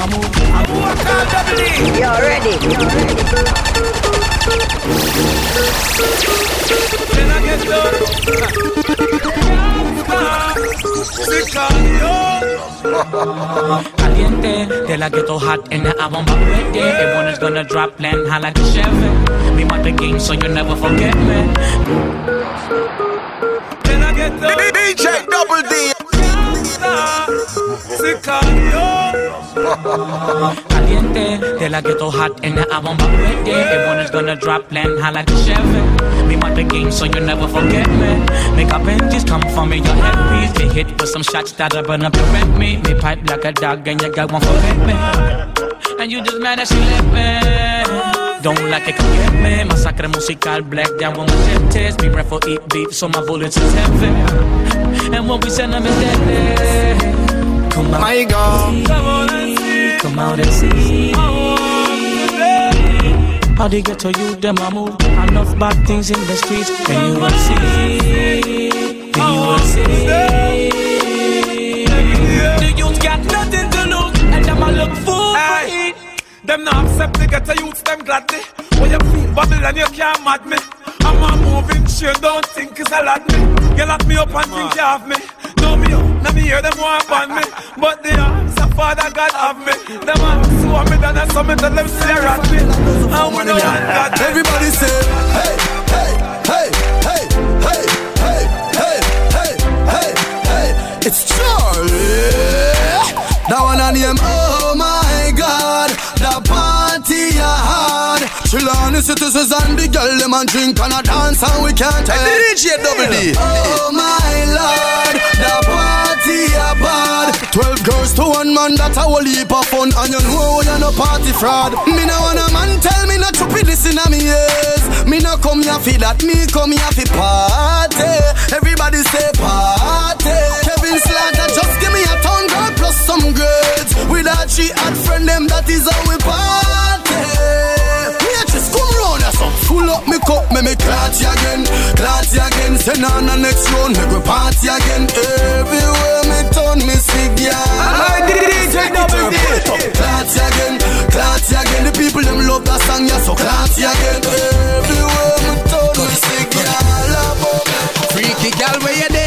You're ready. Then I get Caliente, de la ghetto hot and the album back ready. Everyone is gonna drop land high like a Chevy. Me my the game, so you never forget me. Then I get DJ Double D. Caliente, de la ghetto hot and the album back ready. Everyone is gonna drop land high like a Chevy. Me my the game, so you never forget me. Make up just come for me, your headpiece. Get hit with some shots that'll burn up your rent me. Me pipe like a dog and you got one for me. And you just mad that she left me. Don't like it, come get me. Masacre musical, black down when my jet test. Be ready for eat beef, so my bullets is heavy. And when we send them is deadly. Come out, My God. Come out and see. How they get to you, them I move. Enough bad things in the streets, and you will see. And you will see. The youth got nothing to lose, and them I look fool for it. Them not accept to get a youth them gladly. When you feel bubble and you can't mad me. I'm a moving shit, don't think it's a lad me. You lock me up and think you have me. Now me hear them want ban me. But the arms of Father God have me. Me me tell them stare at me. And we that. Everybody say, hey, hey, hey, hey, hey, hey, hey, hey, hey, hey. It's Charlie. That one on name, oh my God. The party ya hard. Chill on the citizens and the girl them and drink and a dance and we can't tell. DJ Double D. Oh my Lord. The party ya bad. Twelve girls to one man, that's a whole heap of fun. And you know you're no party fraud. Me no want a man tell me not to be this in a me ears. Me no come here for that, me come here for party. Everybody say party. Kevin Slaughter, just give me a tongue girl plus some grades. With a she hot friend them, that is how we party. Yeah, just come up. Full up me cup, me me you again, you again. Send on the next round, make we party again. Everywhere me turn, me see girl. DJ Double D. Clot you again, clot you again. The people them love that song, yeah, so you again. Everywhere me turn, me see oh, girl. Freaky gal where you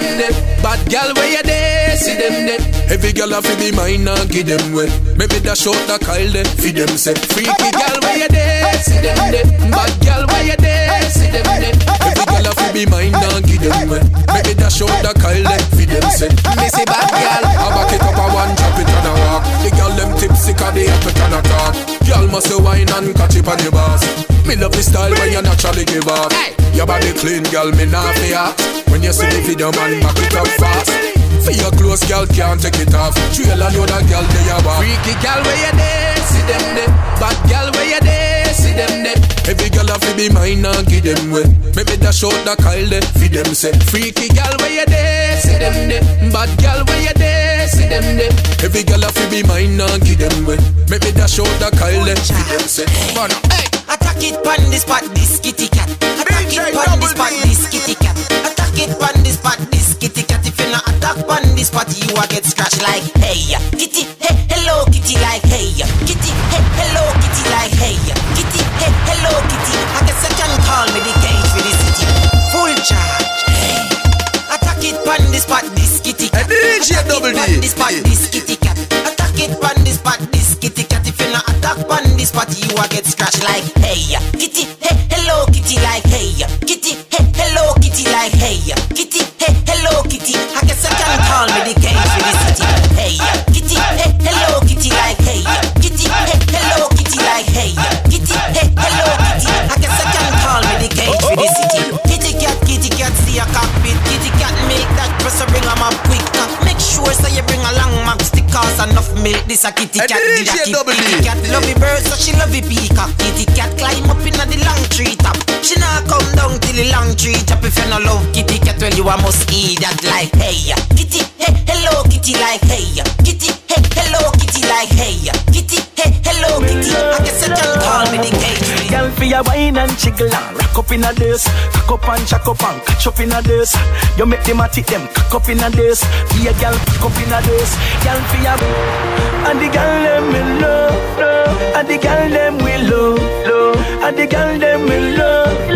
them there. Bad gal where you there, see them there. Every gal a fi be mine and give them way. Maybe dash out the Kyle there, fi them say. Freaky gal where you there, see them there. Bad gal where you there, see them there. Every gal a fi be mine and give them way. Maybe dash out the Kyle there, fi them say. Me say bad gal, I back it up a one, drop it on a walk. The gal them tipsy 'cause they have to turn a talk. Gal must wine and catch it on your boss. Me love the style when you naturally give up. Your body clean, girl, me not fear. When you see the video, man, back it up fast. For your clothes, girl, can't take it off. Trail and know that girl, they are walk. Freaky girl, where you there? See them there. Bad girl, where you there? See them there. Every girl have to be mine and give them way. Maybe dash out the Kyle there, feed them say. Freaky girl, where you there? See them there. Bad girl, where you there? See them there. Every girl have to be mine and give them way. Maybe dash out the Kyle there, feed them say. Hey. Attack it pan this spot, this kitty cat. Attack it pan this spot, this kitty cat. Attack it pan this spot, this kitty cat. If you not attack pan this spot, you a get scratched like hey kitty, hey hello kitty like hey kitty, hey hello kitty like hey kitty, hey hello kitty. I guess you can call me the gauge for the city. Full charge. Hey. Attack it pan this spot, this kitty cat. Attack it pan this spot, this kitty cat. Attack it pan this spot, attack pan this spot, you get scratched like hey kitty, hey hello kitty like hey kitty, hey hello kitty like hey kitty, hey hello kitty. I guess I can call me the king for the city. Hey kitty, hey hello kitty like hey kitty, hey hello kitty like hey kitty, hey hello kitty. I guess I can call me the king for the city. Kitty cat, kitty cat, see a cockpit. Kitty cat, make that press a ring 'em up quick. Make sure so you bring along stick cause enough milk. This a kitty cat, did a DJ kitty Double kitty cat love the birds, so she love the peacock. Kitty cat climb up inna the long tree top. She not come down till the long tree top. If you no love kitty cat, well you a must eat that like hey kitty, hey hello kitty like hey kitty, hey hello kitty like hey kitty, hey hello kitty. I guess you can call me the cage. Girl, for your wine and jiggle and rock up in a this. Cock up and jack up and catch up in a this. You make them a tick them cock up in a this. Be a gal cock up in a this. Gal for ya. And the gal them we love, love. And the gal them we love, love. And the gal them we love, love.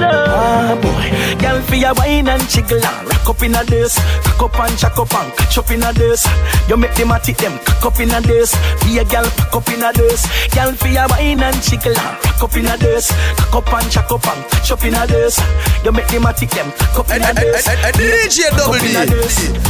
Ah boy, gal for ya wine and jiggle and rock up in a this. Cock up and jack up and catch up in a this. You make them a tick them cock up in a this. Be a gal pack up in a this. Gal for ya wine and jiggle and rock up in a this. Cock up and jack up and catch up in a this. You make them a tick them cock up in a this. DJ Double D.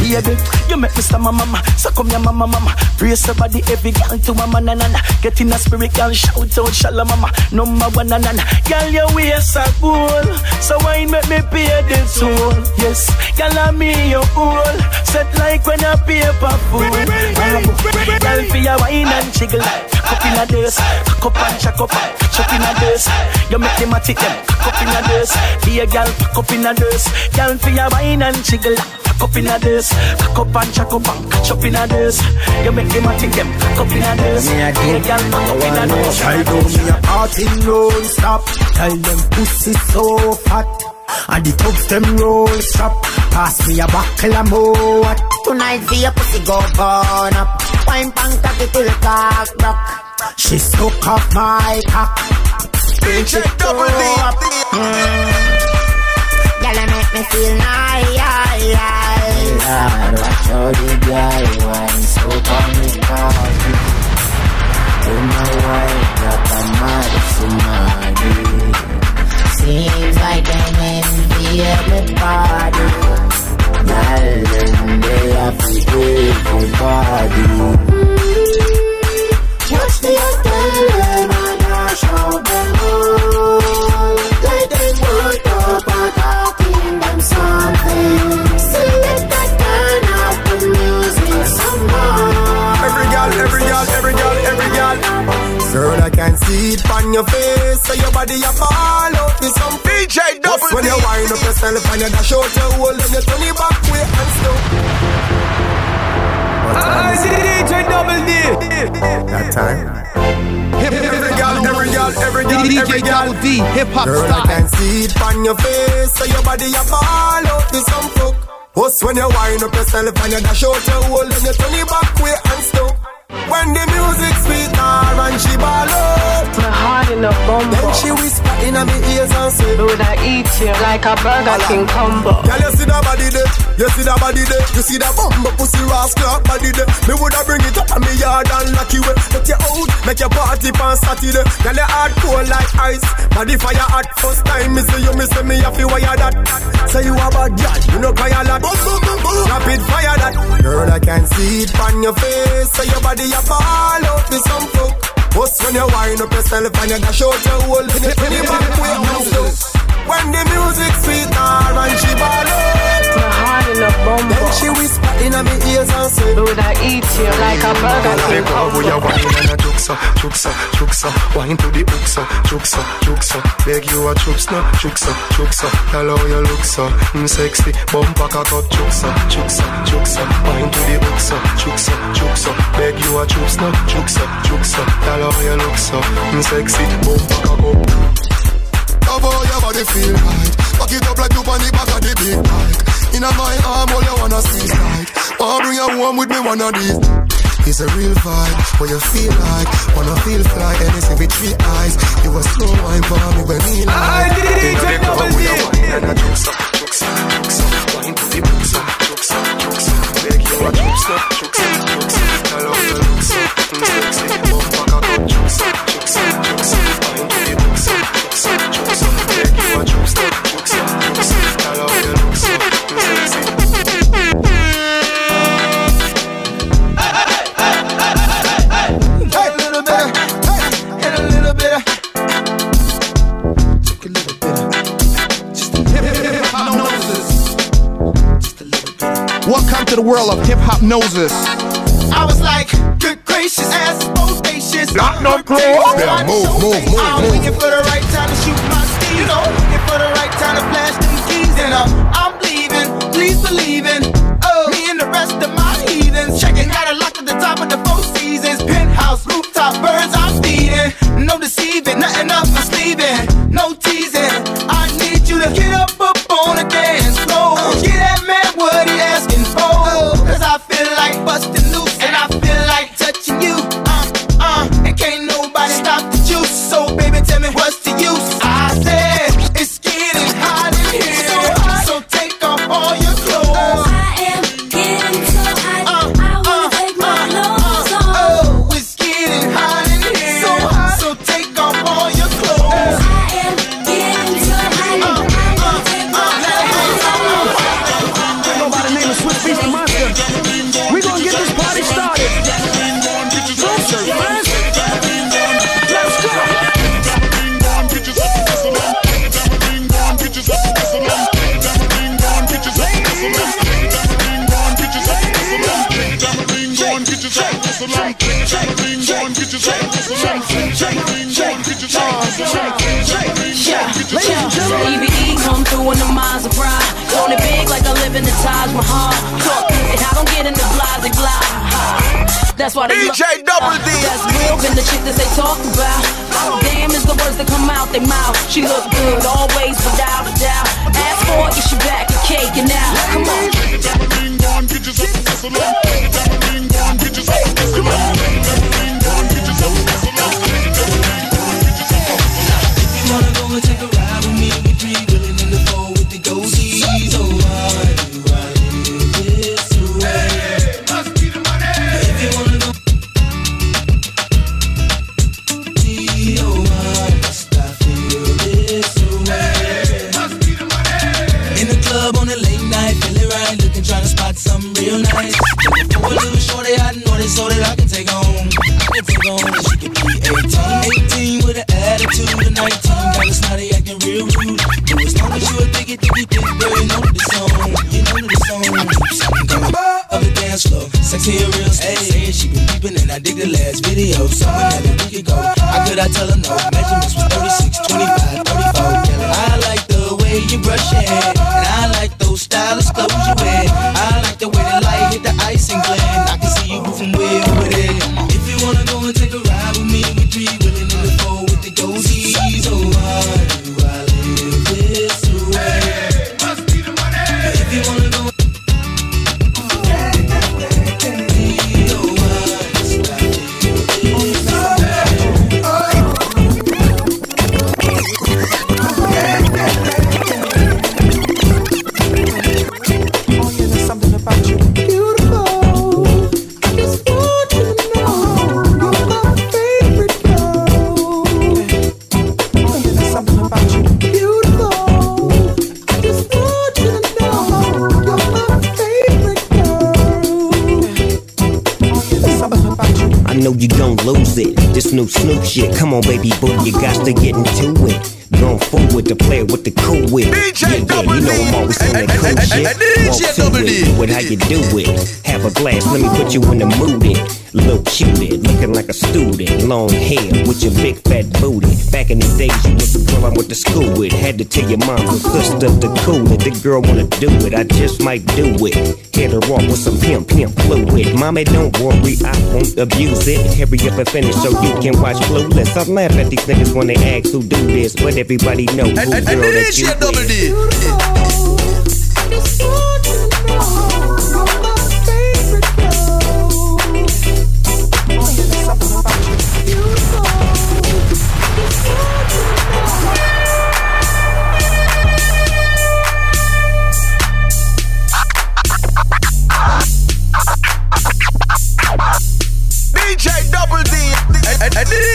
Baby, you make me stammer mama. So come here mama mama. Brace your body every girl to mama na na na. Get in a spirit girl shout out shala mama. Number one na na na. Girl your waist a goal. So wine make me pay the toll. Yes, girl I'm me your all. Set like when a paper fool. Girl for your wine and jiggle. Cup in a this. Cup and chuck up. Chuck in a this. You make them a tick them. Cup in a this. Be a girl pack up in a this. Girl for your wine and jiggle. Pack up in a this. Pack up and chuck up and catch up in a this. You make them a tick them. Pack up in a this. Be a girl pack up in a this. I know me a party non-stop Tell them pussy so fat And the thugs them roll stop Pass me a buckle of more Tonight for your pussy go burn up. Wine punk cocky till cock rock. She suck off my cock DJ Double D. Girl, you make me feel nice. God, watch how the guy wine so come in party. In my wife got a mad somebody. Seems like them envy everybody. Girl, them they have to everybody. Watch the hotel them and see it on your face. So your body a ball out with some DJ Double Just when D. you wind up yourself and you dash out your hole, then you turn it back way and slow. I see DJ Double D. That time. Every girl, every girl, every girl, every DJ girl. Double D. Hip hop Girl, I can see it on your face. So your body a ball out with some fuck. Just when you wind up yourself and you dash out your hole, then you turn it back way and slow. When the music sweet and she ball out. My heart in a bumbo. Then she whisper in my ears and say, Would I eat you like a Burger King combo? Girl, you see that body there, you see that body there, you see that bumbo pussy rascal body there. Me woulda bring it up on me yard and lock you away. Let you out, make your party on Saturday. Girl, you hard cold like ice, body fire hot. First time me see you, me say me have to wire that. Say you a bad girl, you know cry a lot. Rapid fire that. Girl, I can see it on your face, so your body a ball out with some fuck. Just when you wind up yourself and you dash out your hole, then you back and slow. When the music sweet her and she ball out. My heart in a bumbo. Then she whisper in my ears and say, Would I eat you like a Burger King We are combo? wine and a juksa, juksa, juksa Wine to the uksa, juksa, juksa Beg you a chups no, juksa, juksa Tell how you look so, mm, sexy Bumper cock up, juksa, juksa, juksa Wine to the uksa, juksa, juksa Beg you a chups no, juksa, juksa Tell how you look so, mm, sexy Bumper cock up Love how your body feel right Back it up like you on the back of the big bike Inna my arm, all you wanna see is Wanna bring you home with me one of these it's a real vibe, what you feel like Wanna feel fly, anything with three eyes You a slow wine for me when me like I DJ Double D. And a juksa, juksa, juksa Wine to the juksa, juksa, juksa Make you a mm, up, to the world of hip hop noses. I was like, good gracious, ass bodacious. Not no crow. Yeah, move, move, move, I'm waiting for the right time to shoot my steam. You know, time to flash them keys. And uh, I'm leaving, please believe in. Oh, me and the rest of my heathens. Checking out a lock at the top of the four seasons. Penthouse, rooftop, birds I'm feeding. No deceiving, nothing up my sleeving. No teasing. I need you to whistle and. EVE come through in the. Throwing it big like I live in the Taj Mahal. And I don't get into blase blah. That's why they DJ Double D. That's real, been the chick that they talk about. Damn is the words that come out their mouth. She look good always, without a doubt. Ask for it, she back and and now. Come on. Get your going, get your whistle and get your get your whistle and get 10 hey. Saying she been peeping and I dig the last video. Someone had a week ago. How could I tell her no? Measurements was 36, 25, 34. I like the way you brush it. Know you gon' lose it. This new Snoop shit. Come on, baby boo, you got to get into it. Going forward to play with the cool wit. Yeah, yeah, you know I'm always on that cool shit. Walk to it, do it how you do it. Have a glass, let me put you in the mood. It. Little cutie, looking like a student. Long hair with your big fat booty. Back in the days, you was the girl I went to school with. Had to tell your mom to put stuff the cool it. The girl wanna do it, I just might do it. Hit her off with some pimp, pimp fluid. Mommy, don't worry, I won't abuse it. Hurry up and finish so you can watch Clueless. I laugh at these niggas when they ask who do this, but everybody know who girl that you with.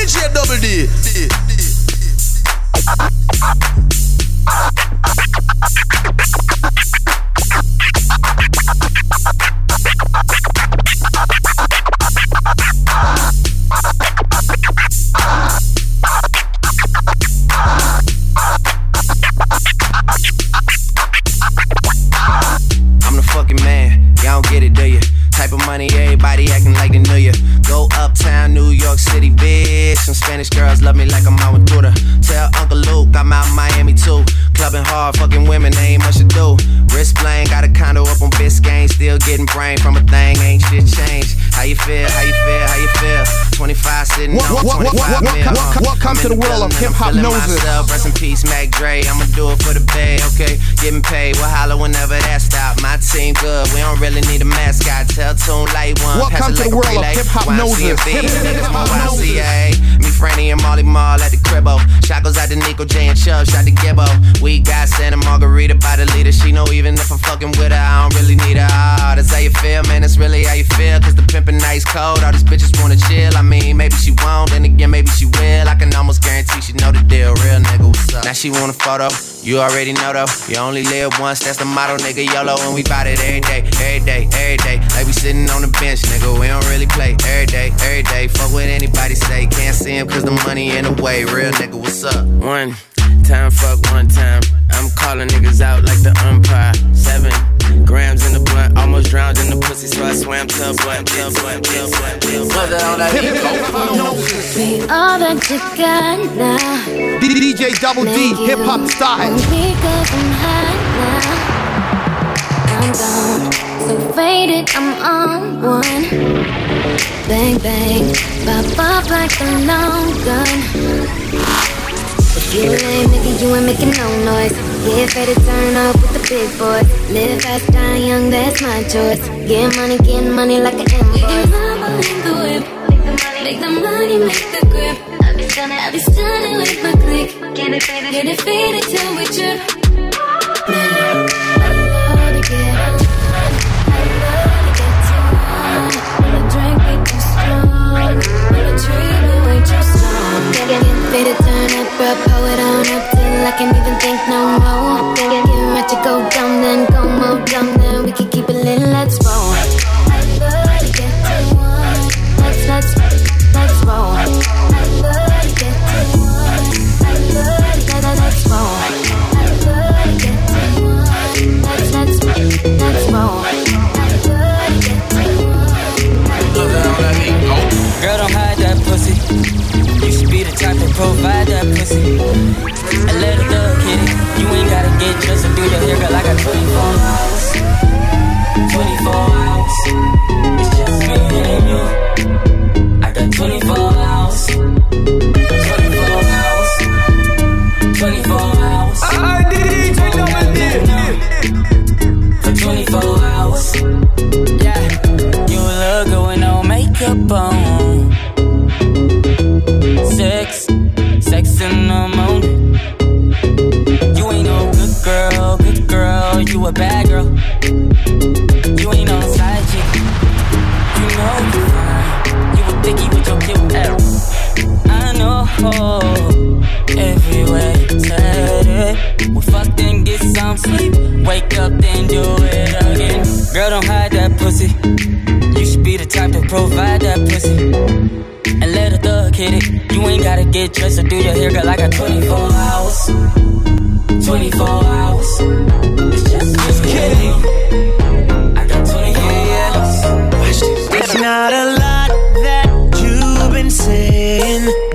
DJ Double D. I'm Spanish girls love me like I'm out with. Tell Uncle Luke I'm out Miami too. Clubbing hard, fucking women, ain't much to do. Wrist bling, Still getting brain from a thing, ain't shit changed. How you feel? How you feel? How you feel? 25 sitting What- on what- what- 25 what- what- mil. what- what comes to the world of I'm hip-hop feeling noses? myself. Rest in peace, Mac Dre. I'ma do it for the bay, okay? Getting paid, we'll holler whenever that stop. My team good, we don't really need a mascot. Tell Tune Light One, Welcome pass it to the world of relay. hip-hop noses. YCMB, Hip- move noses. YCA. Me, Franny, and Mally Mall at the cribbo. Shot goes out to Nico J and Chubb, shot to Gibbo. We got Santa Margarita by the leader. She know even if I'm fucking with her, I don't really need her. That's how you feel, man. That's really how you feel. Cause the pimpin' nice cold. All these bitches wanna chill. I mean, maybe she won't, then again, maybe she will. I can almost guarantee she know the deal. Real nigga, what's up? Now she want a photo. You already know though. You only live once, that's the motto, nigga. YOLO, and we bout it every day, every day, every day. Like we sitting on the bench, nigga. We don't really play every day, every day. Fuck what anybody say. Can't see him cause the money in the way. Real nigga, what's up? One. Time, fuck one time. I'm calling niggas out like the umpire. Seven grams in the blunt, almost drowned in the pussy, so I swam to a blunt, on that We all that you got now. DJ Double D, hip hop style. Because I'm hot now. I'm gone. So faded, I'm on one. Bang, bang. Pop off like a long gun. You ain't making, you ain't making no noise. Get ready to turn up with the big boys. Live fast, die young, that's my choice. Get money, get money like an invoice. Make the whip. Make the money, make the grip. I be stunning, I be stunning with my click. Get it faded, get it faded till we trip. Get, get faded, turn up, bro, pull it on up till I can't even think no more. Get, ready to go down, then go more down, then we can keep it lit, let's roll. Provide that pussy. And let thug hit it. You ain't gotta get dressed or do your hair, girl. I got 24 hours. 24 hours. It's Know. Everywhere it. We fucked and get some sleep. Wake up, then do it again. Girl, don't hide that pussy. You should be the type to provide that pussy. And let a thug hit it. You ain't gotta get dressed or do your hair, girl. I got 24 hours. 24 hours. It's just me and you. I got 24 hours. It's not a lot that you've been saying.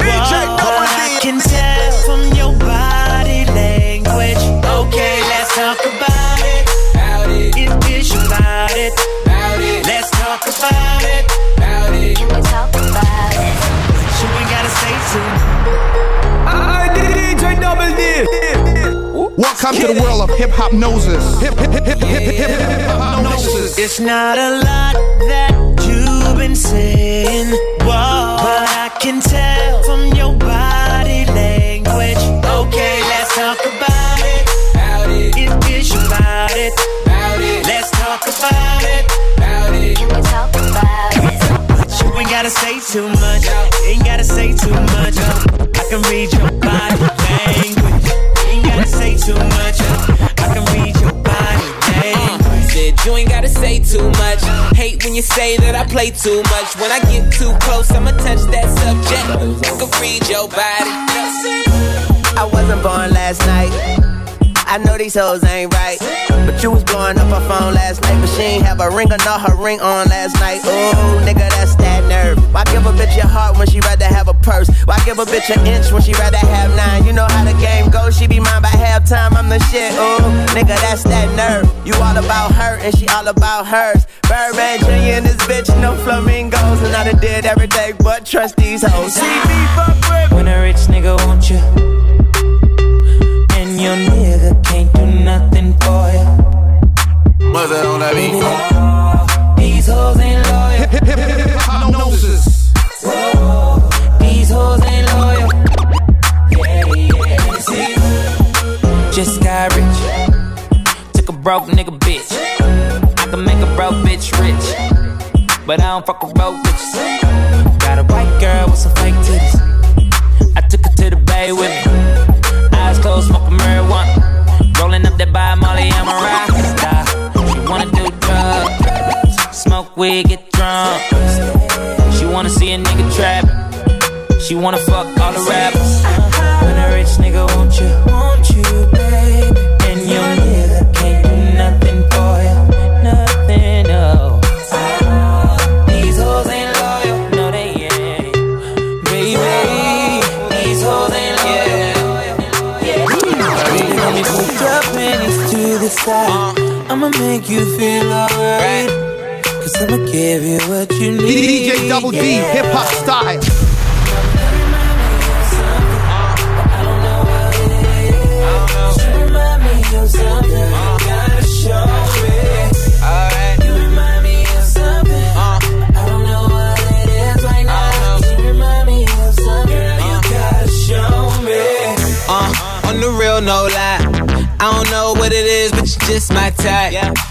D. Welcome to the world of hip hop noses. Hip hip hip hip hip hip hip hop noses. It's not a lot that you've been saying, whoa, but I can tell from your body language. Okay, let's talk about it. If it's about it, let's talk about it. Can we talk about it? You ain't gotta say too much. Ain't gotta say too much. I can read your too much. I can read your body language. Said you ain't gotta say too much. Hate when you say that I play too much. When I get too close, I'ma touch that subject. I can read your body. I wasn't born last night. I know these hoes ain't right. But you was blowing up her phone last night. But she ain't have a ring or not her ring on last night. Ooh, nigga, that's that nerve. Why give a bitch your heart when she rather have a purse? Why give a bitch an inch when she rather have nine? You know how the game goes. She be mine by halftime. I'm the shit. Ooh, nigga, that's that nerve. You all about her and she all about hers. Birdman Jr. and this bitch, no flamingos. And I done did every day but trust these hoes. See me fuck with When a rich nigga want you, and your nigga can't do nothing for you. What's that on that beat? These hoes ain't loyal. Hip hip hip hip hop noses. Whoa, these hoes ain't loyal. Yeah, yeah. See, just got rich. Took a broke nigga bitch. I can make a broke bitch rich, but I don't fuck with broke bitches. Got a white girl with some fake titties. I took her to the bay with me. Eyes closed, smoking marijuana. Rolling up that by Molly, I'm a rock star smoke weed, get drunk. She wanna see a nigga trap. She wanna fuck all the rappers. When a rich nigga want you, want you, baby. And your nigga can't do nothing for you, nothing, no. These hoes ain't loyal, no they ain't, baby. These hoes ain't loyal. Me to the side. I'ma make you feel alright remind me of something. You remind me of something, you gotta show me. You remind me of something. I don't know what it is right now. She remind me of something. You gotta show me. Uh, on the real, no lie. I don't know what it is, but you're just my type.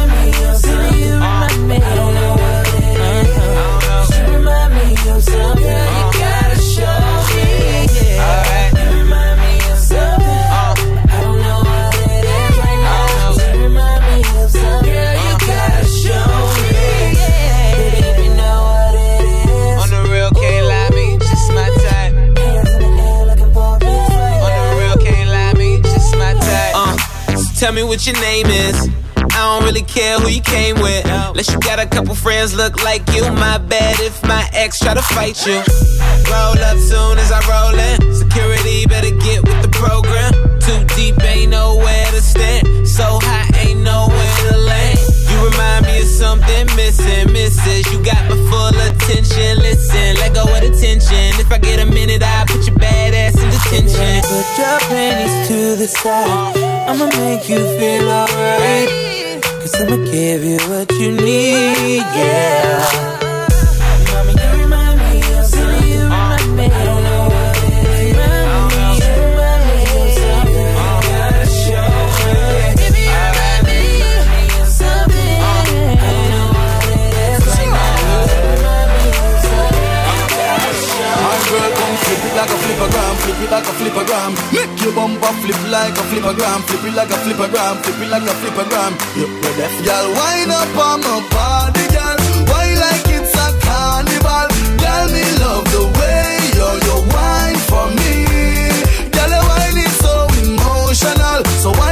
tell me what your name is. I don't really care who you came with. Unless you got a couple friends look like you. My bad if my ex try to fight you. Roll up soon as I roll in. Security better get with the program. Too deep, ain't nowhere to stand. So high, ain't nowhere to land. Remind me of something missing, misses. You got my full attention. Listen, let go of the tension. If I get a minute, I'll put your bad ass in detention. Put your panties to the side. I'ma make you feel alright. Cause I'ma give you what you need, yeah. Flippergram, flip it like a flippergram. Make your bumper flip like a flippergram, flip it like a flippergram, flip it like a flippergram. You deaf, girl, wind up on my body, girl. Why like it's a carnival? Girl, me love the way you you wine for me. Girl, your wine is so emotional, so wind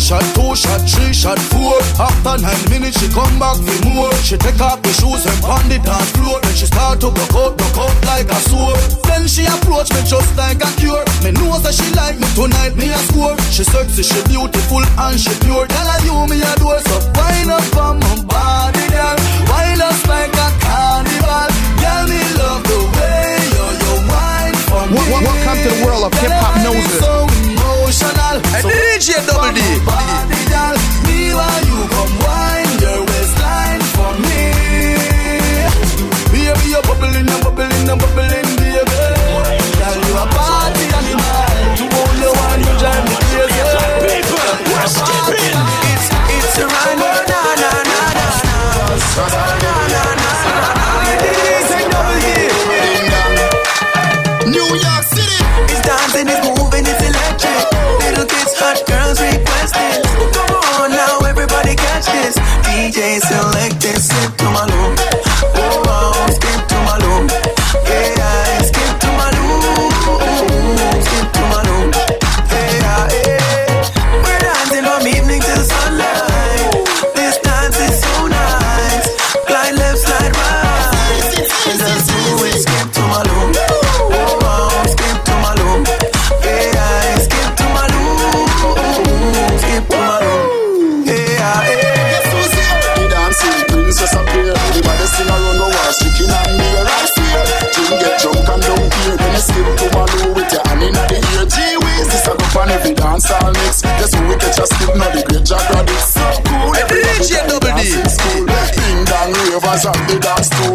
shot, two shot, three shot, four. After nine minutes, she come back for more. She take off the shoes and pound it dance floor. Then she start to broke out, broke out like a sword. Then she approach me just like a cure. Me know that she like me tonight, me a score. She sexy, she beautiful and she pure. Girl, I you me adore, so wind up on my body, girl. Wind us like a carnival. Girl, me love the way you you wine for me. Wel- wel- welcome to the world of hip hop noses. So emotional. And DJ Double D. Girl, me while you come wine your waistline for me. Baby, you're bubbling, bubbling, bubbling, baby. Girl, you a party animal. To hold your wine, you drive me crazy. We're skipping. It's it's a run, na na na na na. Na na na ravers at the dance too.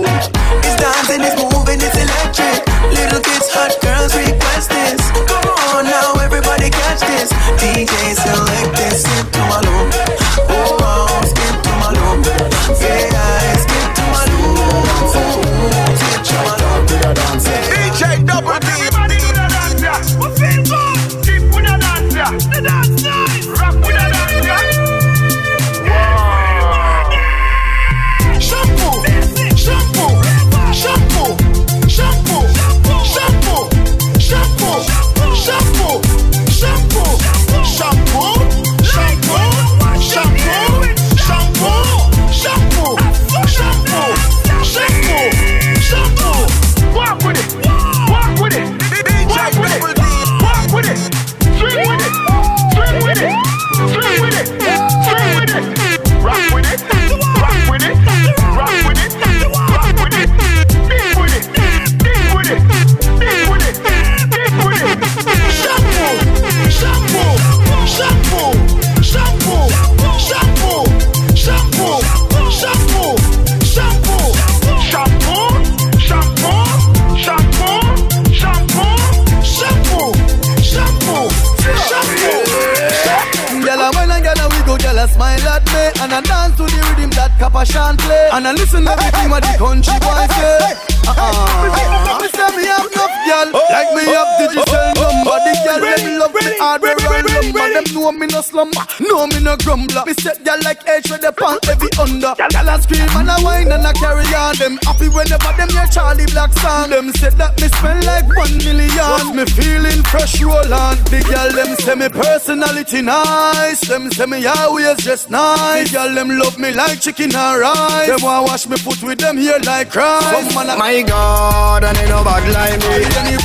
Say me always just nice. The girl them love me like chicken and rice. Them want wash me foot with them here like Christ. Man My God, and ain't no bad like me.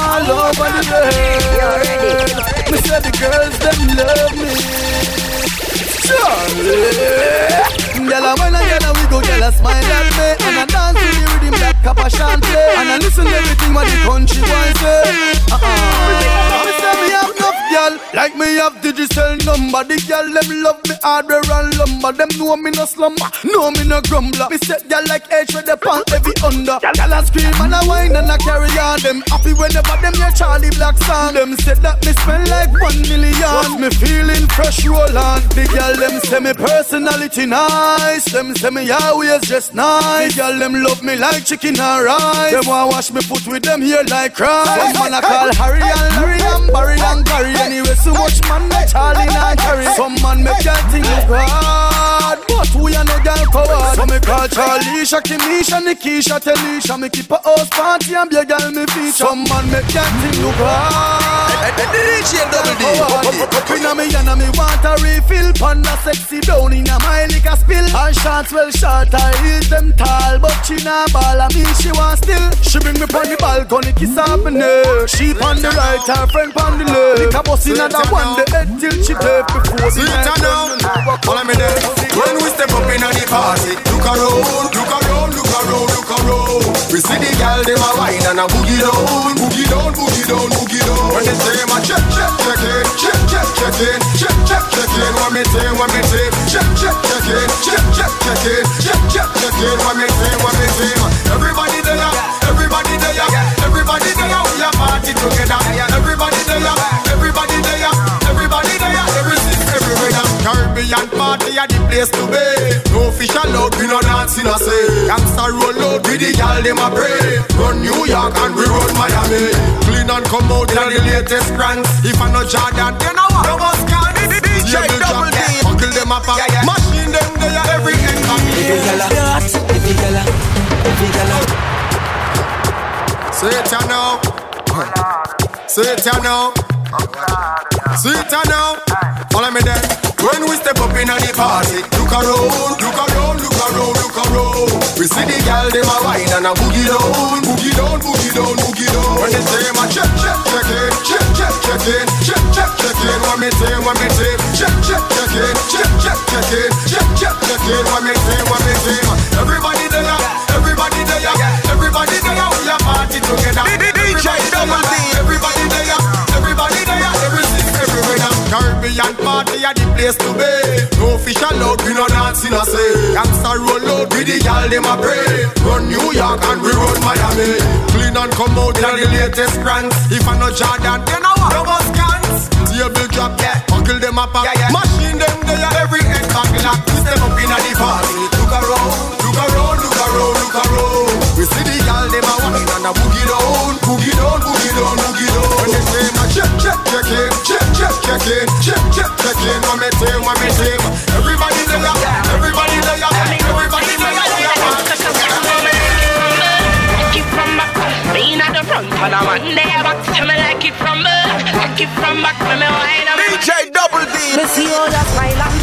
all over the world. Me say the girls them love me. Charlie. Girl, I wanna get we go, girl, I smile at me And I dance to the rhythm that Kappa Shan play And I listen to everything what the country boys say Uh-uh girl. Like me have digital number. The girl them love me hardware and lumber. Them know me no slumber, know me no grumbler. Me set girl like H with the pants heavy under. Girl I scream and I whine and I carry on Them. Happy whenever them hear Charlie Black song. Them said that me spend like one million. Me feeling fresh roll on. The girl them say me personality nice. Them say me always just nice. The girl them love me like chicken and rice. Them want wash me foot with them here like Christ Some man I call Harry and Larry Barry and Gary. Anyway so much man that Charlie and carry Some man make girl think look But we are no girl coward. So me call Charlie, Shaki, Misha, Nikisha, Telisha Me keep a house party and be a girl me feature. Some man make girl think look hard. DJ Double D. Up inna me and me want a refill. Panda sexy down inna my liquor spill. And shots well short I heels them tall But she nah ball. And me she want still. She bring me pon the balcony kiss up me neck. She pon the right her friend pon the left. Lick a bus inna the one the head till she dead Before the Sweet night and now, follow me there. When we step up inna the party, look around, look around, look around, look around. We see the girl dem a wine and a boogie down, boogie down, boogie down, boogie down. When they say my check, check, check in, check, check, check in, check, check, check in. What me say, what me say, check, check, check in, check, check, check in, check, check, check in. What me say, what me say. Everybody there, everybody there, everybody there. We a party together. Everybody there, everybody there, Caribbean party at the place to be. No fish allowed, we no dancing a say. Gangsta roll out with the gal dem a pray. Run New York and we run Miami. Clean and come out in the latest brands. If I no Jordan, then I want no more scan. DJ Double D. Uncle them a pack. Machine them there every end of Every gala, every gala, every gala. Say it ya now. It ya now. See it now. Follow me then. When we step up in the party, look around, look around, look around, look around. We see the girl dem a wine and a boogie down, boogie down, boogie down, boogie down. When they say my check, check, check in, check, check, check in, check, check, check in. What me say, what me say, check, check, check in, check, check, check in, check, check, check in. What me say, what me say. Everybody there, everybody there, everybody there. A party together. DJ Double D. Everybody there, everybody there, everything, everywhere. Caribbean party at the place to be. No fish allowed, we no dancing a say. Gangsta roll out with the gal dem a pray. Run New York and we run Miami. Clean and come out in the latest brands. If I no Jordan, then I want no scans. Table drop, yeah. Uncle them a pack. Machine them there every head back lock. Step up in the party. Look around, look around, look around, look around. We see the gal dem a wine and a boogie down, boogie down, boogie down, boogie down. When they say my check, check, check in, check, check, check in, check, check, check in. What me say, what me say. Everybody there, everybody there, everybody there. Like it from back, being at the front, and I'm on there back. Tell me like it from back, like it from back, when me wine up. DJ Double D. Me see all that smile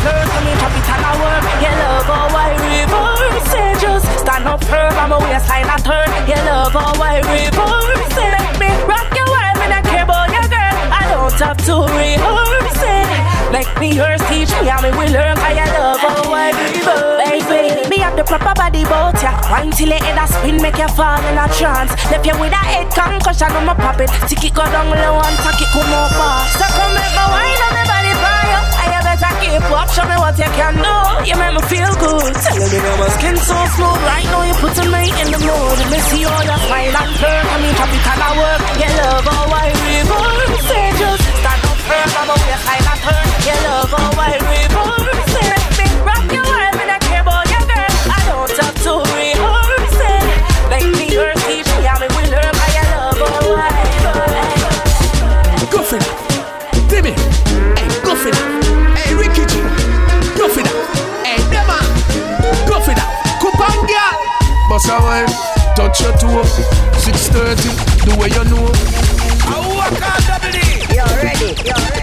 I'm waistline and turn. You love how I reverse, make me rock your wife, and I care about your girl. I don't have to rehearse it. Make me yours, teach me how me will learn. How I love how I reverse. Baby, me have the proper body bout ya. Wine till your head a spin, make you fall in a trance. Left you with a head concussion, I'm a pop it. Tick it go down low and tack it come fast. So come make my wine on me body fire. I you better keep up, show me what you can do. You make me feel good. Telling me now my skin so smooth. Right now you're putting me in the mood. Me see all your smile and flirt. I mean, chop it and I work. You love how I reverse. Say just stand up firm, I'm a waistline and turn. You love how I reverse. wine. Touch your toe. 6.30, the way you know. I walk on double You're ready, you're ready.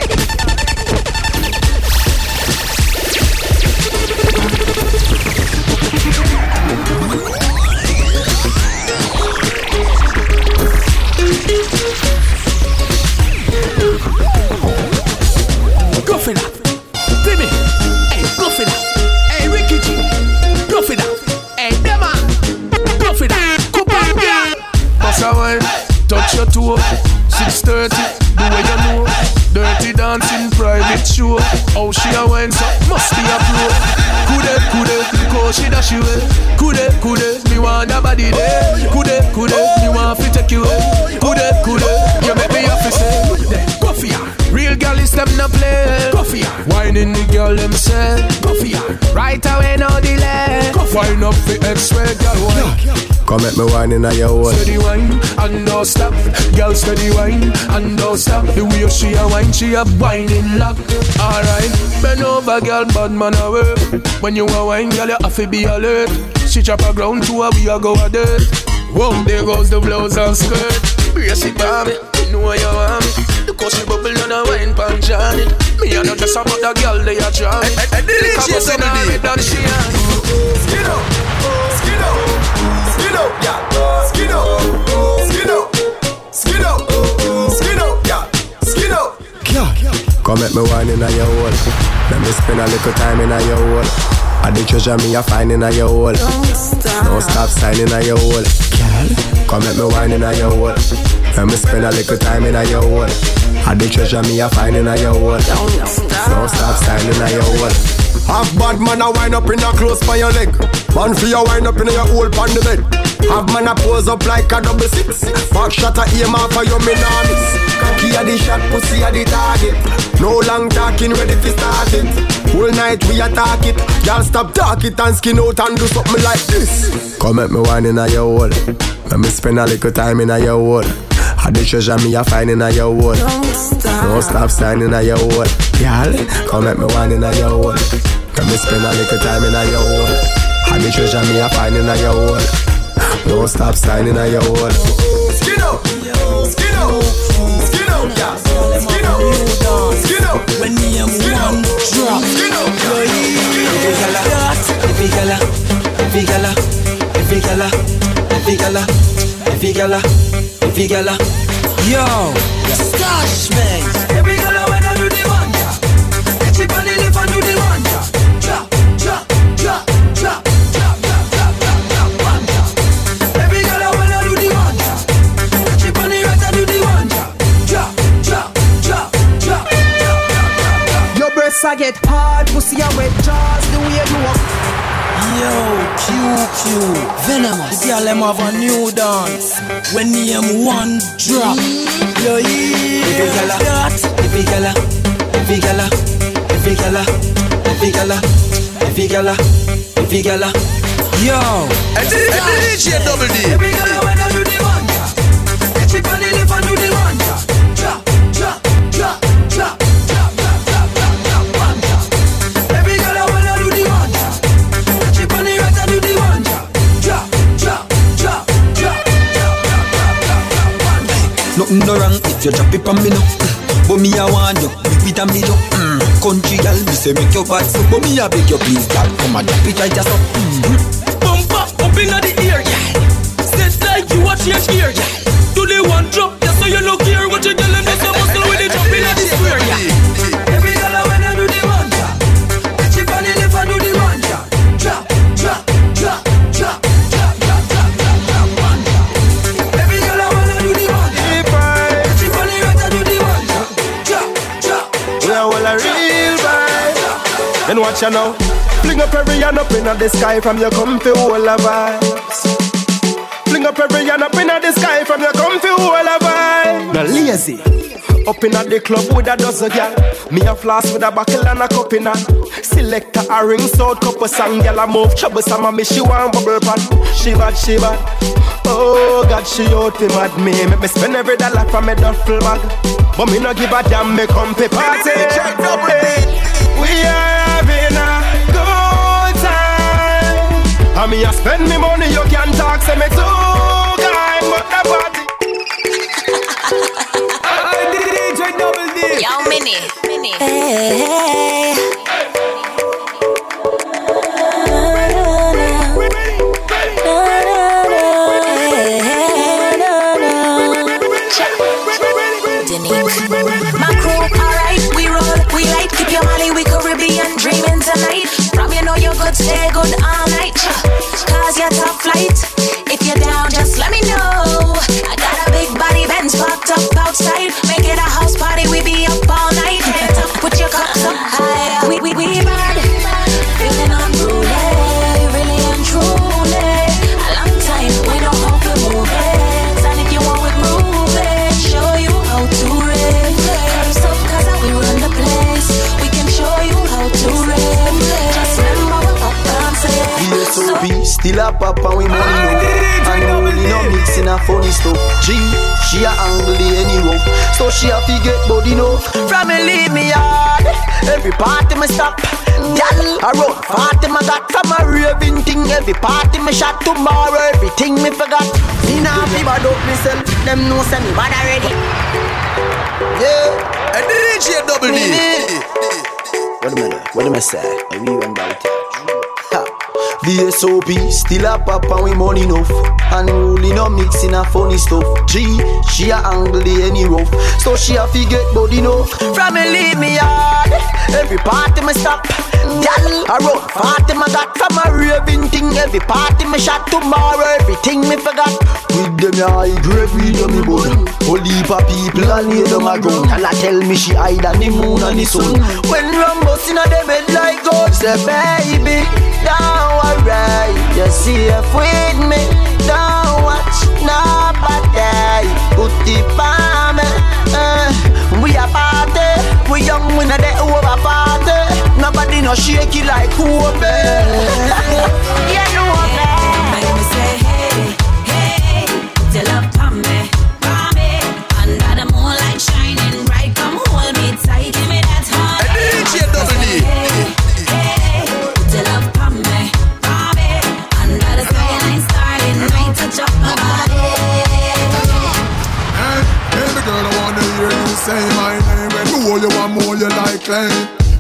Cause she eh? away. Kude, kude, me want your body there. Kude, kude, me want fi take you away. Kude, kude, you make me have to say. Go ya. Ah. Real girl is them no play. Go ya. Ah. Whining the girl them say. Ya. Ah. Right away no delay. Go up the X-ray girl wine. Come at me wine in a your hole. Steady wine and don't stop. Girl steady wine and don't stop. The way she a wine, she a whining lock. Alright, bend over, girl, bad man a work. When you a wine, girl, you have to be alert. She chop a ground to her, we a go a dirt. Whoa, there goes the blouse and skirt. Brace it for me, you know you want me. The she bubble and a wine pan Johnny. Me a not just about the girl they a try. DJ Because in Double her D. head and she a Skin up, Come at me wine in a your hole. Let me spend a little time in a your hole. I the treasure me a find in a your hole. Don't stop signing a your hole. Come at me wine in a your hole. Let me spend a little time in a your hole. I the treasure me a find in a your hole. Don't stop signing a your hole. Have bad man a wind up in a close by your leg. Man for your wind up in your hole on the bed. Have man a pose up like a double six. Back shot a aim off for your minamis. Cocky a the shot, pussy a the target. No long talking, ready for start it. Whole night we attack it. Y'all stop talking and skin out and do something like this. Come at me wine in a your hole. Let me spend a little time in a your hole. I the treasure me a find in a your hole. Don't stop signing a your hole. Y'all, come at me wine in a your hole. Let me spend a little time in a your hole. I the treasure me a find in a your hole. Don't stop signing a your hole. Skin up, skin up, skin up, yeah. Skin up, skin up. When me am one drop, Skin up, every gala, every gala, every gala, every gala, every gala, every gala, every gala. Yo, stash man. Every gala drop. Breasts I get hard, pussy I wet jaws the way you walk. Yo, QQ, venomous. The girl them have a new dance. When name one drop. Yo, yeah. Every gala, every gala, every gala, every gala, every gala, every gala, every gala. Yo, DJ Double D. Every gala when Nothing no wrong if you drop it on me no. But me I want you, whip it and me do. Mm. Country girl, me say make your bad so. But me I beg you please, girl, come and drop it right just up. Mm. Bumper up inna the ear, yeah. Set like you watch your ear, yeah. Do the one drop, You now. Fling up every hand up in the sky from your comfy whole of vibes. Fling up every hand up in the sky from your comfy whole of vibes. No lazy. Up in the club with a dozen gal. Me a floss with a buckle and a cup in her. Selector a ring sound couple song gal a move troublesome and me she want bubble pot. She bad, she bad. Oh God, she out him at me. Make me spend every dollar from me duffel bag. But me no give a damn, me come pay party. We are good time. And me a spend me money, you can talk, say me too kind, but the party. DJ Double D. Yo, Mini. Mini. Hey, My crew, alright, we roll, we light. Keep your Molly, we Caribbean dreaming tonight. You know you're good, stay good all night. Cause you're top flight. If you're down, just let me know. I got a big body Benz parked up outside. Make it a house party, we be still a pop and we money ah, no And only no mixing a funny stuff. G, she a angle the any So she a fi get body no From me leave me hard Every party me stop. Girl, I run party me got. From a raving thing Every party me shot. Tomorrow Everything me forgot. Me nah fi bad up myself. Them know say me bad already. Yeah. And DJ Double D. What am I, what am I say? I will run down VSOP, still a pop and we money enough. Unruly no mixing a funny stuff. G, she a angle the any rough. So she a fi get body no From me leave me hard Every party me stop. Girl, I run party me got. From a raving thing Every party me shot. Tomorrow Everything me forgot. With them high grade weed on me bud Whole heap of people a lay down a ground. Tell her tell me she hide on the moon and the sun. When rum bust inna them head like God Say baby, don't worry You safe with me. Don't watch nobody. Put on me uh, We a party. We young, we not the over party Nobody no shake it like Kobe. Yeah, you like.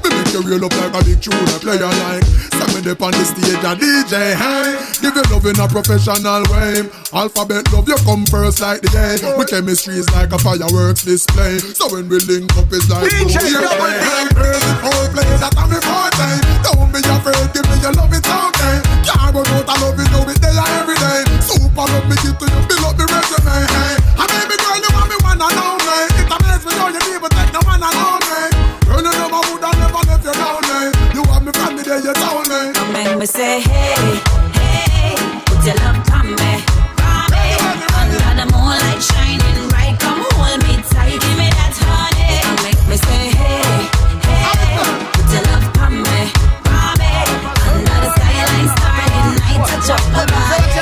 Me make you reel up like a big tune, a player like. Send me up on the stage, a DJ, hey. Give you love in a professional way. Alphabet love, you come first like the day. My chemistry is like a fireworks display. So when we link up, it's like DJ two Double years. D. Hey, crazy whole play, that I'm me forte. Don't be afraid, give me your love, it's okay. Can't run out, I love you, know it day every day. Super love me, give to you, fill up the resume, hey. And baby girl, you want me one and only. It amazes me how you never take Me say hey, hey, put your love on me, on. Under the moonlight shining bright, come hold me tight, give me that honey. Come make me say hey, hey, put your love on me, on. Under the skyline starry night, touch up my body.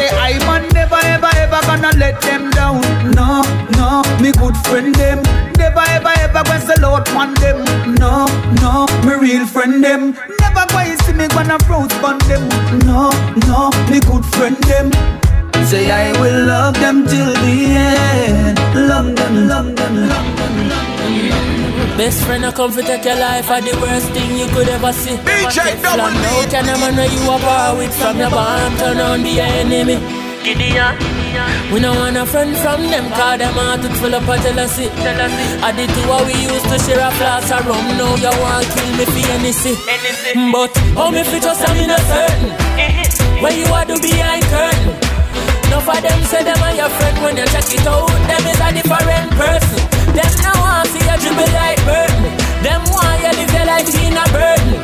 Say I man never ever ever gonna let them down. No, no, me good friend them. Never ever ever gonna sell out on them. No, no, me real friend them. Never fruit on them. No, no, me good friend them. Say I will love them till the end. Love them, love them, love them. Love them. Best friend I come to take your life are the worst thing you could ever see. DJ Double. Out and a man know you are with from your barn turn on the enemy. Gideon. We don't want a friend from them cause them heart it full up of jealousy. I did two what we used to share a flask of rum. Now you want kill me for anything. But how me fit just I'm in a certain. Where you are do behind curtain. Enough of them say them are your friend when you check it out. Them is a different person. Them now want see you dribble like burden. Them want you live your life in a burden.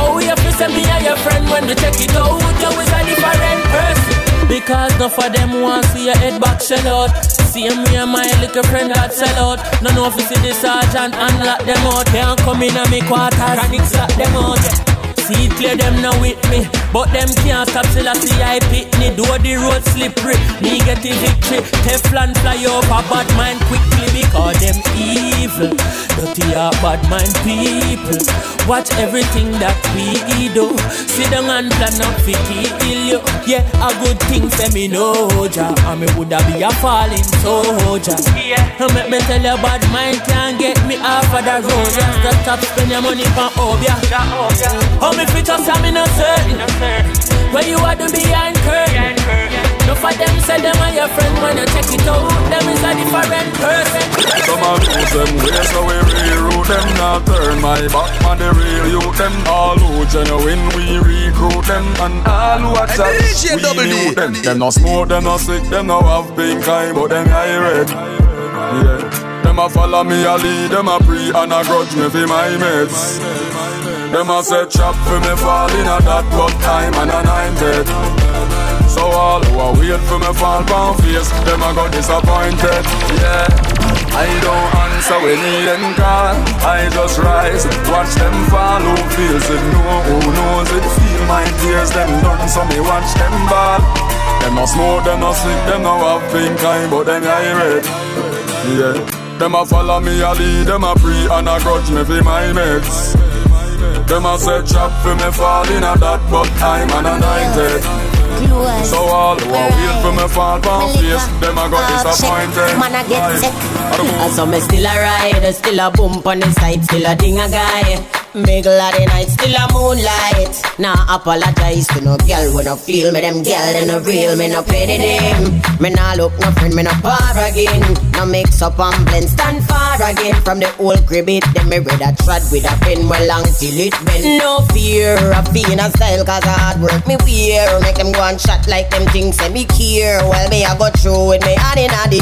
Oh, we have to send me and your friend when you check it out. You is a different person. Because none of them want see your head back shell out. See me and my little friend got sell out. No know if you see the sergeant and lock them out. They don't come in on me quarters and it's lock them out. Yeah. See clear, them now with me. But them can't stop till I see I pitney. Do the road slippery, me get the victory. Teflon fly over bad mind quickly because them evil. Dirty are bad mind people. Watch everything that we do. Sit down and plan up for kill you. Yeah, a good thing for me know, ja. And me woulda be a falling soldier. Yeah, make me tell you bad mind can't get me off of the road. Just stop spend your money for obeah. How me fit just I'm in a certain. Where you are to behind curtain. No for them say them are your friend when you check it out. Them is a different person. Some of lose them ways, so we reroute them. Not turn my back on the real youth. Them all who genuine, we recruit them. And all who are chat, we mute them. Them no smoke, them no sick, them no have pink eye, but them eye red. Yeah. Them a follow me, a lead, them a pre and a grudge me for my mates. Them a set trap for me fall in a that but time and a nine bed. So all who are wait for me fall down face, them a go disappointed. Yeah, I don't answer when them call. I just rise, watch them fall. Who feels it? No, who knows it? Feel my tears, them done. So me watch them ball. Them no smoke, them no sick, them no have pink eye, but them eye red. Yeah, them a follow me, a lead, them a pre and a grudge me for my mates. Them a set trap for me fall in a that, but I'm an anointed. So all who are wait for me fall down face, them a got disappointed. Man, I get sick. Aye. So me still a ride, still a bump on the side, still a ding a guy. Middle of the night, still a moonlight. Now Nah, apologize to no girl when I feel me. Them girl, they no real, me no pity them. Me nah look no friend, me no par again. No mix up and blend, stand far again. From the old crib it, them me read a with a pen well long till it bend. No fear of being a style, cause hard work me wear. Make them go and shot like them things, say me care. Well, me I go through with me hand in the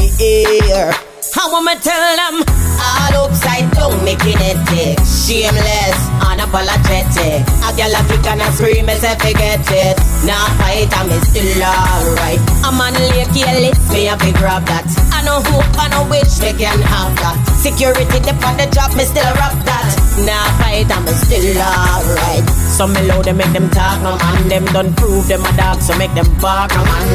air. How am I tell them? All upside down, making it tick. Shameless, unapologetic. A girl a kick and a scream, as if forget it. Now fight, I'm still alright. I'm on lake, careless, me a big grab that. I know who, I know which, they can have that. Security, dip on the job, me still rock that. Now fight, I'm still alright. Some me loud, they make them talk, no man. Them done prove them a dog, so make them bark, no man.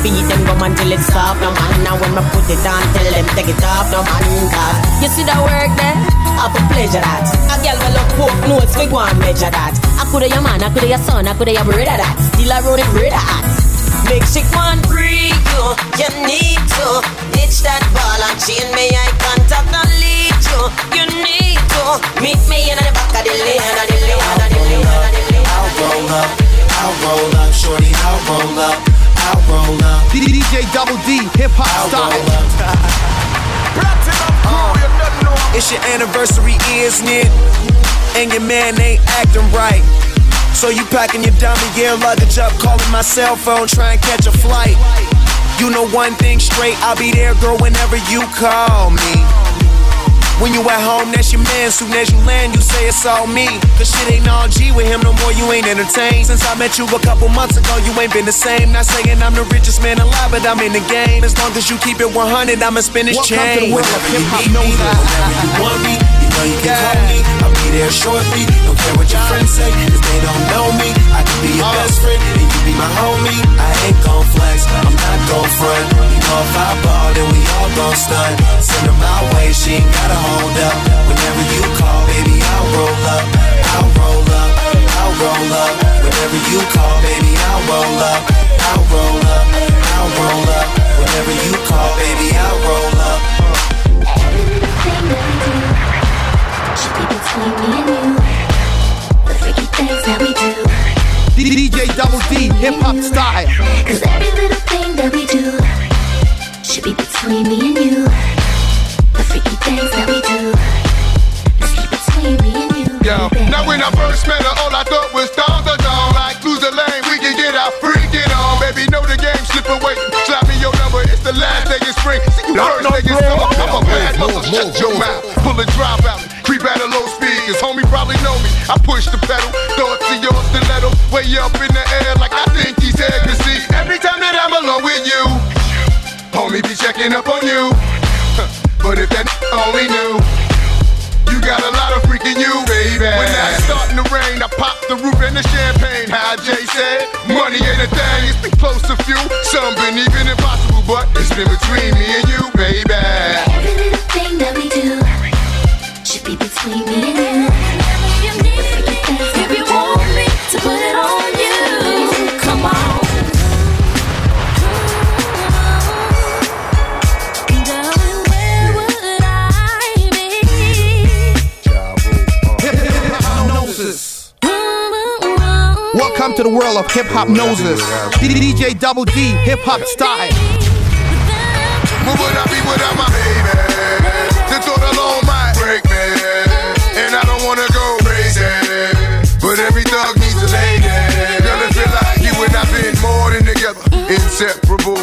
Beat them go man till it's soft, no man. Now when me put it on, tell them take it off, no man. God. You see the work there? Have a pleasure that. A girl will look poke notes, we go and measure that. I coulda your man, I coulda your son, I coulda your brother that. Still I roll it brother hat. Make chick one breathe you, you need to ditch that ball and chain me eye contact and lead you. You need to meet me in the back of the lane, of the lane, of the lane, of the lane. I'll roll up, I'll roll up, shorty, I'll roll up, I'll roll up. DJ Double D, hip hop style. It's your anniversary, isn't it? And your man ain't acting right. So you packing your dummy gear luggage up, calling my cell phone, trying to catch a flight. You know one thing straight, I'll be there, girl, whenever you call me. When you at home, that's your man. Soon as you land, you say it's all me. Cause shit ain't all G with him no more, you ain't entertained. Since I met you a couple months ago, you ain't been the same. Not saying I'm the richest man alive, but I'm in the game. As long as you keep it 100, I'ma spin this Welcome to the chain. world Whenever you need me, whenever you want me, know you can call me. I'll be there shortly. Don't care what your friends say, cause they don't know me. I can be your oh. best friend, and you be my homie. I ain't gon' flex, I'm not gon' front. You know if I ball, then we all gon' stun. Send her my way, she ain't gotta hold up. Whenever you call, baby, I'll roll up. I'll roll up, I'll roll up. Whenever you call, baby, I'll roll up. I'll roll up, I'll roll up. Whenever you call, baby, I'll roll up. Should be between me and you. The freaky things that we do. DJ Double D, hip hop style. Cause every little thing that we do should be between me and you. The freaky things that we do. Let's keep between me and you. Yo, now when I first met her, all I thought was down the dawn. Like lose the lane, we can get out, freaking on. Baby, know the game, slip away. Your number, it's the last day of spring. See you first day bro. summer. I'm a bad move, shut your mouth. Pull a drop out, creep at a low speed. Cause homie probably know me. I push the pedal, throw it to your stiletto. Way up in the air like I think he's there. Cause see, every time that I'm alone with you, homie be checking up on you. But if that only knew, you got a lot of freaking you, baby. When I start in the rain. I pop the roof and the champagne. How Jay said, money ain't a thing. It's been close to few. Some been even impossible, but it's been between me and you, baby. Every little thing that we do should be between me and you. Welcome to the world of hip hop noses. DJ Double D, hip hop style. What would I be without my baby? The thought alone might break me. And I don't wanna go crazy. But every thug needs a lady. Girl, it feel like you and I been more than together. Inseparable,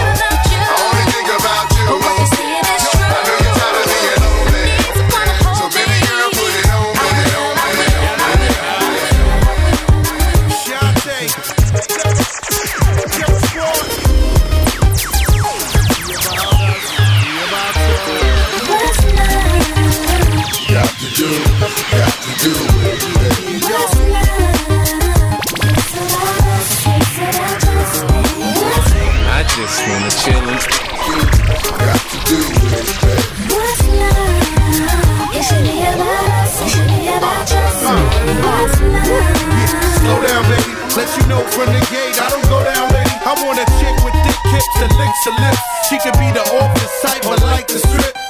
Just wanna chill and got to do it. Slow down, baby. Let you know from the gate, I don't go down, lady. I want a chick with thick hips and licks her lips. She could be the office type, but like the strip.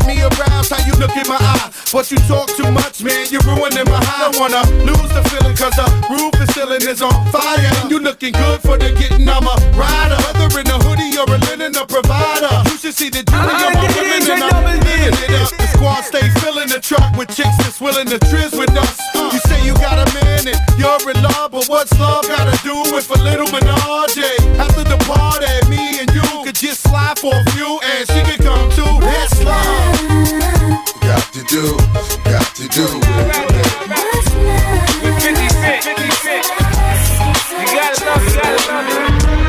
Get me aroused, how you look in my eye. But you talk too much, man, you're ruining my high. I wanna lose the feeling, cause the roof is ceiling is on fire. And you looking good for the getting, I'm a rider. Whether in a hoodie or a linen, a provider. You should see the jewelry on my women and I'm living it up. The squad stay filling the truck with chicks that's willing to trizz with us. You say you got a man and you're in love, but what's love gotta do with a little menage? After the party, me and you could just slide for a few Got to do, got to do it.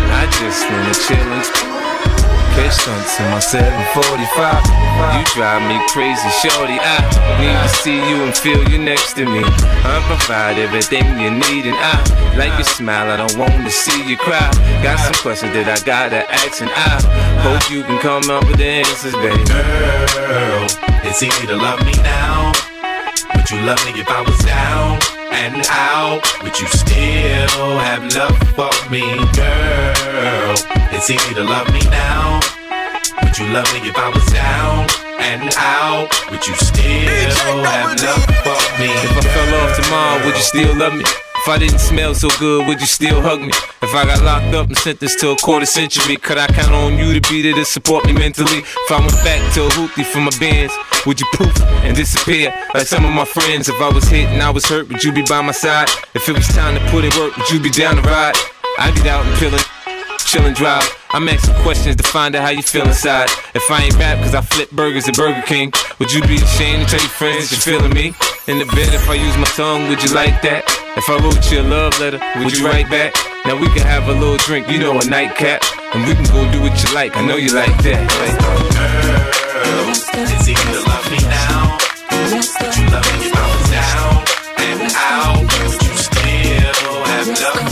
I just wanna chill and stunts in my 745. You drive me crazy, shorty. I need to see you and feel you next to me. I provide everything you need, and I like your smile. I don't want to see you cry. Got some questions that I gotta ask, and I hope you can come up with the answers, baby. Girl, it's easy to love me now. Would you love me if I was down and out? Would you still have love for me, girl? It's easy to love me now. Would you love me if I was down and out? Would you still have love for me? If I fell off tomorrow, would you still love me? If I didn't smell so good, would you still hug me? If I got locked up and sentenced to a quarter century, could I count on you to be there to support me mentally? If I went back to a for my bands, would you poof and disappear like some of my friends? If I was hit and I was hurt, would you be by my side? If it was time to put in work, would you be down to ride? I'd get out and pillin', chillin' drive. I'm asking questions to find out how you feel inside. If I ain't rap cause I flip burgers at Burger King, would you be ashamed to tell your friends that you're feeling me? In the bed, if I use my tongue, would you like that? If I wrote you a love letter, would you write back? Now we can have a little drink, you know, a nightcap. And we can go do what you like, I know you like that. Girl, it's easy to love me now. Would you love me if I was down and out? Would you still have love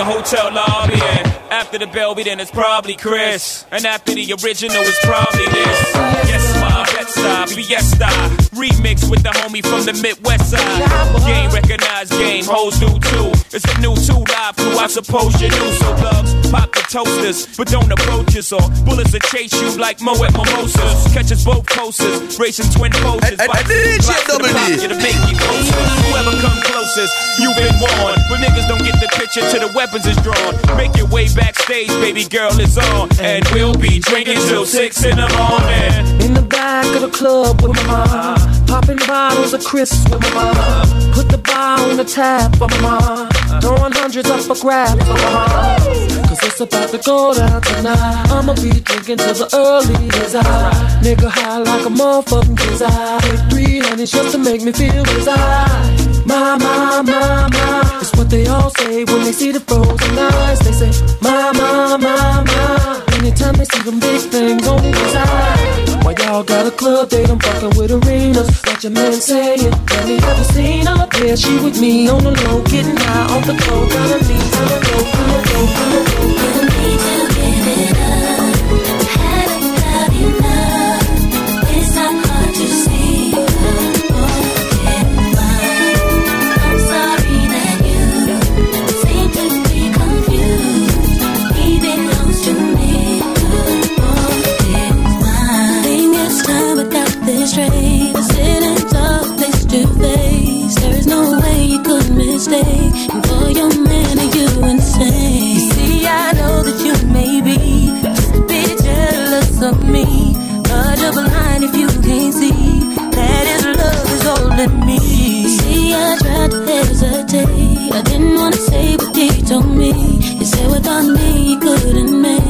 the hotel lobby. And after the Belby, then it's probably Chris. And after the original, it's probably this. Yes, my Bed-Stuy, Fiesta. Remix with the homie from the Midwest side. Game recognized game, hoes do too. It's a new two live suppose you knew. So, thugs, pop the toasters, but don't approach us or bullets will chase you like Mo at mimosas. Catch us both coasters, racing twin posters. Hey, hey, hey, DJ Double D. to make you closer. Whoever come closest, you've been warned. But niggas don't get the picture till the weapons is drawn. Make your way backstage, baby girl is on, and we'll be drinking till six in the morning. In the back of the club with my mom. Popping bottles of crisps with my mom. Put the bar on the tap for my mom. Throwing hundreds up for grabs for my mom. Cause it's about to go down tonight. I'ma be drinking till the early as I. Nigga high like a motherfucking kiss. I take three honeys just to make me feel as I. My, my, my, my. It's what they all say when they see the frozen eyes. They say, my, my, my, my. Anytime they see them big things on the side. Why y'all got a club they I'm fucking with arenas. Got your man saying, have you seen her? Yeah, she with me on the low, getting high off the floor. Got her knees on the low, on the low, on the low. You need to give it up. And for your man, are you insane? You see, I know that you may be just a bit jealous of me. But you're blind if you can't see that his love is holding me. You see, I tried to hesitate. I didn't wanna say what he told me. He said without me, he couldn't make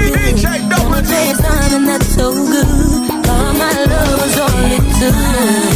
we could. Come on, something that's so good. All my love was all it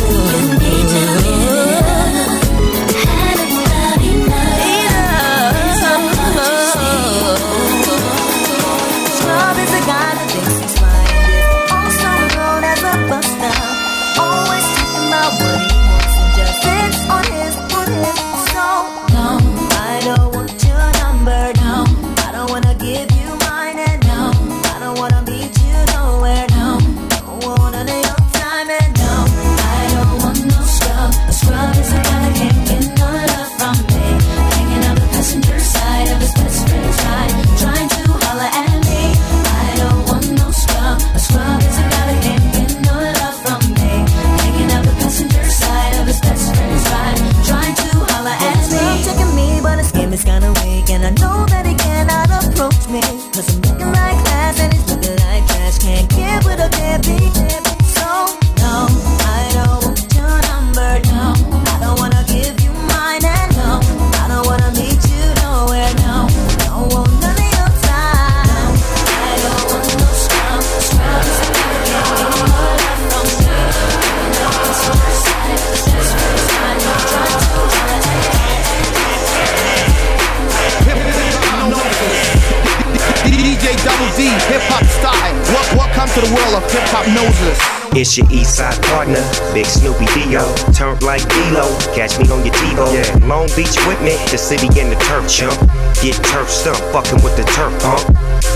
It's your east side partner, Big Snoopy Dio. Turned like D-Lo, catch me on your TiVo. Yeah. Long Beach with me, the city in the turf chump. Get turf stumped, fucking with the turf pump.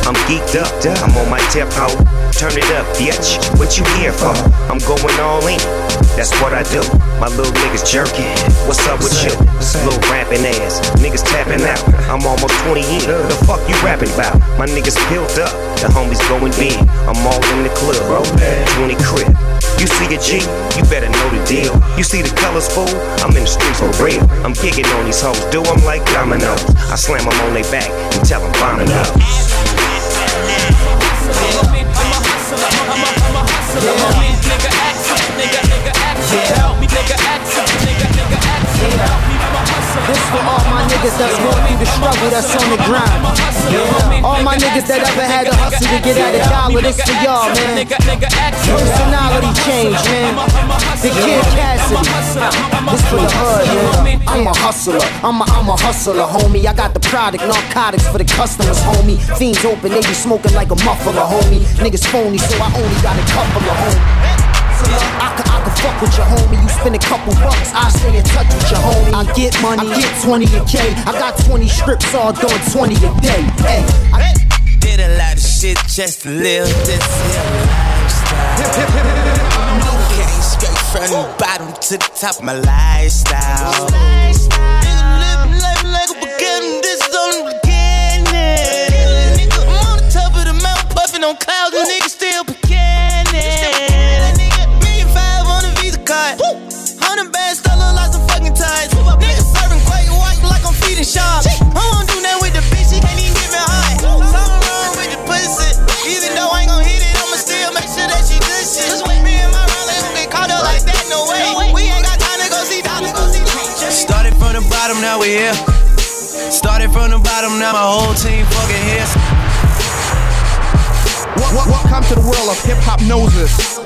I'm geeked up, I'm on my ho. Turn it up, bitch. What you here for? I'm going all in. That's what I do. My little niggas jerking. What's up with you? Little rapping ass. Niggas tapping out. I'm almost 20 in. The fuck you rapping about? My niggas peeled up. The homies going big. I'm all in the club. 20 crib. You see a G, you better know the deal. You see the colors, fool? I'm in the streets for real. I'm gigging on these hoes, do 'em like dominoes. I slam 'em on their back and tell 'em vomit up. This for all niggas that's going through the struggle that's on the grind. All my niggas that ever had to hustle to get at a dollar, this for y'all, man. Personality change, man. The Kid Cassidy. This for the hood, man. I'm a hustler. I'm a, I'm a hustler, homie. I got the product, narcotics for the customers, homie. Fiends open, they be smoking like a muffler, homie. Niggas phony, so I only got a couple of homies. I I can fuck with your homie. You spend a couple bucks, I stay in touch with your homie. I get money, I get 20 a K. I got 20 strips all doing 20 a day. Hey, I Did a lot of shit just to live this here lifestyle. Okay, straight From the bottom to the top, my lifestyle. Bottom, we here. Started from the bottom, now my whole team fucking here. What, what, come to the world of hip hop noses.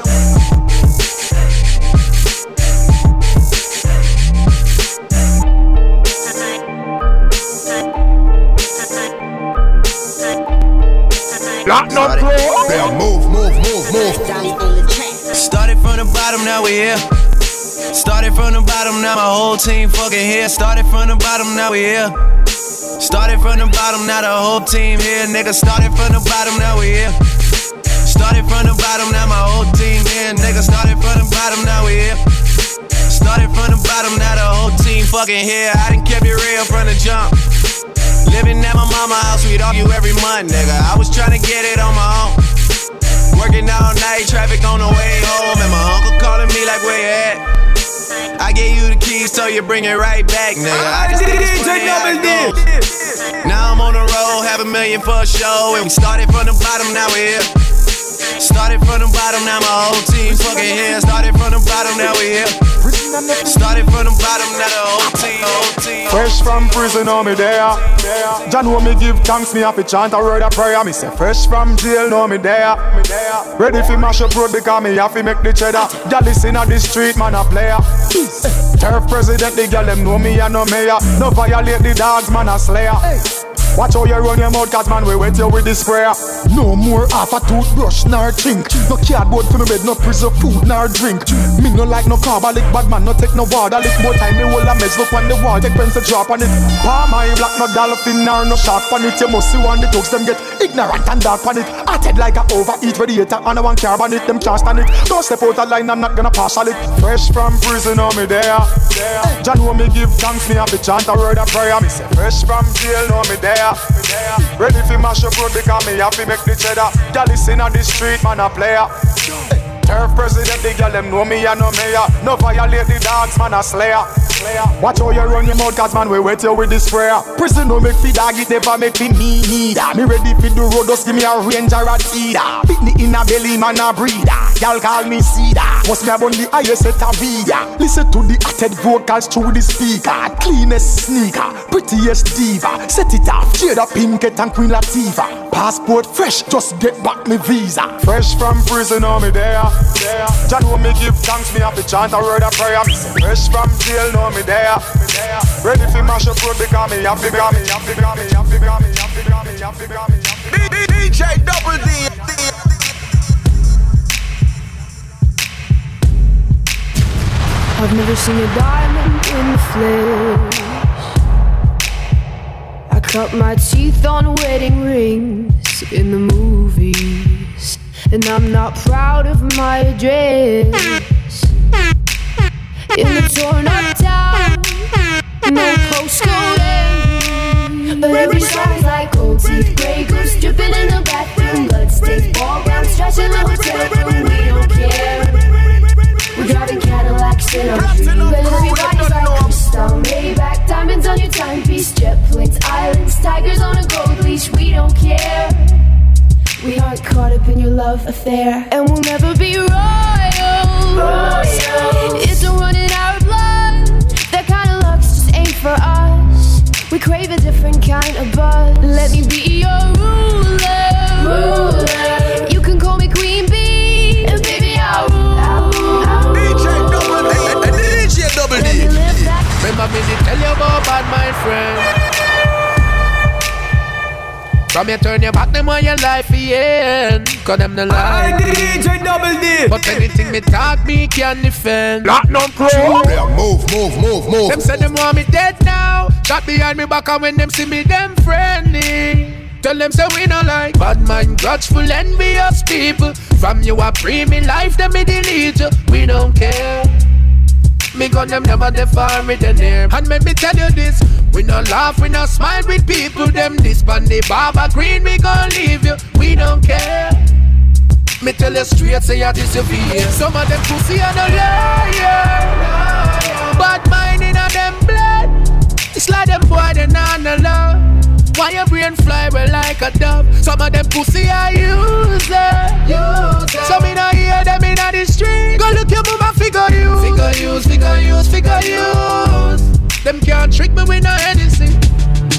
Platinum Pro. Yeah, move, move, move, move. Started from the bottom, now we here. Started from the bottom, now my whole team fucking here. Started from the bottom, now we here. Started from the bottom, now the whole team here. Nigga, started from the bottom, now we here. Started from the bottom, now my whole team here. Nigga, started from the bottom, now we here. Started from the bottom, now the whole team fucking here. I done kept it real from the jump. Living at my mama house, we'd argue every month, nigga. I was trying to get it on my own. Working all night, traffic on the way home, and my uncle calling me like, where you at? I gave you the keys, so you bring it right back, nigga. I just funny how it goes. Now I'm on the road, have a million for a show, and we started from the bottom, now we're here. Started from the bottom, now my whole team fucking here. Started from the bottom, now we here. Started from the bottom, now the whole team, whole team. Fresh from prison, know me there. Jah know me give thanks, me have to chant a word of prayer. Me say fresh from jail, know me there. Ready fi mash up road because me have to make the cheddar. Y'all listen at the street, man a player. Turf president, the girl them know me and no mayor. No violate the dogs, man a slayer. Watch how you run your mouth, cause man, we wet you with the sprayer. No more half a toothbrush, nor drink. No cardboard for me bed, no prison food, nor drink. Me no like no carbolic, bad man, no take no water. Lick more time, me hold a mess, look on the wall, take pencil drop on it. Palm eye black, no dolphin, nor no shark on it. You must see one the dogs, them get ignorant and dark on it. Acted like a overeat radiator, and I want carb on it, them can't stand it. Don't step out of line, I'm not gonna pass on it. Fresh from prison, know me there. John, know me give thanks, me have to chant a word of prayer. Me say, fresh from jail, know me there. Ready fi mash up road because me to make the cheddar. Y'all listen on the street, man a player. Turf president, the girl them know me and no mayor. No violate the dogs, man a slayer. slayer. Watch how you run your mouth, cause man we wet you with the sprayer. Prison no make fi dog, it never make me neither. Me ready fi the road, just give me a ranger and feeder. Pick me in a belly, man a breeder. Y'all call me cedar. Must me abon the highest set of vida. Listen to the acted vocals through the speaker. Cleanest sneaker, prettiest diva. Set it off, Jada Pinkett and Queen Latifah. Passport fresh, just get back me visa. Fresh from prison, know me there. Jah know me give thanks, me have to chant a word of prayer. Me say, fresh from jail, know me there. Ready fi mash up road because me have to, because me have to, because me have to, because me have to, because me have to, because me have to. DJ Double D. I've never seen a diamond in the flesh. I cut my teeth on wedding rings in the movies, and I'm not proud of my address. In the torn up town, no postcode. But every song's like gold teeth, grey goose dripping in the bathroom, bloodstains, ball ground, stretching the hotel room. We don't care. We're driving Cadillacs in our dreams. But everybody's like crystal, Maybach, diamonds on your timepiece, jet planes, islands, tigers on a gold leash. We don't care. We aren't caught up in your love affair, and we'll never be royals. It's a run in our blood. That kind of luck's just ain't for us. We crave a different kind of buzz. Let me be your ruler. You can call me Queen Bee, and baby I'll rule. DJ Double D. Remember me to tell you about my friend. From you turn your back, them on your life end. Cause them the lie. DJ Double D. But anything me talk, me can defend. Platinum Pro. Yeah, move, move, move, move. Them say them want me dead now. Shot behind me back and when them see me, them friendly. Tell them say we no like bad mind, grudgeful, envious people. From you a premium life, them me delete you. We don't care. Me gun them never define with the name. And let me tell you this: we no laugh, we no smile with people. Them this pan the barber green, we gon' leave you. We don't care. Me tell you straight, say you disappear. Some of them pussy and a liar. Bad mind in a them blood. It's like them boy they not no love. Why your brain fly well like a dove? Some of them pussy are user. user. Some in a hear them in a the street. Go look your mama figure use. Figure use, figure use, figure use. Them can't trick me with no anything.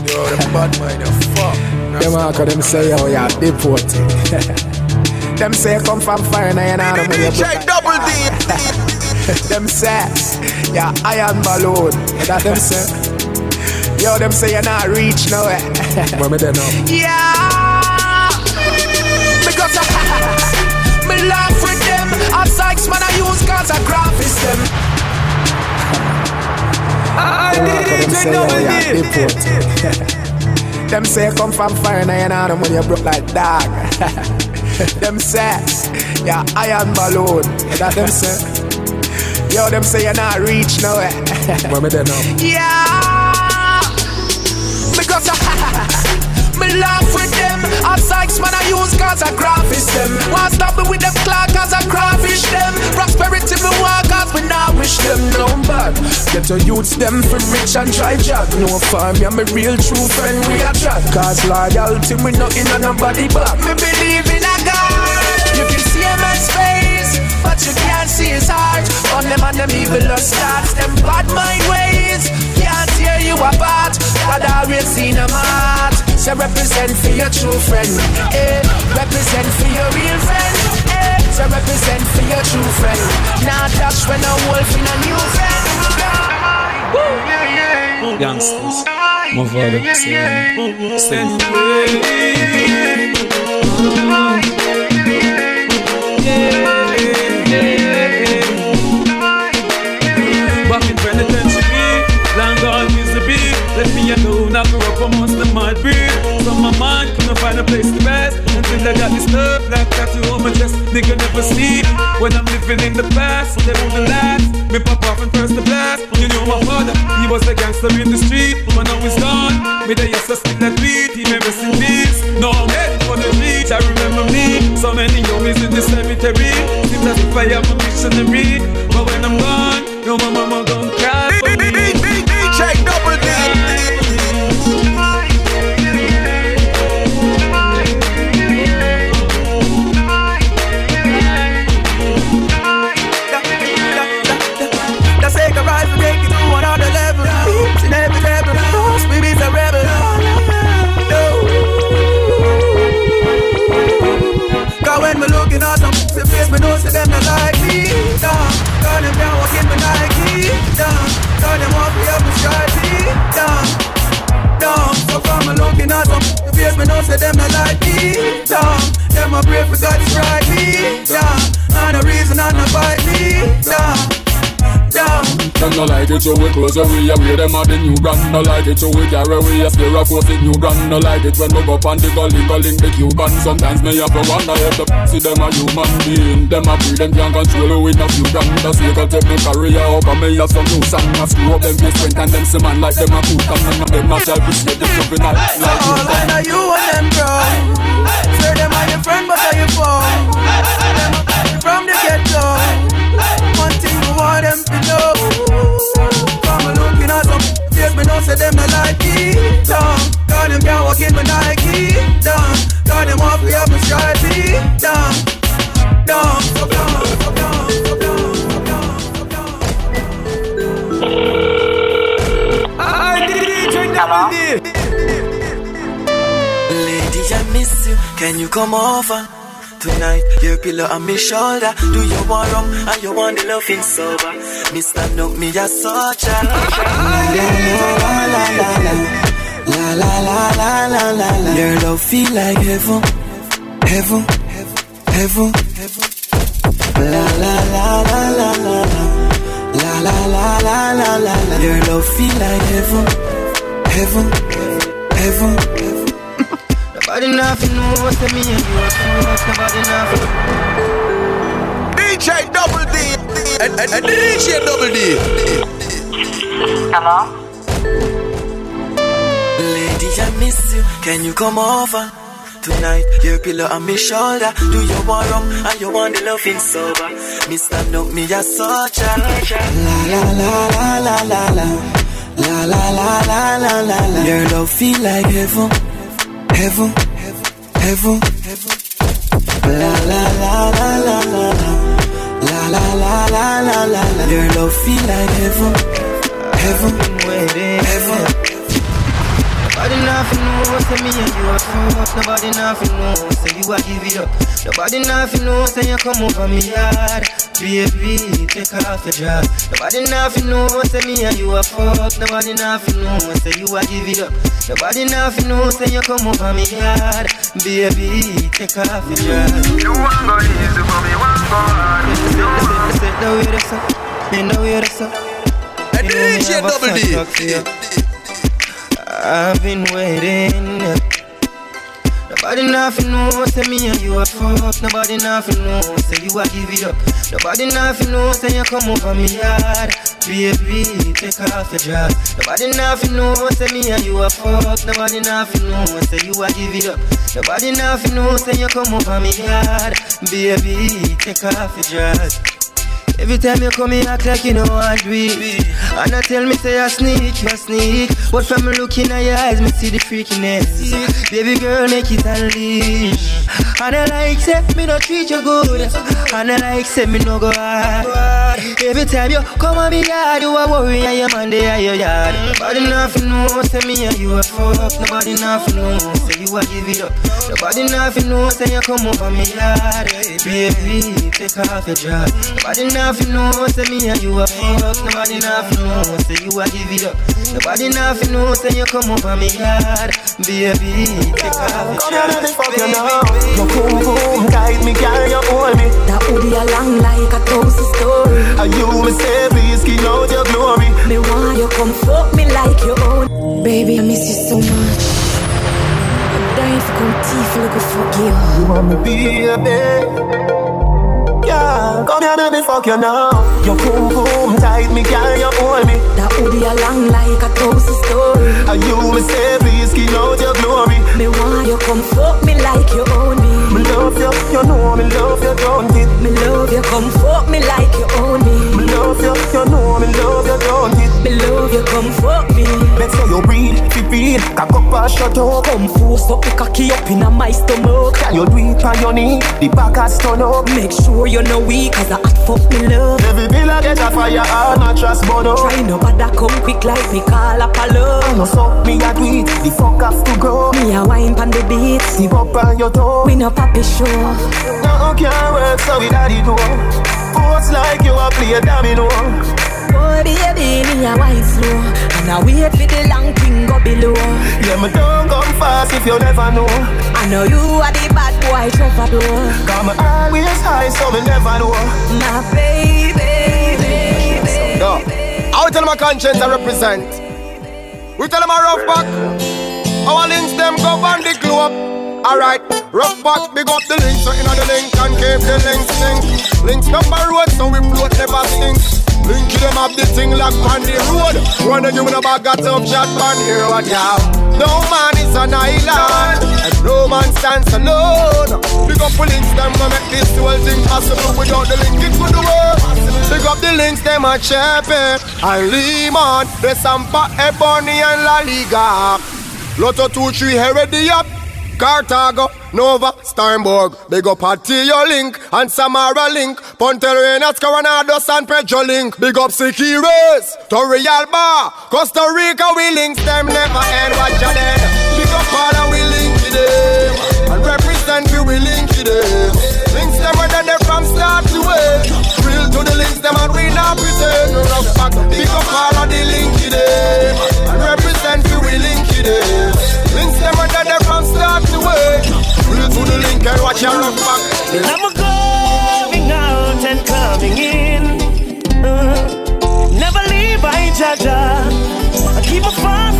Yo, them bad mind, you fuck. Them walk them say, oh yeah, deported. them say come from fire now, you know them when you DJ Double D. Them say, yeah, iron balloon. That them say. Yo, them say you're not reach nowhere. Where me there now? Yeah. Because I, me laugh with them. I Sykes man I use cause I graphics them. I Them DJ say, Double oh, yeah, D. deported. them say come from fire now, you know them when you broke like dog. them say, yeah, iron balloon. That them say. Yo, them say you're not reach nowhere. Where me there now? Yeah, because I, me laugh with them. I Sykes man I use cause I graphics them. Want stop me with them clock cause I crawfish them. Prosperity me want cause me not wish them no bad. Get your youths them for rich and try job. No farm, yeah, me real true friend we a chat. Cause loyalty me not in a nobody but me believe in a God. You can see a man's face, but you can't see his heart. On them and them evil starts, them bad mind ways. Can't tear you apart. God always seen a heart. So represent for your true friend, eh? Represent for your real friend, eh? So represent for your true friend. Now dash when a wolf in a new friend. Gangsters. Move on. Back alone, I grew up amongst the mud breed. So my mind couldn't find a place to rest until I got disturbed like tattoo on my chest. Nigga never sleep when I'm living in the past. They won't last. Me pop off and first the blast. You know my father, he was a gangster in the street, but now he's gone. Me the yes, I still that beat. He may rest in peace. No, I'm heading for the reach. I remember me. So many homies in the cemetery. Seems as if I am a missionary. But when I'm gone, no, my mama gon' it, so we close away away Them a the new brand No like it, so we carry away A spare of force the new brand No like it. When we go on the gully Calling the Cuban Sometimes me have to wonder If the see them a human being. Them a breed, them can't control we with no few brand The circle take me career up And me have some new song. I screw up them face print And them see man like them a cool And none of them a self-respect Them jumping out like you. All I know you and them bro. Say them are your friend but are you foe say them like Cause them can't walk in my Nike Cause them down I D. Lady, I miss you. Can you come over? Tonight, your pillow on my shoulder. Do you want rum and you want the loving sober? Me stand me a soldier. La la la la la la la la la la la. Your love feel like heaven, heaven, heaven. La la la la la la la. La la la la la la la. Your love feel like heaven, heaven, heaven. Nobody nothing knows to me and you. Nobody nothing. DJ Double D. And, DJ Double D. Hello? Lady, I miss you. Can you come over? Tonight, your pillow on my shoulder. Do you want rum and you want the loving sober? Mr. Knock me a soldier. La la la la la la la. La la la la la la la. Your love feel like heaven, heaven, heaven. La la la la la la la. La la la la la la la. Your love feel like heaven, heaven, heaven. Nobody nothing knows say me and you are fuck. Nobody nothing knows say you are give it up. Nobody nothing knows say you come over me yard. Baby, take off your dress. Nobody nothing knows say me and you are fuck. Nobody nothing knows say you are give it up. Nobody nothing knows say you come over me yard. Baby, take off your dress. You want go easy for me, want go hard. Sit the way that's up. Bend the way that's up. DJ Double D. I've been waiting. Nobody nothing knows say me and you are fuck. Nobody nothing knows say you are give it up. Nobody nothing knows say you come over me yard. Baby, take off your dress. Nobody nothing knows say me and you are fuck. Nobody nothing knows say you are give it up. Nobody nothing knows say you come over me yard. Baby, take off your dress. Every time you come, you act like you know what do it. And I tell me, say, I sneak, a sneak. But from looking at your eyes, me see the freakiness. Baby girl, make it unleash. And I like, say, me no treat you good. And I like, say, me no go hard. Every time you come on me yard, you a worry, and your man, they are your yard. Nobody nothing knows, say me and you a fuck. Nobody nothing knows, say you a give it up. Nobody nothing knows, say you come over me yard. Baby, take off your dress. Nobody nothing knows, say me and you a fuck. Nobody nothing knows, say you a give it up. Nobody nothing knows, say you come over me yard. Baby, take off your Come here, let me dress. fuck you now. Your boom boom guide me, girl, you hold me. That would be a long like a thousand story. And you me say, please skin out your glory. Me want you come fuck me like your own. Baby, I miss you so much. I'm dying for come teeth look fuck you. You want me baby? Come here, let me fuck you now. Your boom boom tight me, girl, you hold me. That would be a long like a thousand story. And you me say, please skin out your glory. Me want you come fuck me like you own love you, you know me love you, don't it? Me love you, come fuck me like you own me. Me love you, you know me love you, don't it? Me love you, come fuck me. Sure you breathe, fi breathe, cock up and shut up. Come force up the cocky up in a my stomach. Can you do it on your knee? The back has turn up. Make sure you're know weak, cause I fuck me love. Every bill I get a fire, all mattress burn up. Try no bother come quick like me call up a love. I know so, me a it, the fuck have to go. Me a wine pon the beat. Step up on your toe. We no papi show. No can't work, so we daddy do. Force like you a play a domino. Boy, baby, me a wine slow. And I wait for the long thing go below. Yeah, me don't come fast if you never know. I know you are the bad boy, Trevor Door. Come always high, so me never know. My baby, baby. Yo, I will tell my conscience I represent. We tell them a rough back. Our links them go on the globe. Alright, rough back, big up the links, so inna the link and keep the links link. Links number road, so we float never sink. Link them up the thing like on the road. Of you in a bag got up shot on here, what yeah. No man is an island, and no man stands alone. Big up the links, them gonna make this whole thing possible. Without the link, it would work. Big up the links, them a Chepe and Lehman, the Sampa, Ebony and La Liga. Lotto 2 3 Heredia up. Cartago, Nova, Steinberg, Big up Atio Link and Samara Link, Puntarenas, Coronados and Pedro Link, Big up Siquirres, Torrealba, Costa Rica, we links. Them never end, watch your. Big up all we link to and represent we link to them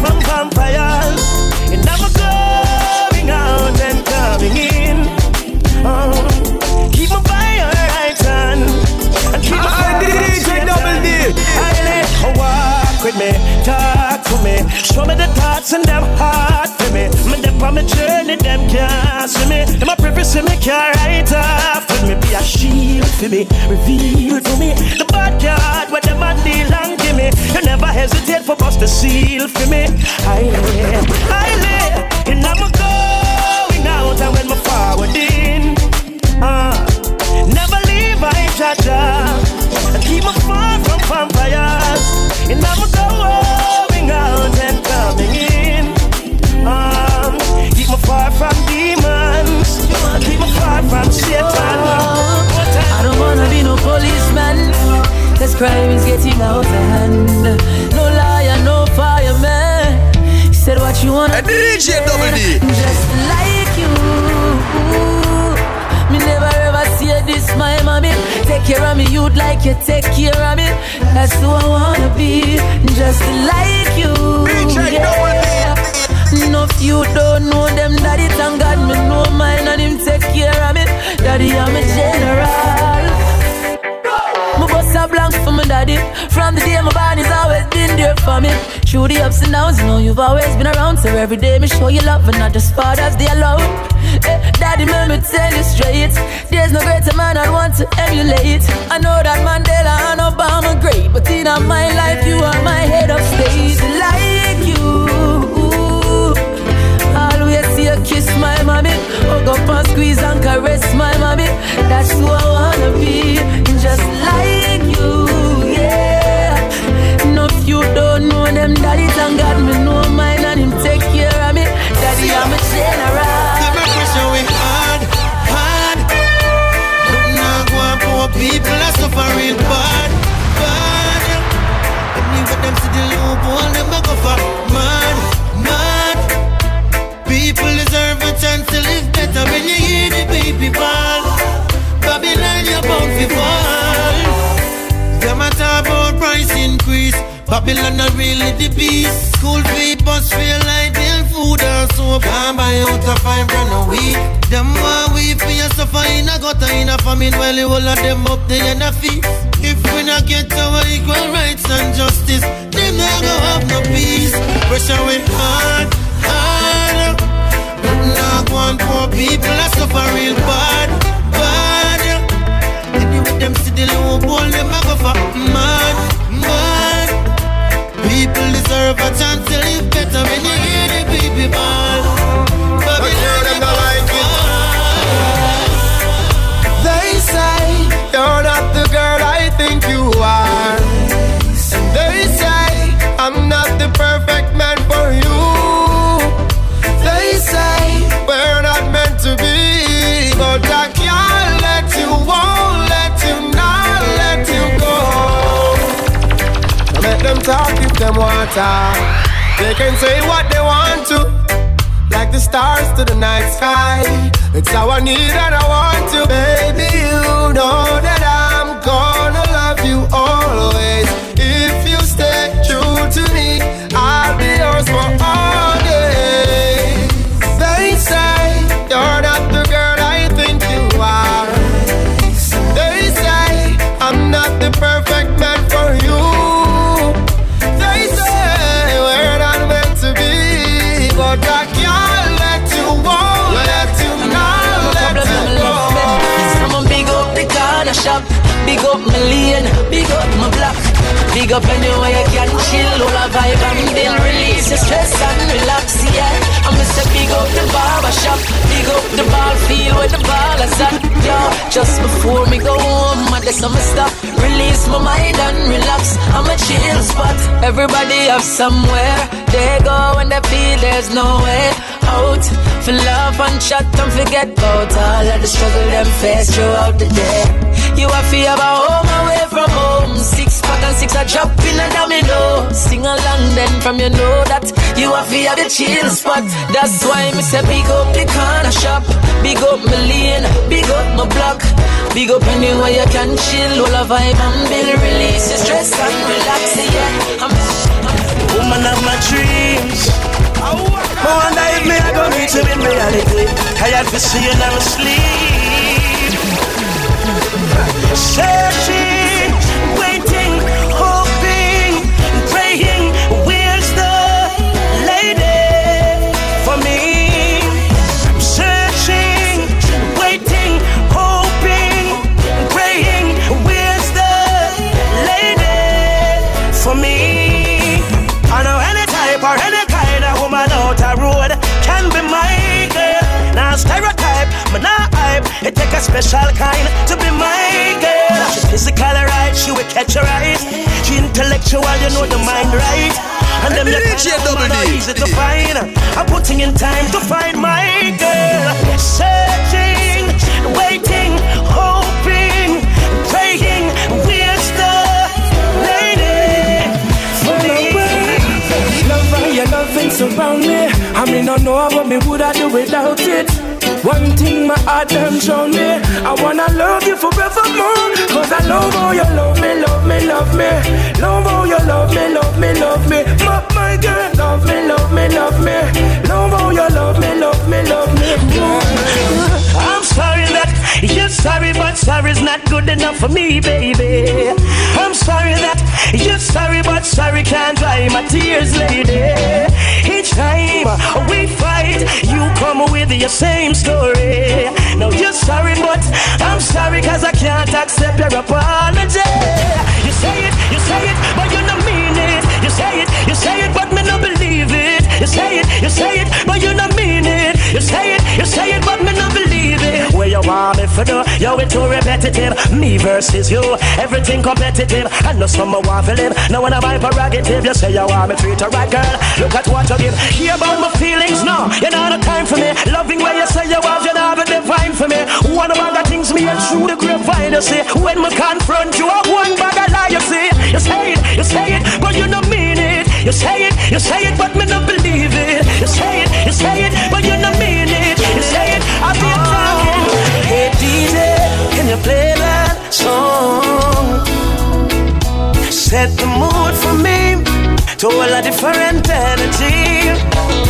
from vampires. And I'm going out and coming in. Oh, keep my fire right on. And keep my ah, fire right double D. I let her walk with me, talk to me, show me the thoughts and them heart for me. Me dip on my journey, them can't see me. Them a privacy, me can't write up shield for me, reveal to me the bad card where them man deal and give me. You never hesitate for bust the seal for me. I lay, I live, and I'm going out and when my forward in. Uh, never leave I jaja. And keep me far from vampires. And I'm going out and coming in. Um, keep me far from demons. Keep me far from Satan. Wanna be no policeman. Cause crime is getting out of hand. No liar, no fireman. He said what you wanna And DJ Double D. Just like you. Me never ever see this, my mommy. Take care of me, you'd like you take care of me. That's who I wanna be, just like you. yeah. Enough you don't know them, daddy. Thank God me know mine and him take care of me. Daddy, I'm a general. My boss a blank for my daddy. From the day my he's always been there for me. Through the ups and downs, you know you've always been around. So every day me show you love and not just fathers they alone. Eh, daddy, let me tell you straight. There's no greater man I'd want to emulate. I know that Mandela and Obama great, but in my life you are my head of state. Like Kiss my mommy. Hug up and squeeze and caress my mommy. That's who I wanna be. Just like you, yeah. No, you don't know them, daddy, thank God me know mine and him take care of me. Daddy, I'm a general. Never pressure we hard, hard. But now go on poor people are suffering bad, bad. Anyway, them see the loophole, them a go for mad. Better when you hear the baby ball. Babylon, you're bound to fall. Them a talk about price increase. Babylon not really the beast. School bus feel like bill, food and soap. Can't buy out a five grand a week. Them want we for your suffer in a gutter in a famine while you all of them up there in a feast. If we not get our equal rights and justice, them not go have no peace. Pressure we hard, hard. Now go on poor people are suffer real bad, bad. Anyway, them see the loophole, them a go for mad, mad. People deserve a chance to live better when you hear the baby ball. I make them to. They can say what they want to, like the stars to the night sky. It's how I need and I want to, baby. You know that I'm gonna love you always. If you stay true to me, shop, big up my lane, big up my block. Big up anywhere you can chill, all a vibe and then release your stress and relax, yeah. I'ma say big up the barber shop, big up the ball field where the ball is at, yo. Just before me go home, I just I'ma stop, release my mind and relax. I'm a chill spot. Everybody have somewhere they go when they feel there's no way out. For love and chat and forget about all of the struggle them face throughout the day. You have to have a home away from home. Six pack and six a drop in a domino. Sing along then from you know that you have to have a chill spot. That's why me say big up the corner shop, big up my lane, big up my block, big up anywhere you can chill, all a vibe and build, release your stress and relax. Yeah, I'm, Woman of my dreams. I wonder if me I reach you in reality. Tired to see you never sleep. Searching, a special kind to be my girl. She physical right, she will catch your eyes. She intellectual, you know the mind right. And them you can't not easy to find. I'm putting in time to find my girl. Searching, waiting, hoping, praying. We're the lady for me. Love how your loving surround me. I mean, I know what me would I do without it. One thing my heart done shown me. I wanna love you forevermore. Cause I love how you love me, love me, love me. Love how you love me, love me, love me. My, my girl, love me, love me, love me. Love how you love me, love me, love me. I'm sorry that you're sorry, but sorry's not good enough for me, baby. I'm sorry that you're sorry, but sorry can't dry my tears, lady. Each time we fight, you come with your same story. Now you're sorry, but I'm sorry cause I can't accept your apology. You say it, you say it, but you don't mean it. You say it, you say it, but me not believe it. You say it, you say it, but you don't mean it. You say it, you say it, but me not believe it. Where you want me for do? Yo, it too repetitive. Me versus you, everything competitive. I know some want to live. Now when I'm my prerogative, you say you want me treat her right, girl. Look at what you give. Hear about my feelings, no, you know the time for me. Loving where you say you have, you know the divine for me. One of the things me and through the grapevine, you see. When me confront you, I one bag of lie, you see. You say it, you say it, but you mean it. You say it, you say it, but me not believe it. You say it, you say it, but you don't mean it. You say it, I be talking. Hey DJ, can you play that song? Set the mood for me to a different energy.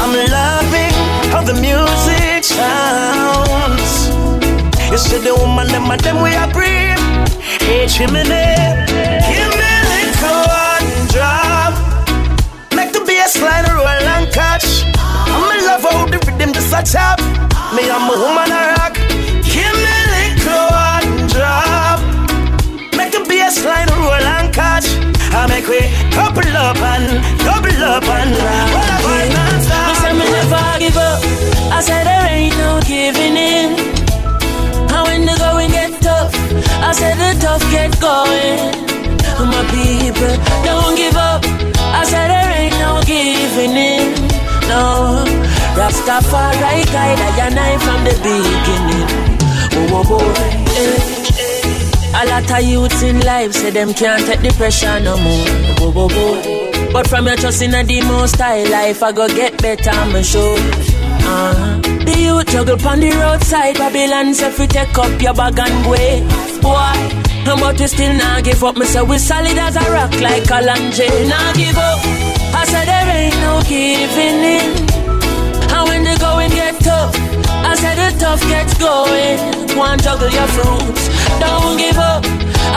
I'm loving how the music sounds. You see the woman, them and them we are breathe. Hey, chimney, give me a little one drop. Make the bass roll and catch. I'm in love how the rhythm just a chop. Me, I'm a woman a rock. Give me little one drop. Make the bass line roll and catch. I make we couple up and double up and and non-stop. Me say me never give up. I said there ain't no giving in. And when the going get tough, I said the tough get going. My people don't give up. I said there ain't no giving in. No, Rastafari guide I and I from the beginning. Oh, oh boy. eh. A lot of youths in life say them can't take the pressure no more. Bo, bo, bo. But from your trust in a demo style life, I go get better, I'm sure. Uh-huh. The youth juggle on the roadside, Babylon say fi take up your bag and go. Boy, but we still not give up. Me say we solid as a rock like Kalanje. Nah give up. Said there ain't no giving in. And when the going get tough, I said the tough gets going. One juggle your fruits, don't give up.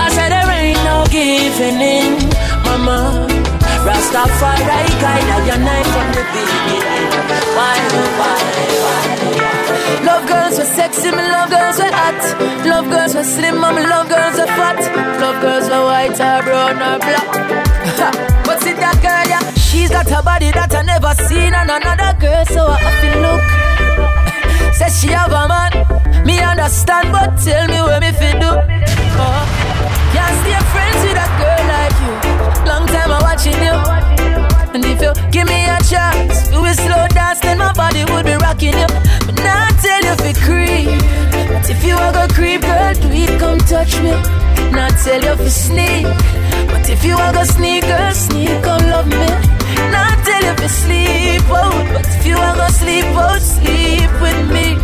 I said there ain't no giving in, mama. Rastafari guide I your knife from the beginning. Why, why, why? Love girls with sexy, me love girls with hot. Love girls with slim, and me love girls with fat. Love girls with white or brown or black. but see that girl, she's got a body that I never seen on another girl, so I feel look. Says she have a man, me understand, but tell me where me fit do. Oh. Can't stay friends with a girl like you. Long time I watching you. And if you give me a chance, we slow dance, then my body would be rocking you. But now I tell you fi creep. But if you are go creep, girl, do it, come touch me. Now tell you fi sneak. But if you are go sneak, girl, sneak, come love me. Now tell you fi sleep out. But if you are go sleep out, sleep with me.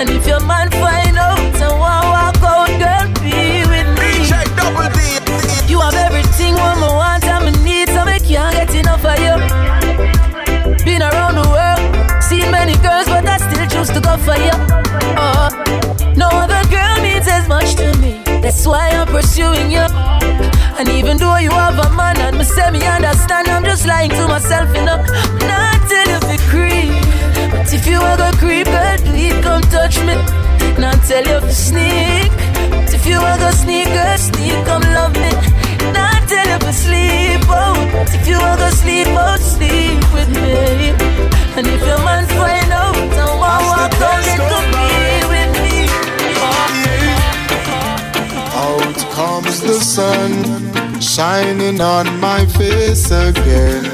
And if your man find out and want walk out, girl, be with me. You have everything one more want and me need, so me can't get enough of you. Been around the world, seen many girls, but I still choose to go for you. pursuing you. And even though you have a man and me say me understand, I'm just lying to myself, you know. Not tell you fi creep, but if you are a creep, girl, please come touch me. Not tell you fi sneak, but if you are a sneak, girl, sneak, come love me. Not tell you fi sleep, oh, but if you are a sleep, oh, sleep with me. And if your man find out, don't walk out, let go. sun shining on my face again.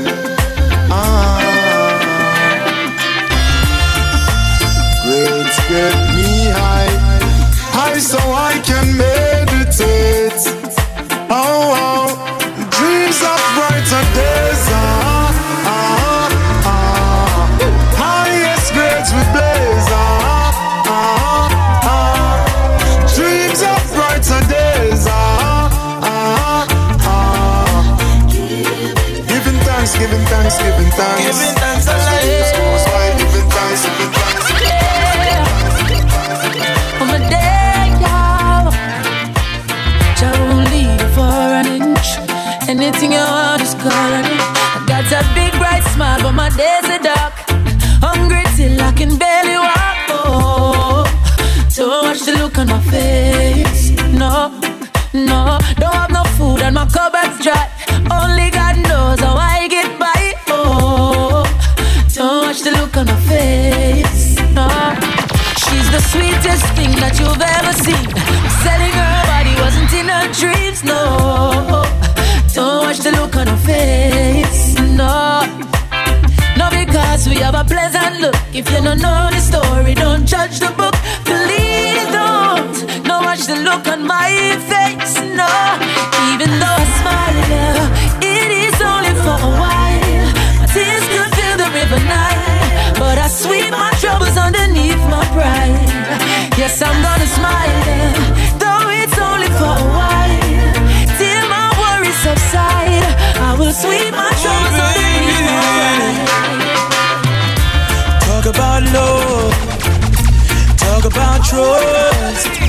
Ah. Grades get me high, high so I can make giving thanks. Giving thanks, I like it. Schools, why giving thanks, giving thanks. I'm a day, y'all. Joe won't leave for an inch. Anything you want is calling. I got a big bright smile, but my days are dark. Hungry till I can barely walk. Oh, don't watch the look on my face. No. If you don't know the story, don't judge the book. Please don't. No, watch the look on my face. No, even though I smile, it is only for a while. Tears could fill the river Nile, but I sweep my troubles underneath my pride. Yes, I'm gonna smile, though it's only for a while. Till my worries subside, I will sweep my troubles underneath. Talk about love, talk about trust.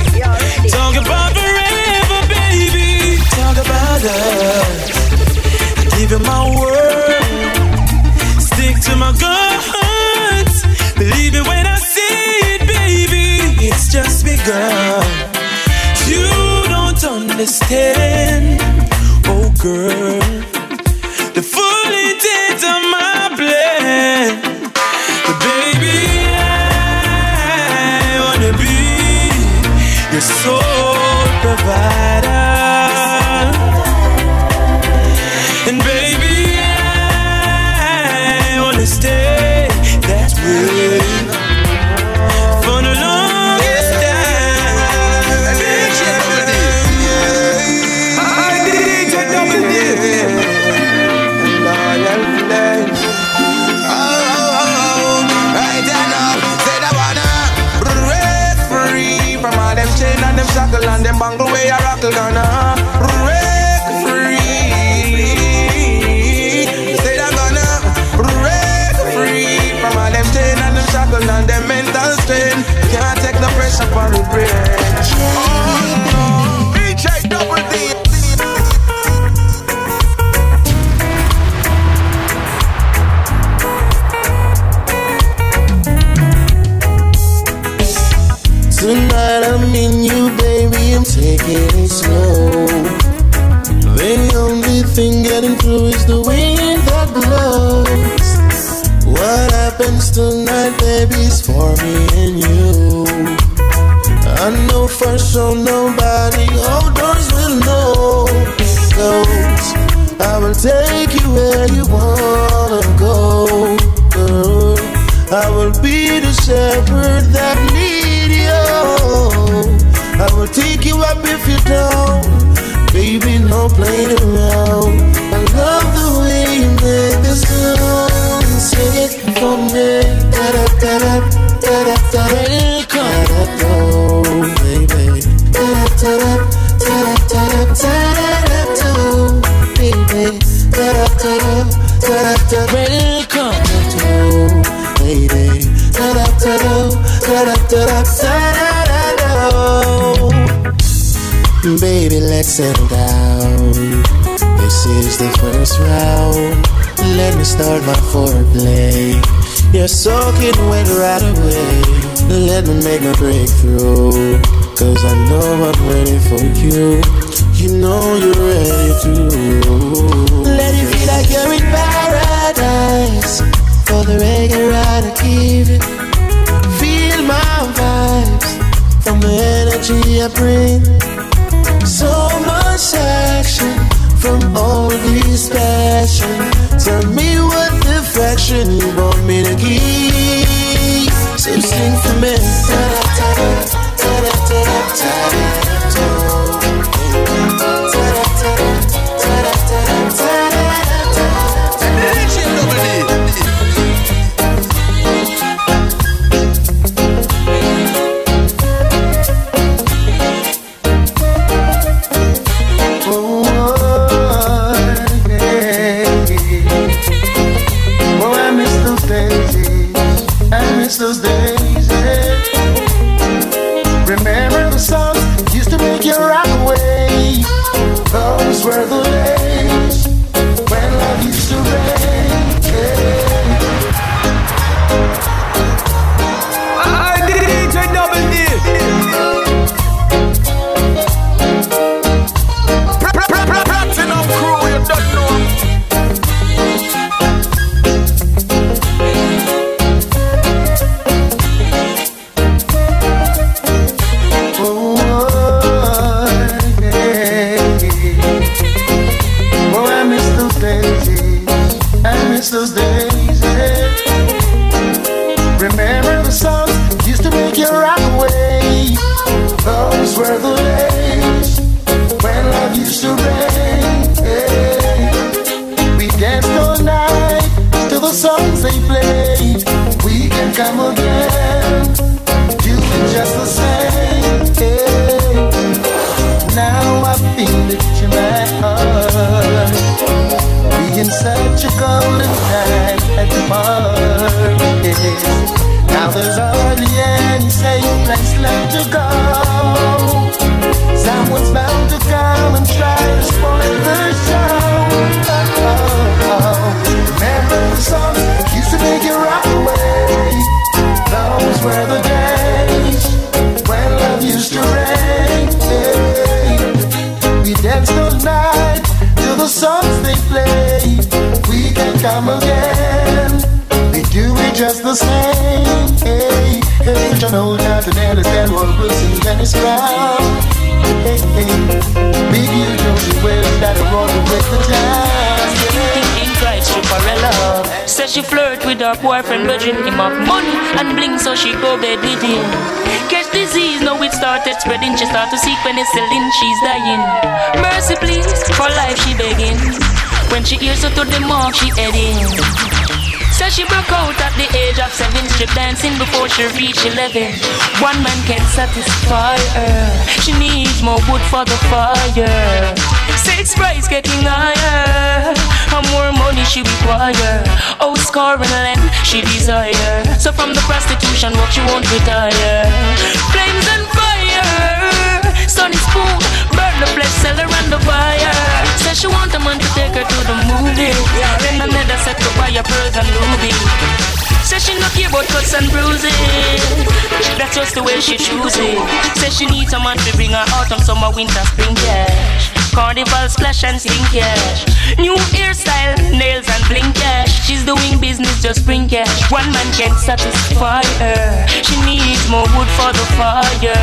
She needs a man to bring her autumn, summer, winter, spring cash. Carnival splash and sing cash. New hairstyle, nails and bling cash. She's doing business, just bring cash. One man can satisfy her. She needs more wood for the fire.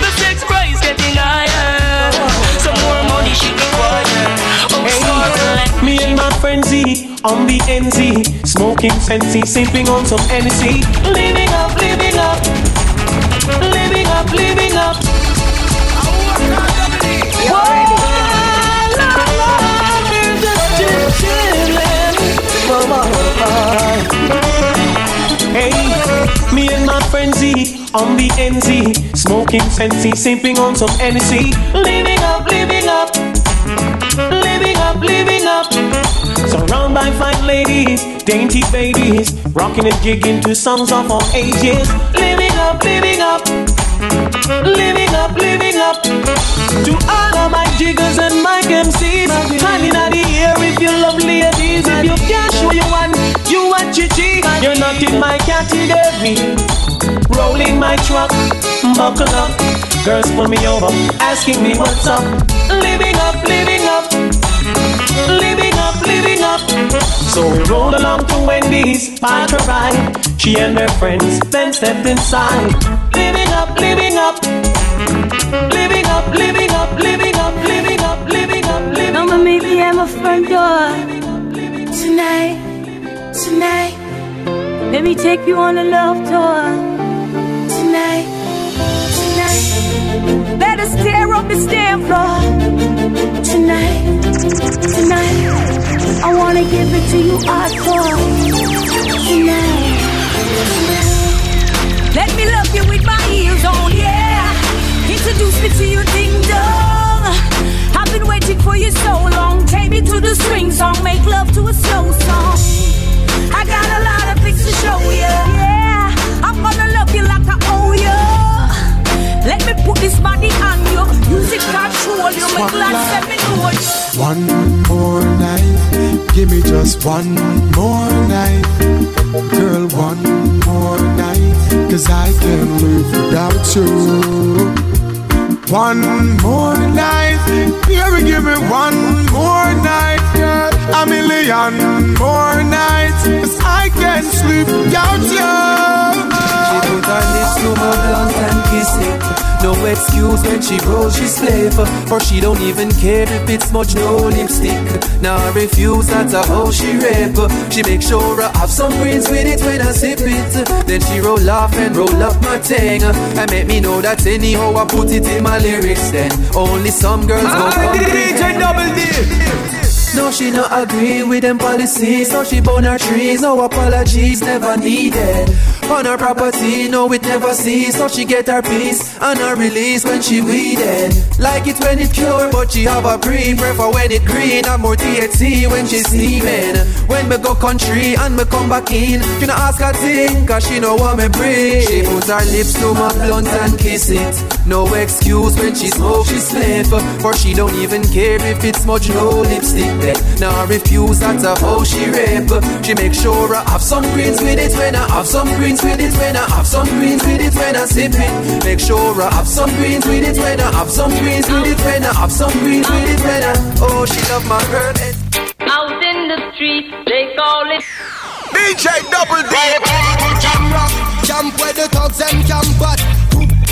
The sex price getting higher. Some more money she require. Oh, Hey, me and my friend Z on the NZ, smoking Sensi, sipping on some Hennessy, living up, living up, living up, living up. Hey, me and my friend Z on the NZ, smoking Sensi, sipping on some Hennessy, living up, living up living up, living up. Surrounded by fine ladies, dainty babies, rocking and jigging to songs of all ages. Living up, living up, living up, living up. To all of my jiggers and my MCs, handing out the air if you love ladies. If you can't show you one, you want chichi. You're not in my category. Rolling my truck, buckle up. Girls pull me over, asking me what's up. Living up, living up, up. So we rolled along to Wendy's, parked her ride. She and her friends then stepped inside. Living up, living up, living up, living up, living up, living up, living up, living up. Me meet me at my front door. Tonight Tonight, let me take you on a love tour. Tonight, let us tear up the stand floor. Tonight, tonight, I wanna give it to you hardcore. Tonight, let me love you with my ears on, yeah. Introduce me to your ding dong. I've been waiting for you so long. Take me to the swing song, make love to a slow song. I got a lot of things to show you. Yeah, I'm gonna love you like I owe you. Let me put this body on you. Music control you, make love let me know you. One more night, give me just one more night. Girl, one more night, cause I can't live without you. One more night, baby, give me one more night, girl. A million more nights, cause I can't sleep without you. She put her lips to my blunt and kiss it. No excuse when she rolls, she slave. For she don't even care if it's much no lipstick. Now I refuse, that's a how she rape. She make sure I have some greens with it when I sip it. Then she roll off and roll up my thing. And make me know that anyhow I put it in my lyrics. Then only some girls go Ah, DJ Double D. no, she not agree with them policies. No, she burn her trees. No apologies, never needed. On her property, no, it never cease. So she get her peace and her release when she weeded. Like it when it pure, but she have a pre. Prefer when it green and more THC when she steaming. When me go country and me come back in, you know ask her thing, cause she know what me bring. She put her lips to my blunt and kiss it. No excuse when she smoke, she slip. For she don't even care if it's smudge, no lipstick then. Now I refuse, that's a how she rape. She make sure I have some greens with it when I have some greens with it when I have some greens with it when I sip it. Make sure I have some greens with it when I have some greens with it when I have some greens with it when I. Oh, she love my girl. Out in the street, they call it. DJ Double D. Jam rock, jump where the thugs them camp at.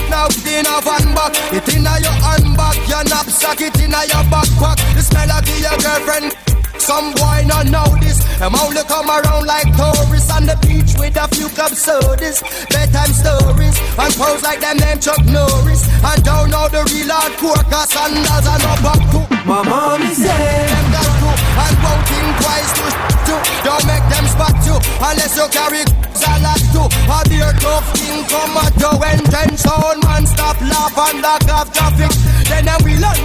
Now in a van back, it in a your handbag, your knapsack, it in a your backpack. The smell of your girlfriend. Some boy not know this. Them only come around like tourists on the beach with a few cup sodas, bedtime stories, and pose like them name Chuck Norris. And don't know the real hardcore, cause sandals and no back to. My mom is there. Them got to, and won't think twice to to. Don't make them spot you, unless you carry a lot to. A beer tough thing come at you when ten sound man stop laugh and lock off traffic. Then them we learn.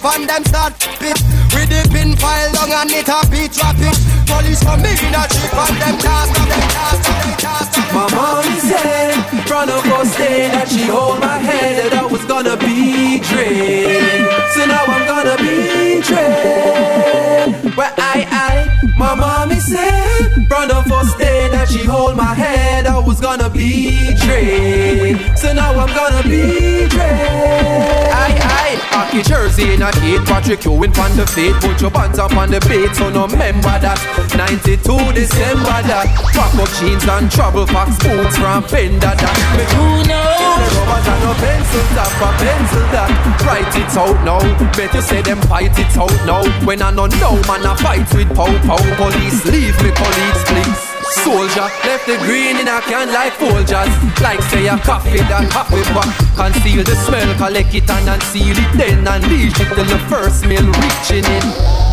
From them start pit With the pin file long and it a beat rapid Police come in a chip and them cast and them cast and them cast My mom said, front of us day that she hold my hand that I was gonna be dread. So now I'm gonna be dread. Where I, I, my mommy said, front of us day that she hold my hand I was gonna be dread. So now I'm gonna be dread. I, I, hockey jersey in a gate, Patrick Ewing on the feet, put your bands up on the beat, so no remember that. 92 December that. Fuck up jeans and trouble packs, boots from Fender that. Me who knows? The rubbers and no pencil top, a pencil that. Write it out now. Bet you say them fight it out now. When I don't know, man, I fight with pow pow. Police, leave me, colleagues, please. Soldier left the green in a can like Folgers. Like say a coffee that coffee back Conceal the smell, collect it and unseal it. Then unleash it till the first meal reaching in.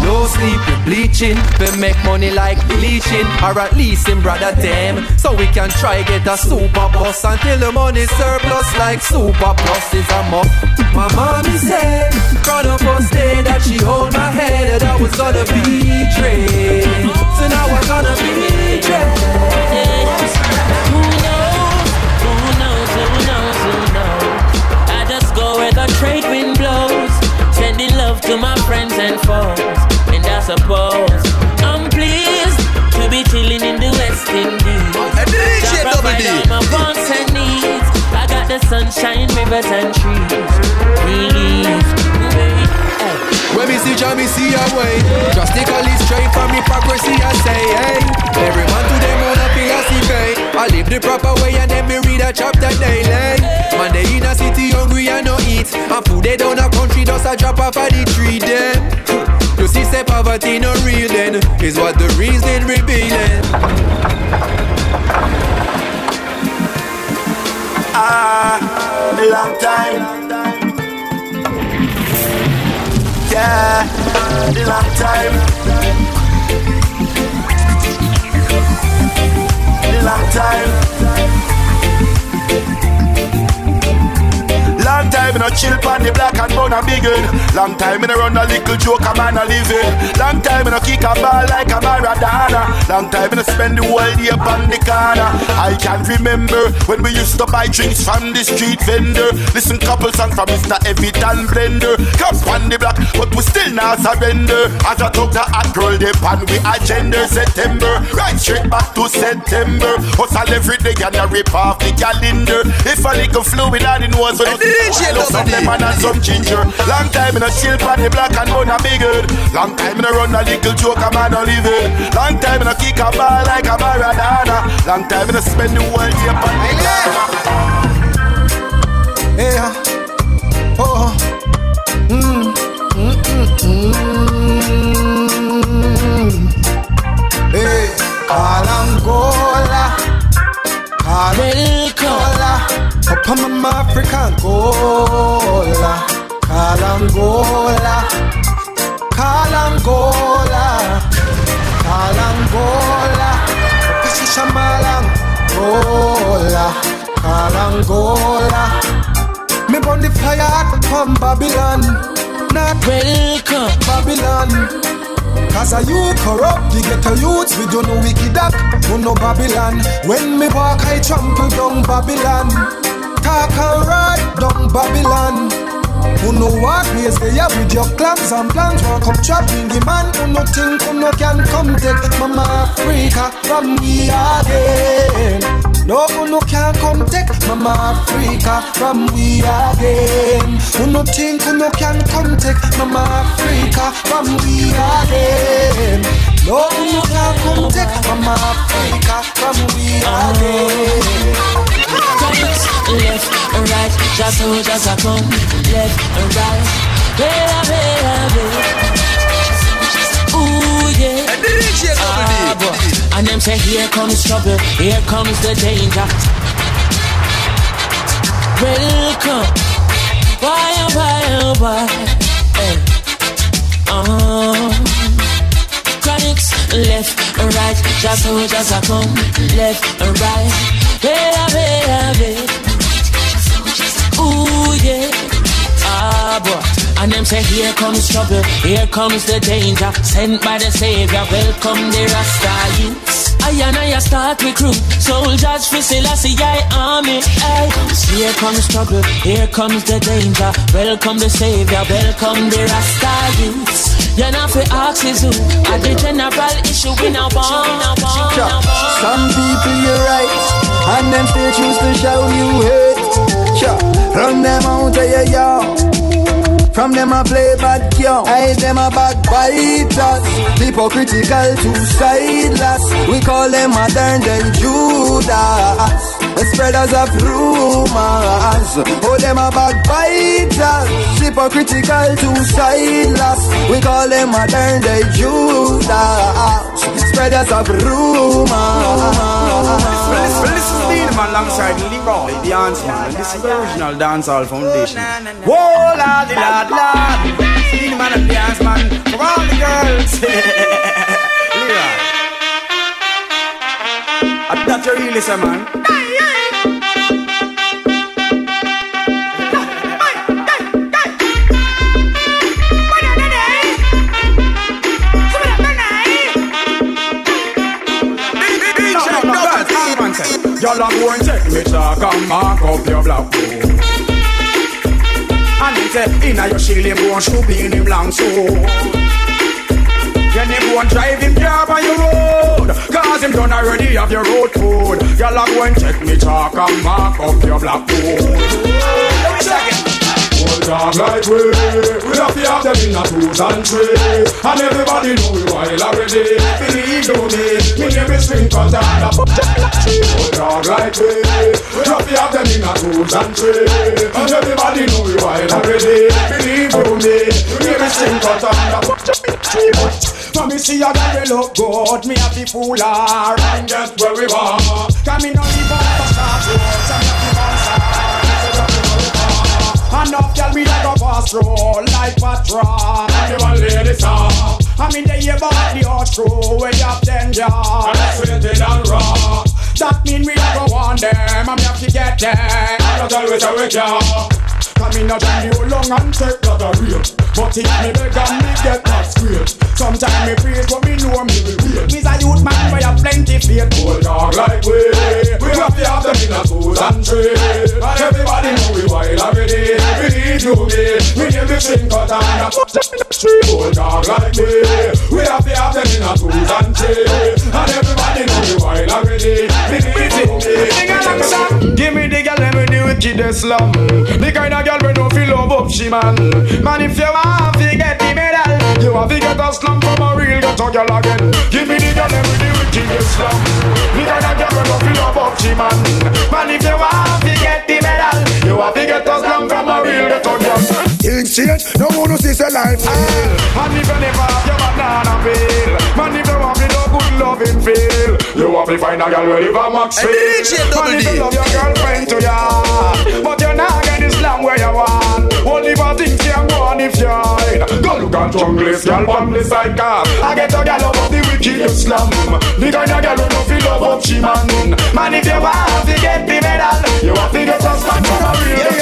No sleep, we bleaching. We make money like bleaching Or at least in brother them. So we can try get a super bus Until the money surplus like super plus is a must. My mommy said Front of us day that she hold my head. That I was gonna be dread So now I'm gonna be dread Who knows? Who knows? Who knows? Who knows? I just go where the trade wind blows, sending love to my friends and foes. And I suppose I'm pleased to be chilling in the West Indies. DJ Jah provide all my wants and needs. I got the sunshine, rivers and trees. Relief. When me see Jah, me see a way. Drastically straight from hypocrisy, I say, hey. Every man to them own philosophy. I live the proper way and then me read a chapter daily. Man, they in a city hungry and no eat. And food they down a country does a drop off of the tree then. You see, say poverty no real then is what the reason revealing. Ah, long time Yeah, long time. The Long time. Long time in a chill pan the black and bone a biggin. Long time in a run a little joke a man a living. Long time in a kick a ball like a Maradona. Long time in a spend the whole day upon the corner. I can remember when we used to buy drinks from the street vendor. Listen couple songs from Mr. Everton Blender. Come on the block, but we still not surrender. As I talk the hot girl, they pan we agenda September. Right straight back to September. Hustle every day and a rip off the calendar. If a little fluid nose, we DJ Love some lemon and some ginger. Long time in a chill pan the black and bone a big good. Long time in a run a little joke a man a live it. Long time in a kick a ball like a Maradona. Long time in a spend the whole day upon the Yeah. Oh. Mm. Mm, mm, mm. Hey. Kalangola. Kalangola. Up on my African Gola. Kalangola. Kalangola. Kalangola. Pasisha Malangola. Kalangola. Me burn the fire from Babylon. Not welcome Babylon. Cause a you corrupt, the ghetto youths, we don't know wicked act, who no Babylon. When me walk, I trample down Babylon. Talk and ride down Babylon. Who know what ways they are with your clams and plans? Won't come trapping the man. Who no think who no can come take Mama Africa from me again. No who no can come take Mama Africa from me again. Who no think who no can come take Mama Africa from me again No who no can come take Mama Africa from we again left and right, just so just a come, left and right. Hey, hey, hey. Ooh, yeah. Ah, boy. And them say, here comes trouble, here comes the danger. Welcome, why, oh, why, oh, why? Hey. Uh-huh. Left and right, just so just a come, left and right. Hey, hey, hey. Ooh, yeah. Ah, boy. And them say, here comes trouble, here comes the danger. Sent by the Savior, welcome the Rasta youths. I and I start recruit soldiers for Selassie I army. Ay. Here comes trouble, here comes the danger. Welcome the Savior, welcome the Rasta youths. You're not for axes, who are the general issue in our born. Some people you're right, and them still choose to show you hate. Sure. Run them out of your yard. From them I play bad girl, I them a backbiters Hypocritical to sideless We call them modern day Judas The spreaders of rumors Oh them a backbiters Hypocritical to sideless We call them modern day Judas Spreaders of rumors Well, this is Dean Man alongside Leroy, the dance man, and this is the original dancehall foundation. Whoa, lad, lad, lad. Dean Man and dance man, for all the girls. Leroy. I thought you really say, eh, man. Y'all are going take me talk and mark up your black book. And he said, inna your shilling bone should be in him long so. When him and drive him car on your road Cause him done already have your road code Y'all are going take me talk and mark up your black book. Let me second. All talk like we. We have to have them in a twos and three And everybody know you while already. Believe you me Me name is Swing Cantana All talk like we. We have to have them in a twos and three And everybody know you while already. Believe you me Me name is Swing Cantana For me see a girl look good. Me to fool her And get where we want Come in on the pass roll like patrol. And the one lady saw. I'm in the year about the crew where you have danger. And that's sweet and raw. That mean we don't go on them, I'm have to get them. And that's always a wicked. Come in a join you long and take that a real But if me beg and me get that straight Sometimes me praise but me know me will wait Me's a youth man where you plenty faith. Old dog like we. We have to have them in a schools and trade. And everybody know we wild already We need you me We name the thing cut and a put them in the street. Old dog like me We have to have them in a schools and trade. And everybody know we wild already We need you me Give me the girl let me do the slum The kind of girl we don't feel love up she man. Man if you want to get the medal You want to get a slum from a real ghetto girl again. Give me the girl let me do it kid the slum The kind of girl we don't feel love up she man. Man if you want to get the medal You want to get a slum from a real ghetto girl. Things change, no one to see the life. Ah. And if you never have your banana peel Man if you want to know good loving feel You want to find a girl where live a max feel Man you love your girlfriend to ya. But you're not get Islam where you want. Only for things can go on if you're Go look at junglist, girl on the side car I get a girl up the wicked Islam The kind of girl who don't feel love up she man Man if you want to get the medal You want to get a stand for a real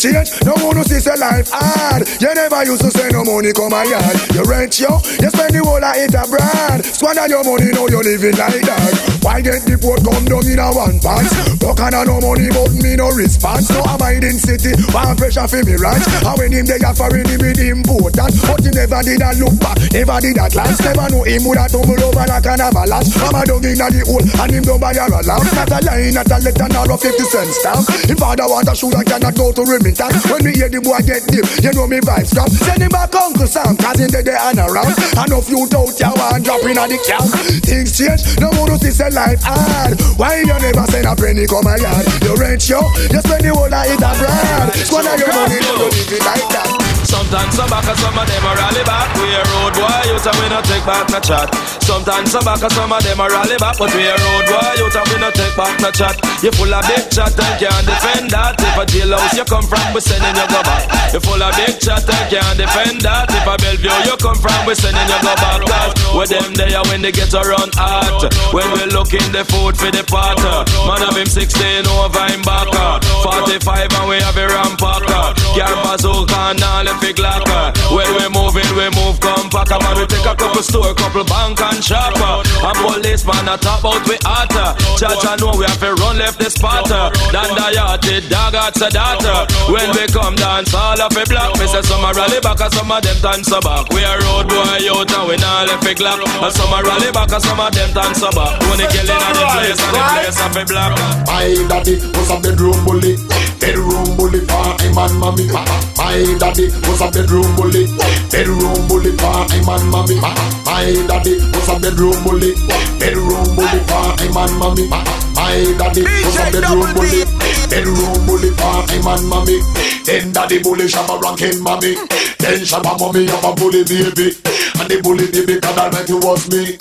change, no one who see the life hard. You never used to say no money come a yard. You rent yo, you spend the whole of it abroad. Squander your money, now you living like that. Why get the port come down in a one pants? Buck and no money, but me no response. No abiding city, one pressure for me ranch. And when him they foreign, him with important. But he never did a look back, never did a glance. Never know him would have tumble over like an avalanche. Mama dug in the hole, and him don't buy a alarm. Not a line, not a letter, not a 50 cent stamp. Him father want a shoe that cannot go to remittance. When me hear the boy get deep, you know me vibes drop. Send him back Uncle Sam, cause him dead there and around. And if you doubt you want drop in the camp. Things change, no more to see life hard. Why you never send a penny come a yard? You rent yo, you spend the whole of it abroad. Squander your money, you don't live it like that. Sometimes some back some of them are rally back. We a road boy, you tell we not take back no chat. Sometimes some back some of them are rally back, but we a road boy, you tell we not take back no chat. You full of big chat and can't defend that. If a jailhouse you come from, we sending you go back. You full of big chat and can't defend that. If a Bellevue you come from, we sending you go back. Cause with them there when they get around hot. When we looking the food for the pot. Man of him 16 over him back. 45 and we have a rampacker. Car bazooka and all the big locker. When we moving, we move compact. Man, we take a couple store, couple bank and shopper. And policeman a top out we hotter. Judge I know we have to run left the spotter. Dan the yard, the dog at the daughter. When we come dance, all of a block. Me say some a rally back and some of them dance back. We a road boy out and we not left a clock. And some a rally back and some of them dance back. When they kill in the place and the place of a block. My daddy was a bedroom bully. Bedroom bully for him and mommy. My daddy was a bedroom bully. Bedroom bully for him and mommy. My daddy was a bedroom bully. Bedroom bully for him and mommy. My daddy was a bedroom bully. Bedroom bully for him and mommy. Then daddy bully shabba ranking mommy. Then shabba mommy have a bully baby. And the bully baby God almighty was me.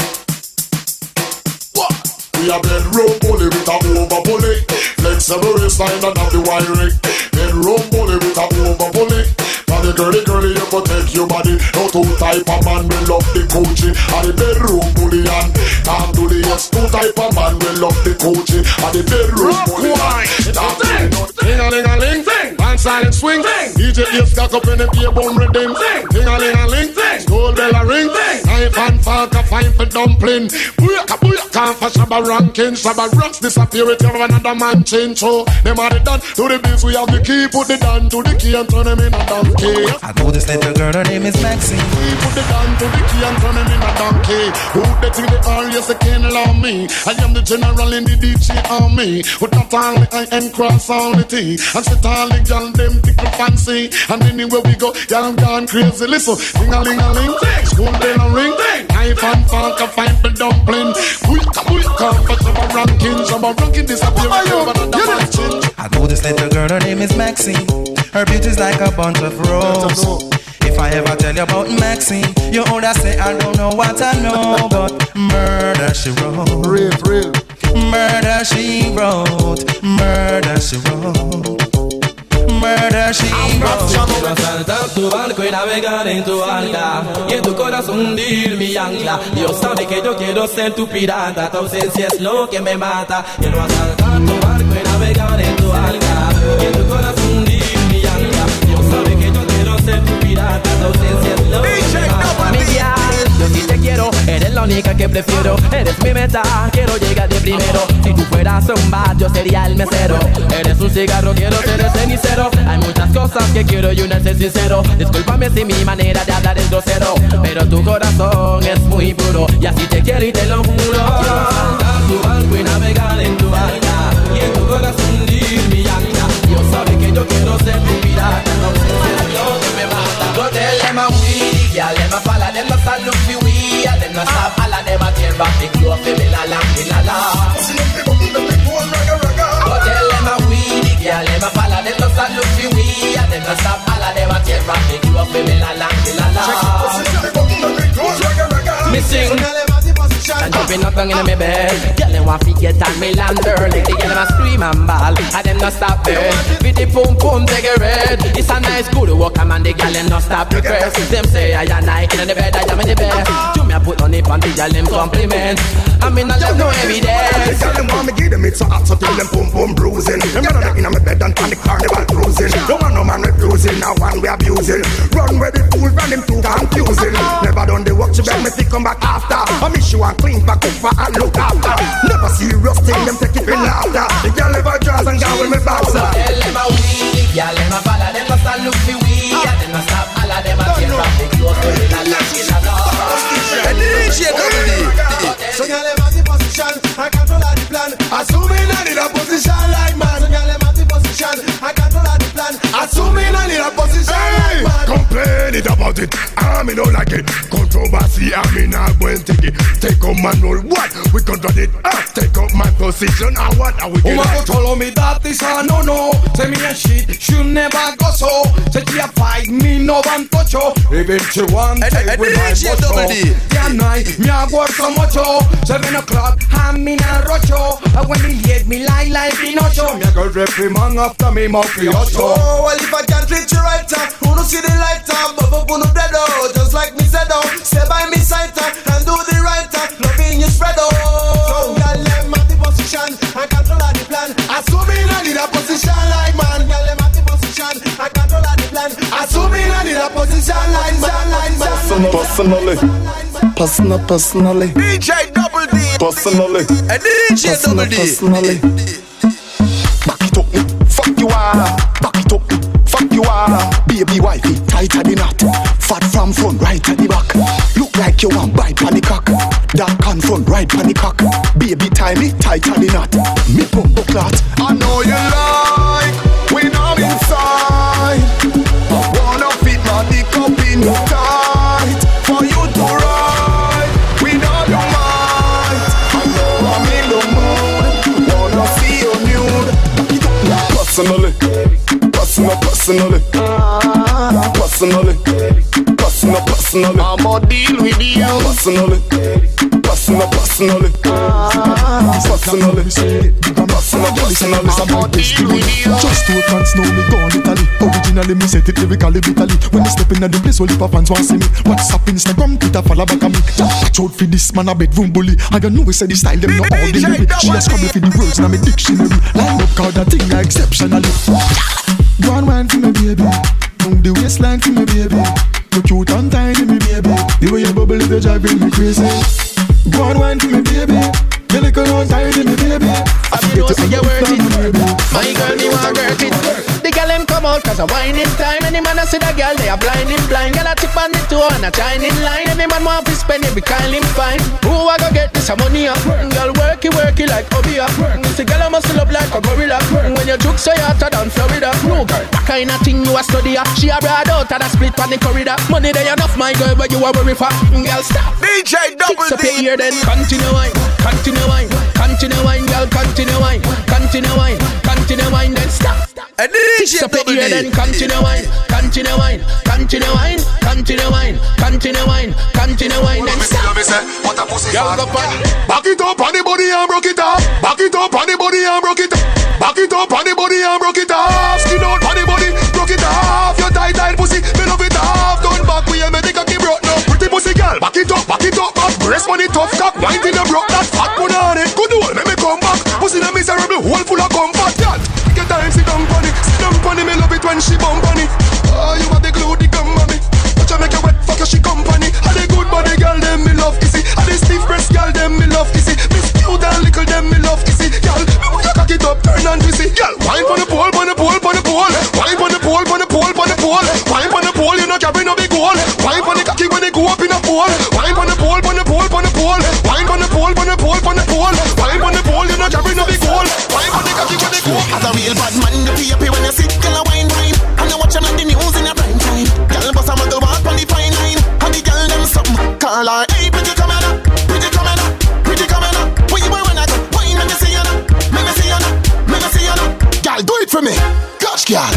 We a bedroom bully with a over bully. Flexible waistline and have the wiring. Bedroom bully with a over bully. And the girly girly you protect your body. No two type of man will love the coaching. And the bedroom bully and Tom do the yes. Two type of man will love the coaching. And the bedroom bully and Ding a ling a ling thing. One silent swing thing. DJ is got up in the ear bone rhythm thing. Ding a ling a ling thing. Gold bell a ring thing. Knife and fine for dumpling. Booyaka booyaka for shabba ranking. Shabba rocks disappear you another man change. So them are the done to the biz. We have the key. Put the down to the key and turn them in a donkey. I know this little girl, her name is Maxine. We put the down to the key and turn them in a donkey. Who they think they are? Yes, they can't allow me. I am the general in the DJ army. With that all the I and cross all the T. And sit all the gal them tickle fancy. And anywhere we go, y'all gone crazy. Listen, ding a ling a ling, school bell a ring, knife and fork a for dumpling. Booyaka, but some are ranking, some are ranking disappear. I know this little girl, her name is Maxine. Her beauty's like a bunch of roses. If I ever tell you about Maxine, you older say I don't know what I know, but murder she wrote. Real, real. Murder she wrote. Murder she wrote. Murder she goes. Quiero saltar tu barco y navegar en tu arca Y en tu corazón hundir mi ancla. Dios sabe que yo quiero ser tu pirata. Tu ausencia es lo que me mata. Quiero asaltar tu barco y navegar en tu arca Y en tu corazón hundir mi ancla. Dios sabe que yo quiero ser tu pirata. Tu ausencia es lo que me mata yo sí te quiero, eres la única que prefiero. Eres mi meta, quiero llegar de primero. Si tú fueras un bar, yo sería el mesero. Eres un cigarro, quiero ser el cenicero. Hay muchas cosas que quiero y una es ser sincero. Discúlpame si mi manera de hablar es grosero Pero tu corazón es muy puro. Y así te quiero y te lo juro. Quiero asaltar tu barco y navegar en tu arca Y en tu corazón hundir mi ancla Dios sabe que yo quiero ser tu pirata Tu ausencia es lo que me mata. Go tell them a we, yeah, them a stop all of them a tear back the clothes for me la la, me la la. Go tell them a we, yeah, them a follow them a start look for we, yeah, them a stop all of them a tear back the clothes for me la la, me la la. Me sing. And jumping up down in my bed. Girl, them want to get on me land early The girl them a scream and ball. And them not stop there. With the pum pum take a red. It's a nice good walk and man The girl them not stop request Them say I and I in the bed I am in the bed. Do me a put on it on the girl them compliment. I mean I love no evidence Tell them want me give them it so hot so till them pum pum bruising. Them got in my bed and on the carnival cruising. Don't want no man refusing, now one we abusing. Run where the fool run him too confusing. Never done the work, she beg me to come back after. I miss you and clean back up for and look after. Never serious thing, them take it in laughter The girl never draws and go with me boxer? Tell them a we, yeah, them a follow them a start look for we, yeah, them a stop all of them a tear off the clothes for me la la, me la la. DJ Double So girl, them at the position, I control all the plan. Assuming I need a position like man. So girl, them at the position, I control all the plan Assuming I need a position like man Complain it about it, I me don't like it Controversy, I me not going to take it Take up my role, what? We control it, ah Take up my position, ah what? Are we Woman go follow me, that is a no no. Say me a shit, she never go so. Say she a fight me, no one touch her. Even she want Hey, take hey, with my DJ Double butcher. D. Yeah, night, me a work so much oh. Seven o'clock, I'm in a rush oh. And when me late, me lie like Pinocchio. Me a go reprimand after me mouth fi hot oh. Oh, well if I can't treat you right, uh, who no see the light, uh, but up on the bread, oh, just like me said, oh, stay by me side, uh, and do the right, uh, loving you spread, oh. So, girl, let me at the position, I control all the plan, assuming I need a position like man, girl, let me at the position, I control all the plan, assuming I need a position like man, like man. Personally, personal, personally, DJ Double D. personally, And DJ Double D. personally. You all. Back it up, fuck you are, Baby wifey, tight at the. Fat from front, right at the back. Look like you want bite on the cock. Dark on front, right on the cock. Baby tie me tight at the. Me pump the clot. I know you like personally. I'ma deal with you. Personally, personal, personally, personally, personal, personally. I'ma deal with you. Just two fans know me gone Italy. Originally me set it lyrically bitally When they step in the place all the fans want see me. WhatsApp, Instagram, Twitter, follow back on me. Watch out for this man a bedroom bully. And you know we say the style them not ordinary. She a scrabble for the words in my dictionary. Line up card that thing exceptionally. Go on wine for me baby. Move the waistline for me baby You cute and tiny me baby. The way you bubble is driving me crazy. Go on wine for me baby You little and tiny me baby I You know, say you worth it. My girl, me want work it. The girl them come out cause a whining time. Any man I see the girl, they are blinding blind. Girl a tip on the toe and a shining line. Every man want to spend every kind him fine. Who I go get this money up? Girl work it, work it like Obi up. The girl a muscle up like a gorilla. When you juke so you hotter than Florida. No girl, that kind of thing you a study up. She a broad out and a split on the corridor. Money there enough, my girl, but you a worry for. Girl stop. DJ Double Fix up your D. ear then continue wine, continue wine, wine, continue wine, girl, continue wine, continue wine, continue wine, then stop. And the DJ up the then continue wine, continue wine, continue wine, continue wine, continue wine, continue wine, then stop. Girl, go pan, back it up on the body and broke it off. Back it up on the body and broke it. Back it up on the body and broke it off. Skin out on the body, broke it off. Your tight, tight pussy, me love it off. Don't back, we ain't make it tough cock, wine till you broke that fat punani. Good old, make me come back. Pussy in a miserable hole full of comfort, girl. Get time, sit down funny, sit down funny. Me love it when she bump on it. Oh, you are the glue, the gum on me. Watch her make you wet, fuck your she company. And the good body girl, them me love easy. And the stiff breast girl, them me love easy. Miss cute and little, them me love easy. Girl, me want you cock it up, turn and twisty. Girl, wine on the pole, on the pole, on the pole. Up in a pole. Wine on the pole, on the pole, on the pole. Wine on the pole, on the pole, on the pole. Wine on the pole, you know carry no big hole. Wine on the cocky when they go up. As a real bad man, you pay pay when you sit, girl a wine wine. And you watch them like the news in a prime time. Girl bust a muggle walk on the fine line. And the girl them something. Call her, hey pretty come here, now. pretty come here, now. pretty come here. now. Where you wanna go? Wine, let me see you now. Let me see you now. Let me see you now. Girl, do it for me. Catch girl,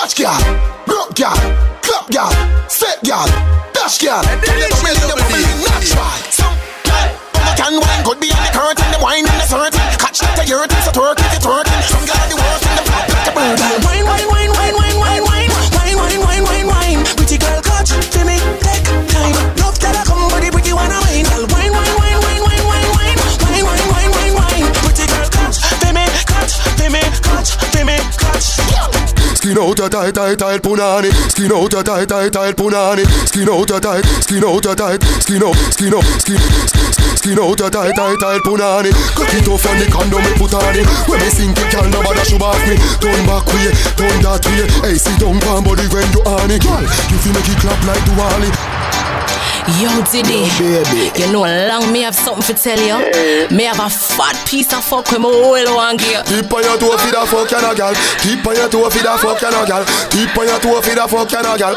Clutch gal, broke gal, club gal, set gal, dash gal. Tell them I'm really, I'm really natural. Some gal, I can wine, could be on the curtain, the wine in the certain. Catch that you're so twerk if you're twerking. Some gal, the worst in the flat like a bird. Wine, wine, wine. Skin out your tight, tight, tight punani. Skin out your tight, tight, tight punani. Skin out your tight, skin out your tight, skin out, skin out, skin, skin out your tight, tight, tight punani. Cut it off and the condom me put on it. When me sink it, girl, nobody should off me. Turn back way, turn that way. Hey, sit down, palm body when you on it, girl. You feel make it clap like the wally. Yo, Diddy, you know long me have something to tell you. Me have a fat piece of fuck with my whole one gear. Keep on your toe for the fuck you no girl. Keep on your toe for the fuck you no girl. Keep on your toe for the fuck you no girl.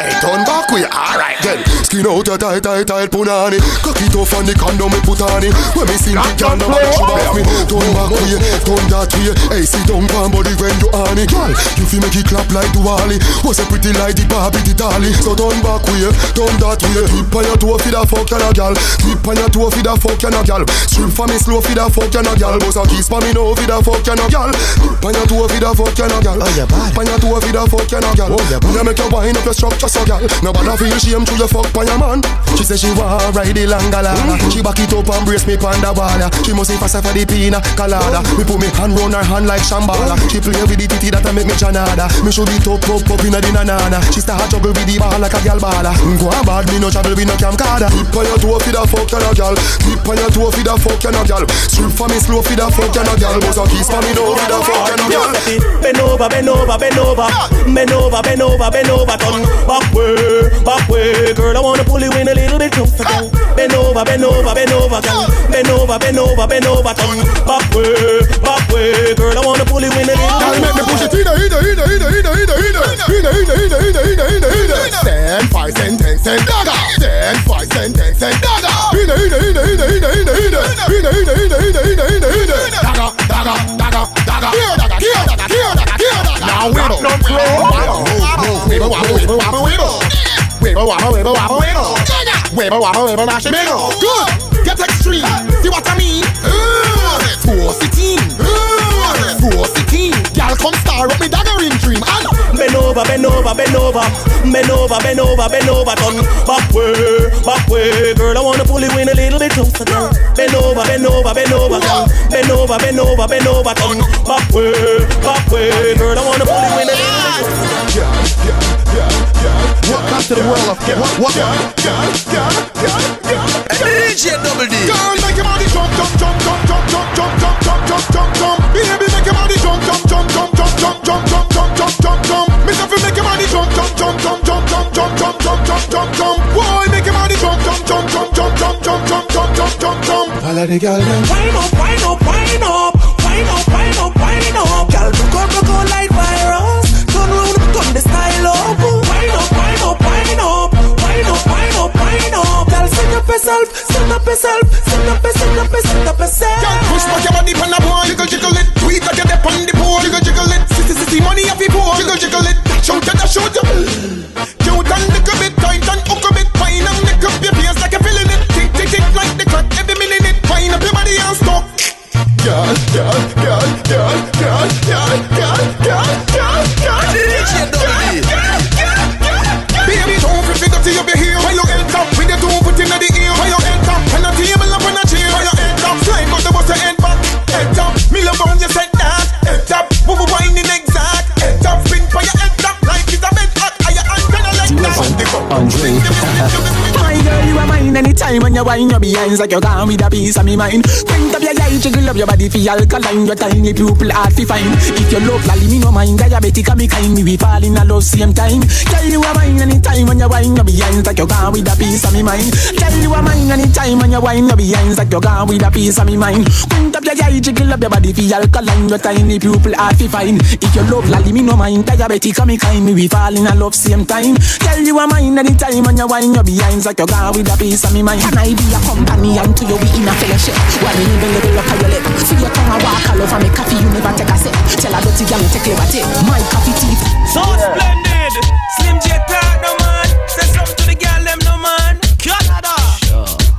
Hey, turn back way, alright then. Skin out your tight, tight, tight punani. Cock it off and the condom me put on it. When me sing it, girl, nobody should off me. Turn back way, turn that way. Hey, sit down, palm body when you on it, girl. You feel make it clap like the wally. Was a pretty like the Barbie, the dolly. So turn back way, turn that way. Keep on your toe for the fuck you no girl. Keep on your toe for the fuck you no girl. Strip for me slow for the fuck you no girl. Boss a kiss for me no for the fuck you no girl. Keep on your toe for the fuck you no girl. Keep on your toe for the fuck you no girl. You make you wind up your structure so girl. Nobody feel shame to your fuck by your man. She say she want ride the langala. She back it up and brace me pon the wall. She must say pass for the pina uh, colada. Me put me hand round her hand like shambala. She play with the titty that I make me janada. Me show it up up up inna the nanana. She start juggle with the ball like a gal bala. Mm, go on bad, me no travel with no camcorder. Keep on your toe for the fuck you no gal. Keep on your toe for the fuck you no gal. Strip for me slow for the fuck you no gal. Boss a kiss for me no for the fuck you no gal. Bend over, bend over, bend over, bend over, bend over, bend over, turn back way, back way, girl. I wanna pull you in a little bit closer, girl. Bend over, bend over, bend over, girl. Bend over, bend over, bend over, turn back way, back way, girl. I wanna pull you in a little Girl, make me push it in, in, in, in, in, in, in, in, in, in, in, in, in, in, in. Stand five sentence and dagger. Stand five sentence and dagger. In, in, in, in, in, in, in, in, in, in, in, in, in, in, in. Dagger, dagger, dagger, dagger. Here, dagger, here, dagger, here, dagger, here, dagger. Now wiggle, no flow. Wiggle, wobble, wiggle, wobble, wiggle. Wiggle, wobble, wiggle, wobble, wiggle. Wiggle, wobble, wiggle, mash it, wiggle. Good. Get extreme. See what I mean? In. Force it in. Girl, come star up me daggering dream. And Bend over, bend over, bend over, bend over, bend over, bend over, turn back way, back way, girl. I wanna pull you in a little bit closer, girl. Bend over, bend over, bend over, girl. Bend over, bend over, bend over, turn back way, back way, girl. I wanna pull you in a little bit closer. Welcome to the world of what? What? DJ Double D. Girl, make your body jump, jump, jump, jump, jump, jump, jump, jump, jump, jump, jump, jump. Baby, make your body jump, jump, jump, jump, jump, jump, jump, jump, jump. gotta, gotta, gotta. Wine up, wine up, wine your behinds like you're gone with a piece of me mind. Print up your eye, jiggle up your body for alkaline. Your tiny pupil heart to find. If you love lolly, me no mind. Diabetic and me kind, me we fall in a love same time. Tell you a mine anytime when you wine your behinds like you're gone with a piece of me mind. Tell you a mine anytime when you wine your behinds like you're gone with a piece of me mind. Print up your eye, jiggle up your body for alkaline. Your tiny pupil heart to find. If you love lolly, me no mind. Diabetic and me kind, me we fall in a love same time. Tell you a mine anytime when you wine your behinds like you're gone with a piece of me mind. Can I be a companion to you? We in a fellowship. While you even level up your lip. See your tongue a walk all over me coffee, you never take a sip. Tell a dirty girl take clever tip. My coffee teeth. So splendid. Slim J talk no man. Say something to the girl them no man. Canada.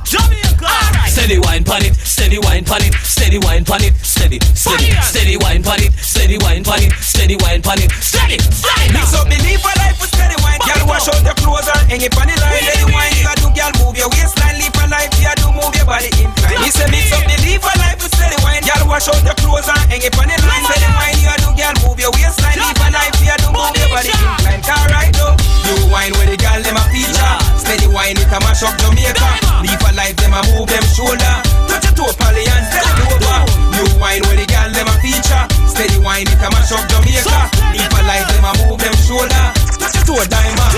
Jamaica. Steady wine pan it, steady wine pan it, steady wine pan it, steady, steady, steady wine pan it, steady wine pan it, steady wine pan it, steady, steady. Mix up believe for life with steady wine. Girl, wash out your clothes and hang it on the line. Hang it on the line. Steady wine, you do, girl, move your waistline. Live for life, you do move your body incline. Car right now, you wine with the girl them a feature. Steady wine, it a mash up Jamaica. Live for life, them a move them shoulder. Touch your toe, Polly, and step it over. You wine with the girl them a feature. Steady wine, it a mash up Jamaica. Live for life, them a move them shoulder. Touch your toe, diamond,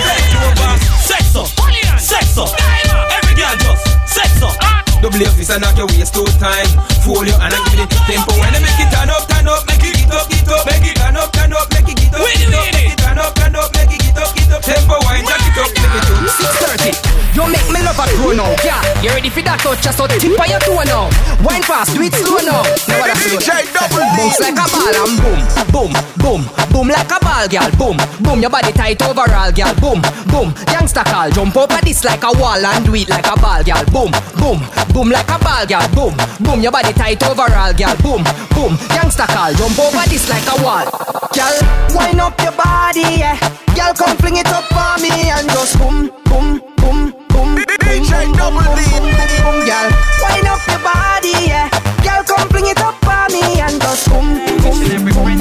Double your fist and knock your waist two time. Fold your hand and give it the tempo. When they make it turn up, turn up, make it get up, get up, make it turn up, turn up, make it get up, get up, make it turn up, turn up, make it get up, get up. Tempo make me love a grow now, yeah. You ready for that touch? Just so tip on your toe now. Wine fast, do it slow now. Now what I'm doing? Bounce like a ball and boom, boom, boom, boom like a ball, girl. Boom, boom. Your body tight overall, girl. Boom, boom. Youngster call, jump over this like a wall and do it like a ball, girl. Boom, boom, boom like a ball, girl. Boom, boom. Your body tight overall, girl. Boom, boom. Youngster call, jump over this like a wall, girl. Wind up your body, yeah. Girl, come fling it up for me and just boom, boom, boom, DJ Double D. Girl, wind up your body, yeah. Girl, come bring it up for me and just boom, boom, boom, boom,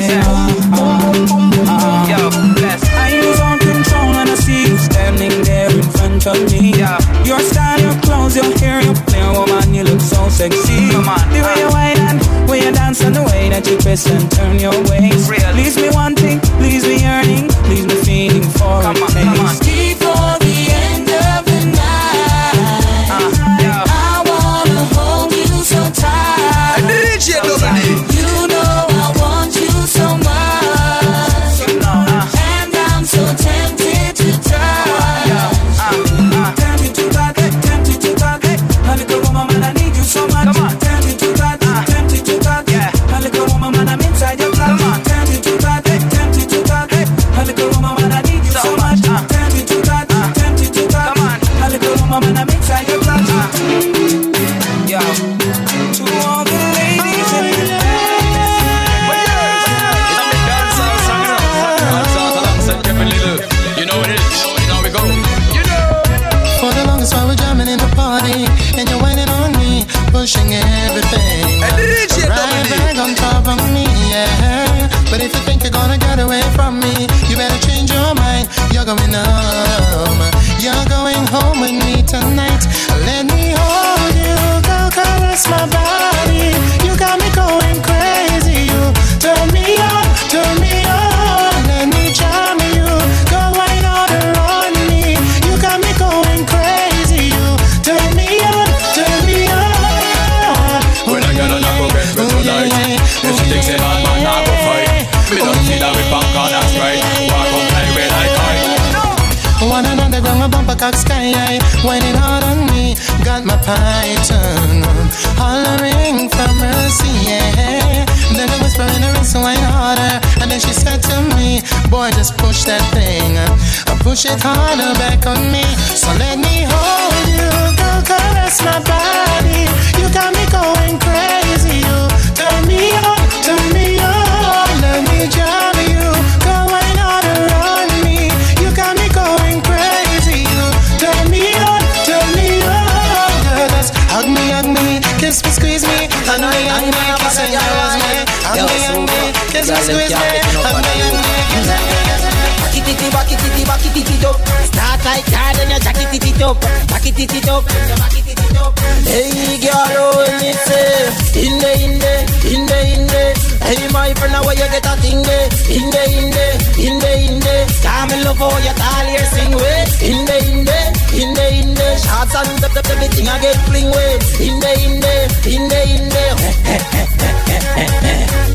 boom, boom, boom, Yo, bless. I lose all control and I see you standing there in front of me. Yeah. Your style, your clothes, your hair, your player woman, oh, you look so sexy. Come on. The way you whine and the way you dance and the way that you twist and turn your waist. Real. Leaves me wanting, leaves me yearning, leaves me feeling for Come sky Whining hard on me Got my python Hollering for mercy, yeah Then I whisper in her ear so I harder And then she said to me Boy, just push that thing uh, Push it harder back on me So let me hold you Go caress my body You got me going crazy You turn me on, turn me squeeze me Hug me, hug me Kiss me, use me it, back it, it, back it, it up. Start like that, then you jack it, it up. Back it, it up. Back it, it up. Hey, girl, oh, when me say, in the, in the, in the, in the. Hey, my friend, where you get a thing eh? there? In the, in the, in the, in the. Come and love how you tall here sing way. In the, in the, in the, in the. Shots and the, the, everything I get fling way. In the, in the, in the, in the.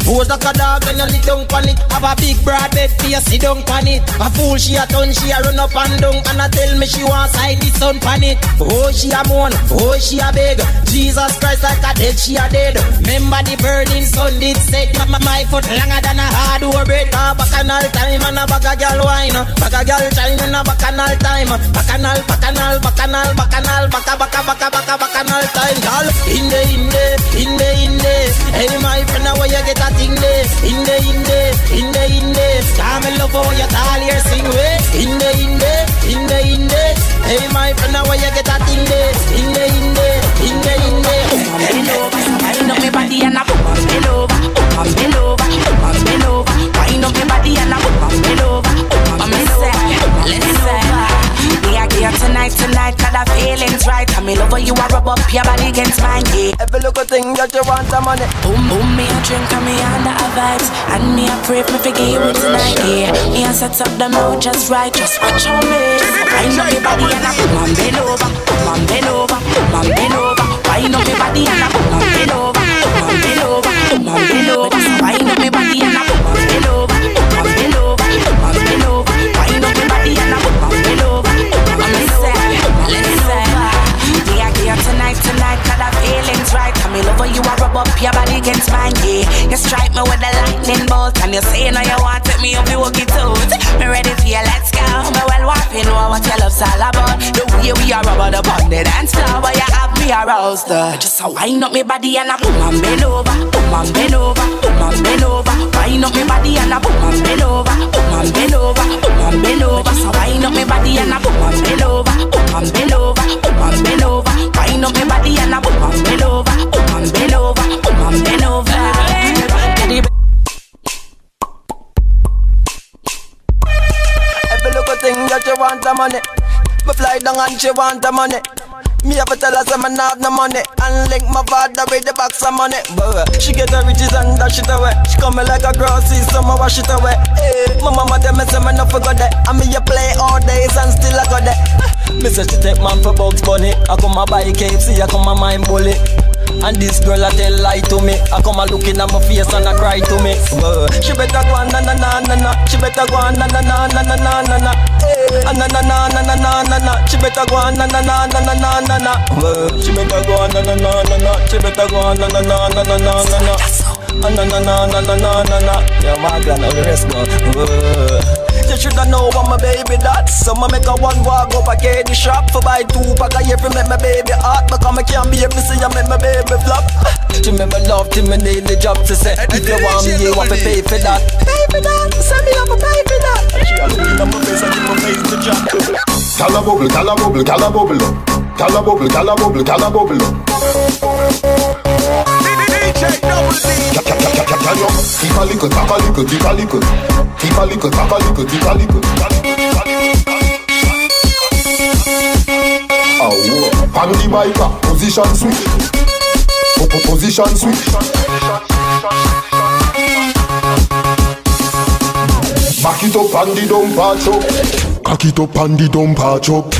Pose like a dog and you lit down pan it Have a big broad bed for you sit down pan it A fool she a turn she a run up and down And a tell me she want side the sun pan it Oh she a moan, oh she a beg Jesus Christ like a dead she a dead Remember the burning sun did set My, my foot longer than a hard bread A bacchanal time and a girl wine Bag a girl time and a bacchanal time Bacchanal, bacchanal, bacchanal, bacchanal Bacca, bacca, bacca, bacca, bacchanal time Girl, in the, in the, in the, in the Hey my friend, where you get a thing there? In the, in the, in the, in the Come and love how you tall here sing way In the, in the, in the, in the Hey my friend, where you get a thing there? In the, in the, in there. Up and over, wind up my body and I up and over, up and over, and over. Wind up my body and I up and over. Here tonight, tonight, cause the feelings right. And me love you are rub up your body against mine, yeah. Every little thing that you want some money. Boom, boom, me a drink and me under a vibes. And me a pray for me forgive you tonight, yeah. Me a set up the mood just right, just watch on me. Wind up me body and I boom and bend over, and bend over, and bend over. Wind up me body and I boom and bend over, and bend over, and bend over. Wind up you are rub up your body against mine, yeah. You strike me with a lightning bolt, and you say now you want to me up, you walk it out. Me ready for you, let's go. Me well to know what your love's all about. The way we are rubber the bond, the dance floor, where you have me aroused. Uh. Just a wind up me body and a boom and bend over, boom and bend over, boom and bend over. Wind up me body and a boom and bend over, boom and bend over, boom and bend over. Just a wind up me body and a boom and bend over, boom and bend over, and bend over. Wind up me body and a boom and bend over, boom and bend over, boom and bend over. Every little thing that want the money. Me fly down and she want the money. Me have to tell her say not have no money. And link my father with the box of money. But uh, she get her riches and dash it away. She come like a grassy, so me wash it away. Hey, My mama tell me say me no forgot that. And me a play all days and still I got that. Me say she take man for Bugs Bunny. I come a buy KFC, I come a mind bully and this girl a tell lie to me I come a looking at my face and a cry to me uh, She better go na na na na na She better go na na na na na na na na Ah, na na na na na na na na She better go na na na na na na na na Uh, She better go na na na na na She better go na na na na na na na na Ah, na na na na na na na na Yeah, my God, now the rest go Uh, You shoulda know I'm a baby that So me make a one walk up a candy shop For buy two pack a year for make my baby hot. Because me can't be able to see I make my baby flop. She make me love till me need the job to say. If you want me you have to pay for that. Pay for that, send me up a pay for that And she a look in my face and give my face the job Cala bubble, cala bubble, cala bubble up. Cala bubble, cala bubble, cala bubble Tip a little, tap a little, tip a little. Tip a little, tap a little, tip a little. Oh. On the biker, position switch. Po- po- Position switch. Back it up and the dump patch up. Cock it up and the dump patch up.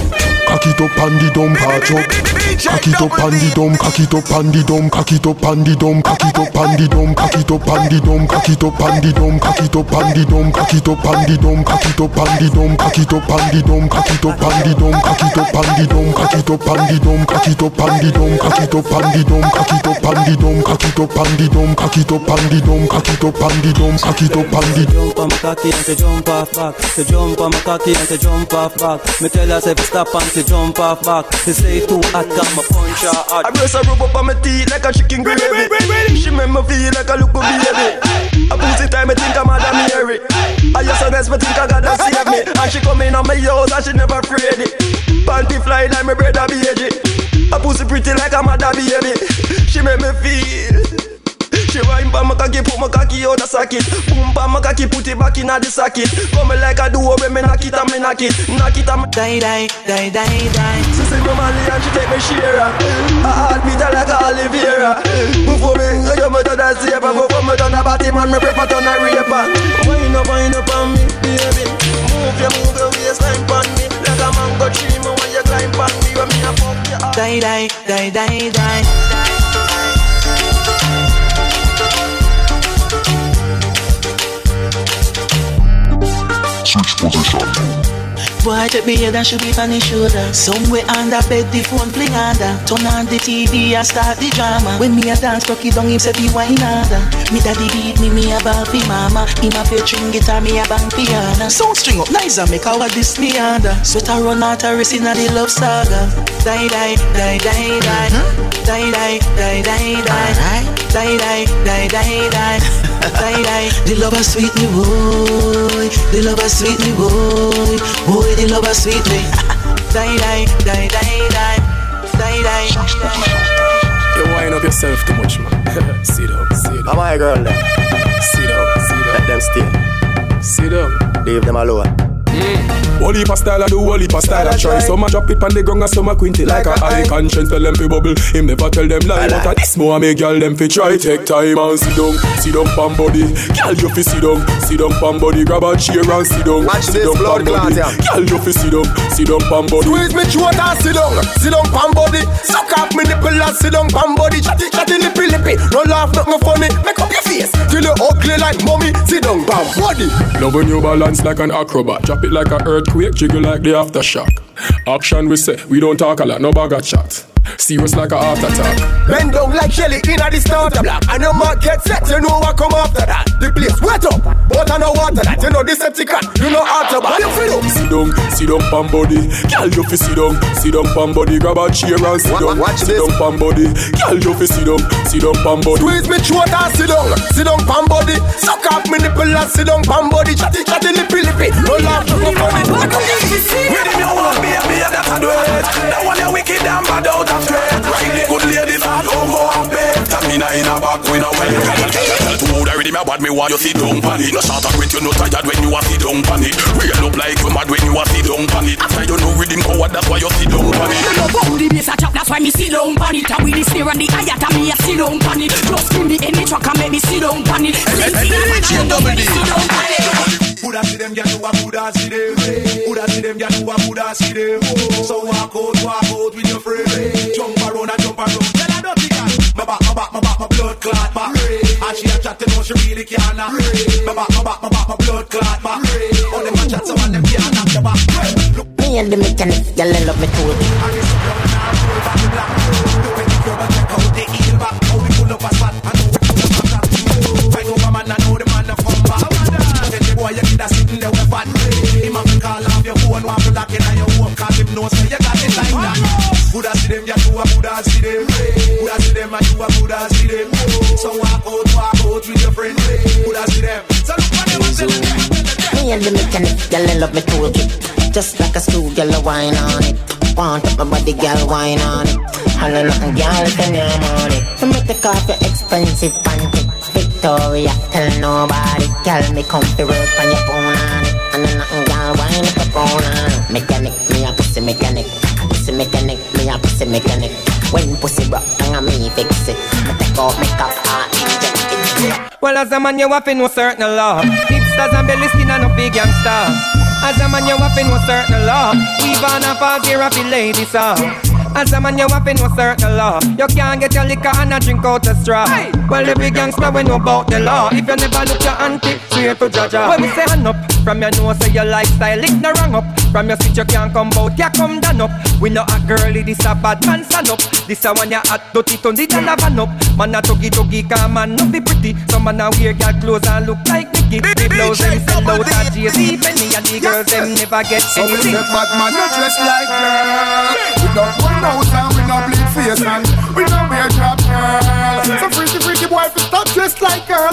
Cock it up and the dump patch up. Cock it up and the dump, cock it up and the dump, cock it up and the dump, cock it up and the dump, cock it up and the dump, cock it up and the cock it up and the cock it up and the cock it up and the cock it up and the cock it up and the cock it up and the cock it up and the cock it up and the cock it up and the cock it up and the cock it up and the cock it up and the cock it up and the cock it up and the jump on my cocky and to jump off back. To jump on my cocky and to jump off back. Me tell her say stop and to jump off back. She say too hot, got my punch her hard. I brace her rub up on my teeth like a chicken gravy. She make me feel like a little baby. A pussy time I think I'm Mother Mary. I just honest me think I gotta save me. And she come in on my house and she never afraid it. Panty fly like my brother baby. A pussy pretty like a mother baby. She make me feel She wine for my cocky, put my cocky out the socket. Boom pa my cocky, put it back in the socket. Come like I do when me knock it and me knock it, knock it and me die die die die die. She say me Mali and she take me share. I heartbeat like Oliveira. Before me you me to the saver, before me turn the body man, me prefer turn a raper. Wind up, wind up on me, baby. Move your, move your waistline on me, like a mango tree. Me when you climb on me, when me a fuck you up. Die die die die die. Switch position. Boy, take me head and should be on his shoulder. Somewhere under bed, the phone fling under. Turn on the TV and start the drama. When me a dance, cocky down, him say be wine under. Me daddy beat me, me a ball fi mama. Him a play string guitar, me a bang piano. Sound string up nice and make our this me under. Sweat a run out a race in the love saga. Die, die, die, die, die. Hmm? Die, die, die, die, die. Die, die, die, die, die. Die, die. The lover sweet me, boy. The lover sweet me, boy. Boy, the lover sweet me. Die, die, die, die, die. Die, die, die. You wind up yourself too much, man. sit down, sit down. Am I a girl then? Sit down, sit down. Let them stay. Sit down. Leave them alone. Mm. Heap of style I do, whole heap style I try Some a drop it on the ground and some a quint it like a eye Conscience tell them fi bubble, him never tell them lie But a this more make y'all them fi try Take time and sit down, sit down pan body Girl you fi sit down, sit down pan body Grab a chair and sit down, Watch sit down blood body yeah. Girl you fi sit down, sit down pan body Squeeze me throat and sit down, sit down pan body. Suck off me nipple and sit down pan body. Chatty chatty lippy lippy. No laugh, nothing funny. Make up your face till you ugly like mommy. Sit down pan body. When you balance like an acrobat Drop it like an earthquake, jiggle like the aftershock. Action we say, we don't talk a lot, no bag of chat Serious like a heart attack Bend down like Shelly in a the starter block. And your mark get set, you know what come after that. The place wet up, but I know water that. You know Decepticon, you know Autobot. You feel up. Sit down, sit down pan body Girl you fi sit down, sit down pan body Grab a chair and sit down, watch sit this. down pan body Girl you fi sit down, sit down pan body Squeeze me throat and sit down, sit down pan body. Suck off me nipple and sit down pan body. Chatty chatty lippy lippy. No laugh, nothing funny. With him you want baby, that's a duet That one you wicked and bad out of straight bed Tamina in a back when I went Too old already me bad me want you sit down pan it No short and great you no tired when you a sit down pan it Real up like you mad when you a sit down pan it After you know rhythm coward that's why you sit down pan it You love how the bass a chop, that's why me sit down pan it. And with the snare and the hi-hat, me a sit down pan it. Just give me any track and make me sit down pan it. Sing, sing, and I know me sit down pan it. Buddha see them, get to a Buddha see them. Buddha see them, get to a Buddha see them. So walk out, walk out with your friend. Jump around and jump around. Tell her dirty girl. My back, my back, my back, my blood clot back. And she a chat to know she really can't. knock. My back, my back, my back, my blood clot back. Oh, them a chat so and them can't knock your back. Me and the mechanic, y'all love me too. Fight over man, I know the man a come back. Tell the boy you need a sitting there with fat. Him a call off your phone, want to lock in on your home, know say you got it like that. Buddha see them, you do a Buddha see them. Buddha see them, and you a Buddha see them. So walk out, walk out with your friend. Buddha see them. So look for them and tell them. Me and the mechanic, y'all love me toolkit. Just like a screw, y'all wine on it. Want up my body, girl, wine on it. Holla nothing, girl, if you name on it. So me take off your expensive panty. Victoria, tell nobody. Girl, me come to work on your phone on it. And nothing, girl, wine up your phone on it. Mechanic, me a pussy mechanic. Pussy mechanic, me a pussy mechanic. When pussy broke, down a me fix it. Me take off makeup, ah, inject it. Well, as a man, you have to know certain law. Hipsters and belly skin and no big gangster. As a man, you have to know certain law. We born a fall here of the ladies, uh. As a man, you have to know certain law. You can't get your liquor and a drink out a straw. Well, every gangster we know about the law. If you never look your auntie, straight to Jaja. When we say hand up, from your nose, say your lifestyle, lick no wrong up. From your speech, you can't come out, you come down up. We know a girlie, this a bad man, stand up. This a one you hot, dirty, turn the van up. Man a tuggy tuggy, come man, no be pretty. Some man a wear girl clothes and look like Nicky. The blouse them sell out at Jay-Z, Penny and the girls them never get So we anything. make bad man not dress like girl. We don't run out and we don't bleed face and we don't wear drop girl. So freaky freaky boy, stop dressed like girl.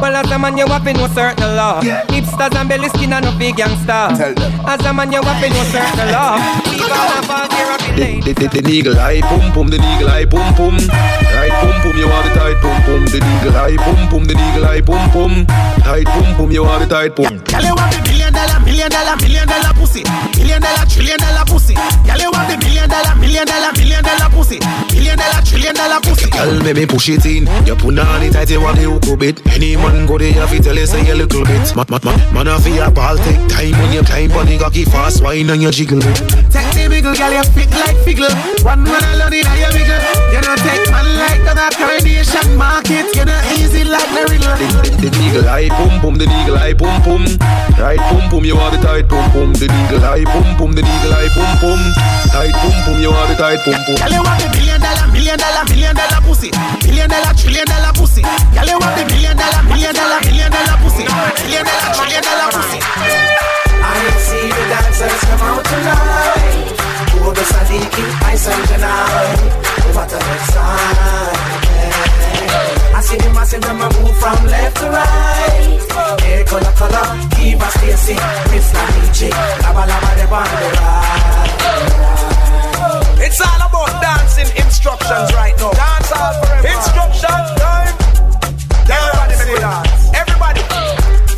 Well, as a man, you have to know certain law. Hipsters and belly skin and no big gangster. As a man, you have to know certain law. We gonna fall here of the. The, the, the eagle eye pum pum, the eagle eye pum pum. Right pum pum, you want the tight pum pum. The, eagle eye pum pum, the eagle eye pum pum. Tight pum pum, you want the tight pum. Girl, you want the million dollar, million dollar, million dollar pussy. Million dollar, trillion dollar pussy. Girl, you want the million dollar, million dollar, million dollar pussy. Million dollar, trillion dollar pussy. Girl, baby, push it in. You put on it tight, you want the hook a bit. Any man go there, fi tell you say a little bit. Man, man, man, man, a fi a ball take time when you climb on the cocky fast wine and you jiggle it. Take the biggle, girl, you fit like figgle. One man alone in your wiggle. You don't take man like the coronation market. You know easy like the riddle. The, the, the eagle eye pum pum, the eagle eye pum pum. Right pum pum, you want the tight pum pum. The eagle eye pum pum, the eagle eye pum pum. Tight pum pum, you want the tight pum pum. Girl, you want the million dollar, million dollar, million dollar pussy. Million dollar, trillion dollar pussy. Girl, you want the million dollar, million dollar, million dollar pussy. Million dollar, trillion dollar pussy. I see the dancers come out tonight. Who the Sadiki, I. What a next time. I see them, I them, move from left to right. Hey, color, color, Kiva Stacy, Mr. DJ, Laba Laba, the the right. It's all about dancing instructions right now. Dance all forever. Instructions time. Everybody make we dance. Everybody.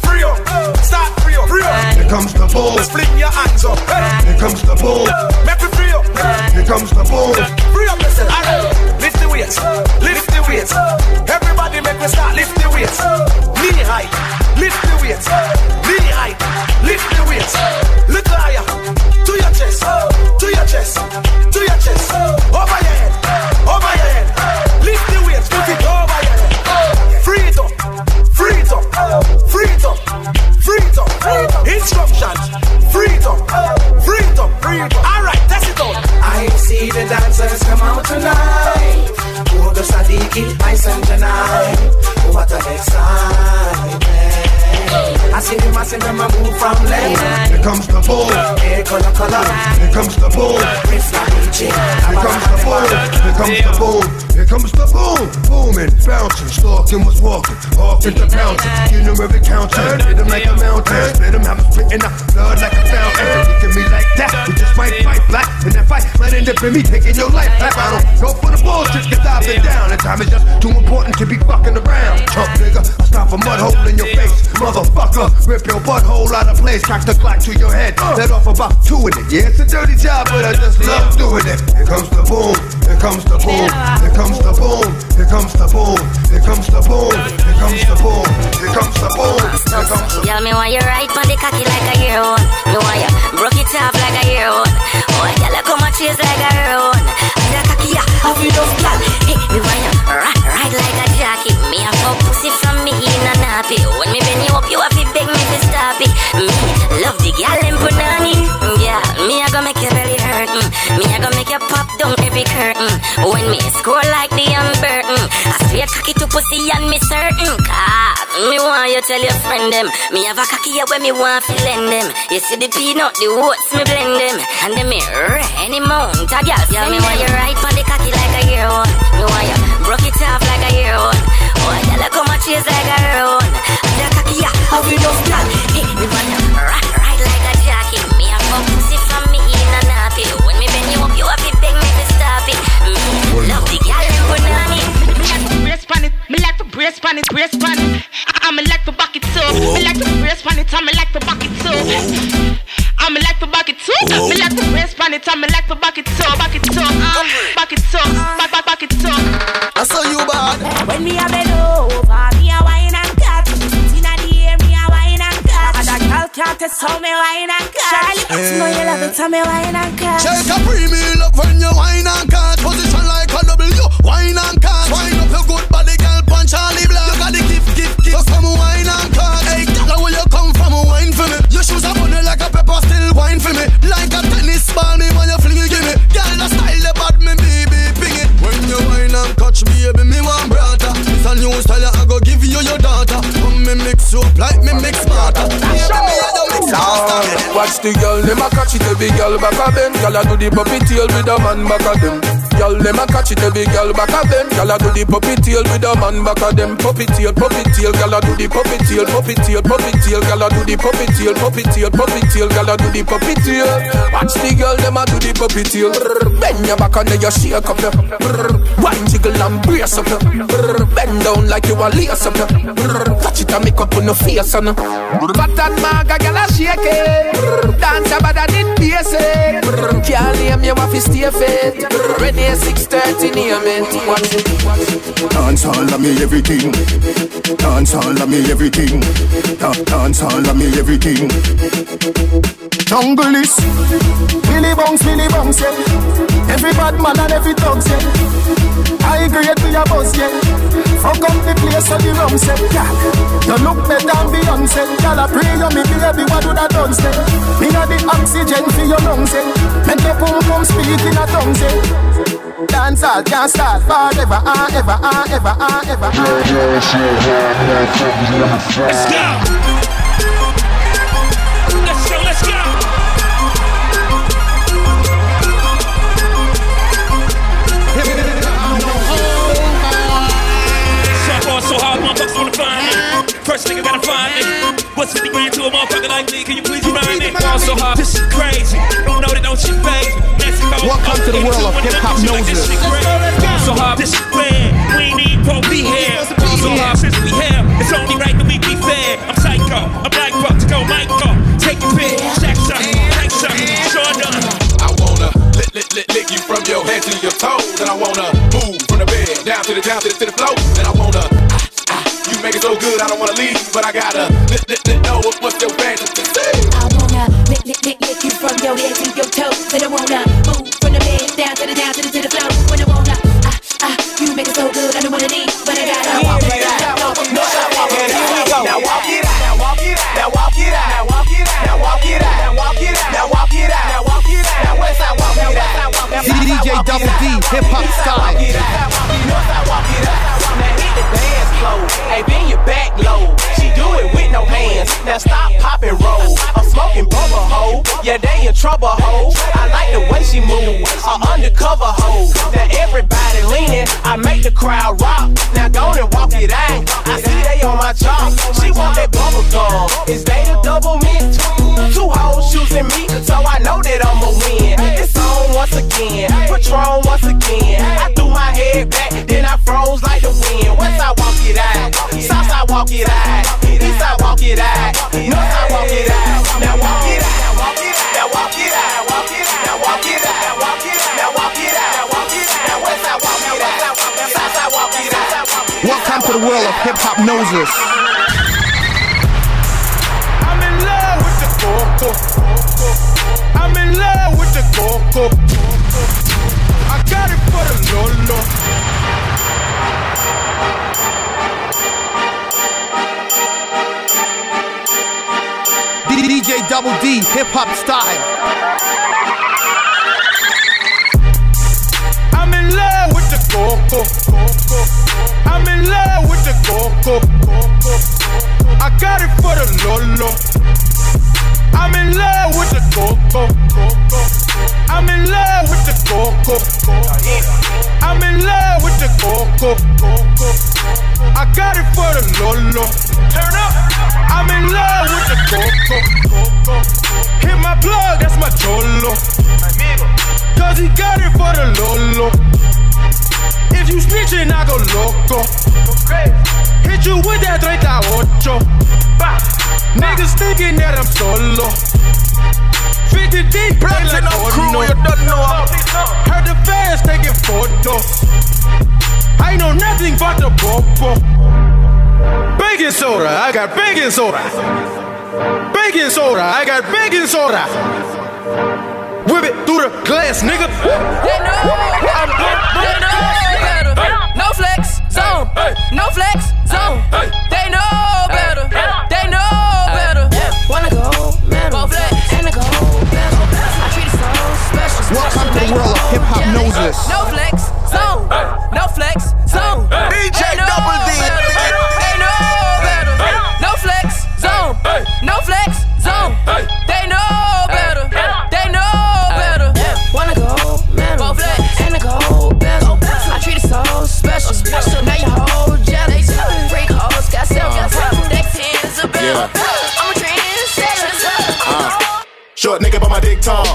Free up. Start free up. Free up. Here comes the bull. Fling your hands up. Hey. Here comes the bull. Make me free up. Here comes the bull. Free up yourself. Right. Lift the weights. Lift the weights. Everybody make me start lift the weights. Knee high. Lift the weights. Knee high. Lift the weights. Little higher. To your chest. To your chest. To your chest. Over your head. Instructions. freedom, it up. Free it up. Free it up. All right. Test it out. I see the dancers come out tonight. The Sadiki, I send tonight. What a excitement. I see them, I see them, I move from left. Here comes the bull. Hey, color, color. Here comes the bull. Here comes the bull. Here comes the bull. Here comes the boom. Booming, bouncing, stalking was walking. Off into pouncing. Every counter. Hit him like a mountain. Split him, have him spitting out blood like a fountain. Look at me like that. We just might fight black. And that fight might end up in me taking your life back. I don't go for the bullshit, cause I've been down. And time is just too important to be fucking around. Chump nigga, I'll stop a mud hole in your face. Motherfucker, rip your butthole out of place. Crack the Glock to your head. Uh. Let off about two in it. Yeah, it's a dirty job, but I just love doing it. Here comes the boom. Here comes the boom. Here comes the boom. Here comes the boom. Here comes the boom. Here comes the boom. Here comes the boom. Here comes the Girl, me want you right on the cocky like a hero. Me want you broke it off like a hero. Oh, girl, you come and chase like a hero. And the cocky, yeah, how you love, girl. Hey, me want you right, right like a jockey. Me have no pussy from me in a nappy. When me bend you up, you have to beg me to stop it. Me love the girl in punani. Yeah, me I gonna make your belly hurt. Mm. Me I gonna make you pop down every curtain. When me score like the Burton, mm, I swear cocky to pussy and me certain. Cause me want you tell your friend them. Me have a cocky here where me want to lend them. You see the peanut, the oats, me blend them. And then me any mount, a girl. Yeah, me want you right on the cocky like a year. Me want you broke it off like a year one. Oh, girl, come like a one. And the cocky, yeah, we love girl. How me wine and cut. Shake a premium love when you wine and cut. Position like a W, wine and cut. Wine up your good body, girl, punch Charlie Black. You got the gift, gift, gift. So come wine and cut. Hey, girl, where you come from, wine for me. Your shoes are bunny like a pepper, still wine for me. Like a tennis ball, me when you fling it, give me. Girl, the style, the bad, me baby, ping it. When you wine and catch baby, me want brata. It's a new style, I go give you your daughter. Come me mix you up like me mix Watch the girl, them a catch it every girl back a bend. Girl a do the puppy tail with a man back a them. Girl, them a catch it every girl back a bend. Girl a do the puppy tail with a man back a them. Puppy tail, puppy tail, girl a do the puppy tail, puppy tail, puppy tail, girl a do the puppy tail, puppy tail, puppy tail, girl a do the puppy tail. Watch the girl, them a do the puppy tail. Bend your back and then you shake up your. Wine jiggle and brace up your. Bend down like you a lace up your. Touch it and make up on your face and. Fat and maga, girl a shake it. Dance about that it basic. Can't name you off stay fit. Ready 6:30 name it. Watch it. Dance all of me everything. Dance all of me everything. Da- Dance all of me everything. Jungle is Billy Bounce, Billy Bounce, yeah. Every bad man and every dog, yeah. I agree to your boss, yeah. Fuck up the place of the rum, say, yeah. You look better than Beyonce. Girl, I pray you me baby, what would I done, say? Me got the oxygen for your lungs, eh. Make your pum pum speak in a tongue, say. Dance all can't start forever, ah, ever, ah, ever, ah, ever, ah, Let's go. Wanna find me. First nigga gotta find me. What's 50 grand to a motherfucker like me? Can you please remind me? Ball so hard, this shit crazy. Don't know that don't shit phase me. Nancy Bone, Welcome to the world of hip-hop it, noses. shit crazy. Ball so hard, uh, this shit grand. We need pro be here. Ball so uh, hard since we here. It's only right that we be fair. I'm psycho. I'm like fuck to go Michael. Take your pick. Check something. Take something. Sure enough. I wanna lick, lick, lick, lick you from your head to your toes. And I wanna move from the bed down to the down to the, to the floor. And I wanna you make it so good I don't wanna leave, but I gotta lick, lick, lick, know what, what's your fantasy. I wanna lick, lick, lick, lick you from your head to your toes. And I wanna move from the bed down to the down to the to the floor. When I wanna ah ah, you make it so good I don't wanna leave, but I gotta walk it out. Now walk it out. Now walk it out. Now walk it out. Now walk it out. Now walk it out. Now walk it out. Now walk it out. Now walk it out. Now walk it out. Now west side walk it out. DJ Double D, hip hop style. North side walk it out. Now hit the dance floor. Hey, bend your back low. She do it with no hands. Now stop, pop and roll. I'm smoking bubble hoe. Yeah, they in trouble hoe. I like the way she move. A undercover hoe. Now everybody leaning. I make the crowd rock. Now go and walk it out. I see they on my job. She want that bubble gum. Is they the double mint? Two hoes choosing me, so I know that I'ma win. It's on once again. Patron once again. I threw my head back, then I froze like the wind. It out it out. Walk it out. Walk it out. Walk it out. Now walk it out. Welcome to the world of hip hop noses. I'm in love with the coco. I'm in love with the coco. I got it for the lolo. DJ Double D, hip hop style. I'm in love with the coco. I'm in love with the coco. I got it for the lolo. I'm in love with the coco. I'm in love with the coco. I'm in love with the coco. I got it for the lolo. Turn up. I'm in love with the coco. Hit my plug, that's my cholo. Cause he got it for the lolo. If you snitching, I go loco. Hit you with that 38. Niggas thinking that I'm solo. 50 deep, play like crew, you don't know. Heard the fans taking photos. I know nothing but the popo. Baking soda, I got baking soda. Baking soda, I got baking soda. Whip it through the glass, nigga. They know better. They know better. No flex zone. No flex zone. They know better. They know better. Wanna go metal and a gold bezel. I treat it so special. Welcome to the world of hip hop noses. No flex zone. No flex zone. DJ Double D. special. special. now your whole jealous. Break hoes, got self, got self. That ten's a bill. I'm a trendsetter. Uh-huh. Short nigga by my dick tall.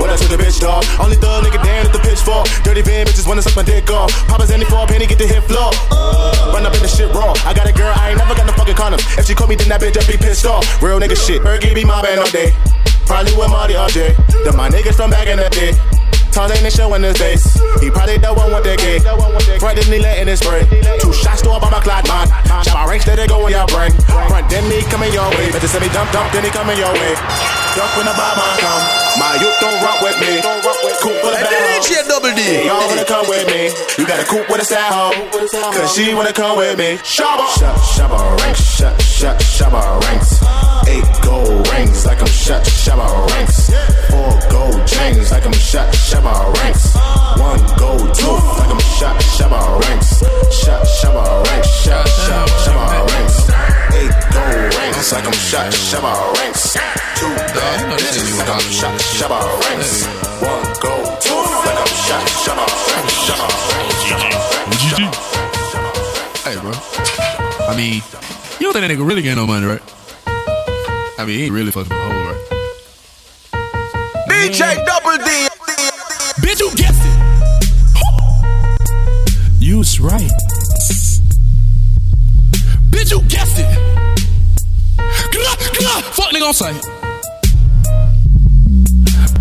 What I to the bitch dog. Only thug nigga down at the pitchfork. Dirty van bitches wanna suck my dick off. Papa's any for a penny, get the hit floor. Run up in the shit raw. I got a girl, I ain't never got no fucking condoms. If she call me, then that bitch up be pissed off. Real nigga shit. Bergie be mobbing all day. Probably with Marty all day. Then my niggas from back in the day. Tons ain't showing his face. He probably the one with the gay. Front then he letting it spray. Two shots to about my clock, man. Shot my ranks, that they go in your brain. Front then he coming your way. Better send me dump, dump, then he coming your way. Duck when the bomb come. My youth don't rock with me. Coop full of bad hoes. double D. Y'all wanna come with me. You got a coupe with a sad hoe. Cause she wanna come with me. Shabba. Shabba ranks. Shabba ranks. Eight gold rings like I'm shut, shabba ranks. Four gold chains like I'm shut, shabba ranks. One gold tooth like I'm shut, shabba ranks. Shut, shabba ranks. Shut, shut, shabba ranks. Eight gold rings like I'm shut, shabba ranks. Two bad bitches like I'm shut, shabba ranks. One gold tooth like I'm shut, shabba ranks. Shabba ranks. Hey, bro. I mean, you don't think that nigga really getting no money, right? I mean, he ain't really fucking a hoe, right? DJ Double D. Bitch, you guessed it. You was right. Bitch, you guessed it. Gah, gah, Fuck nigga on sight.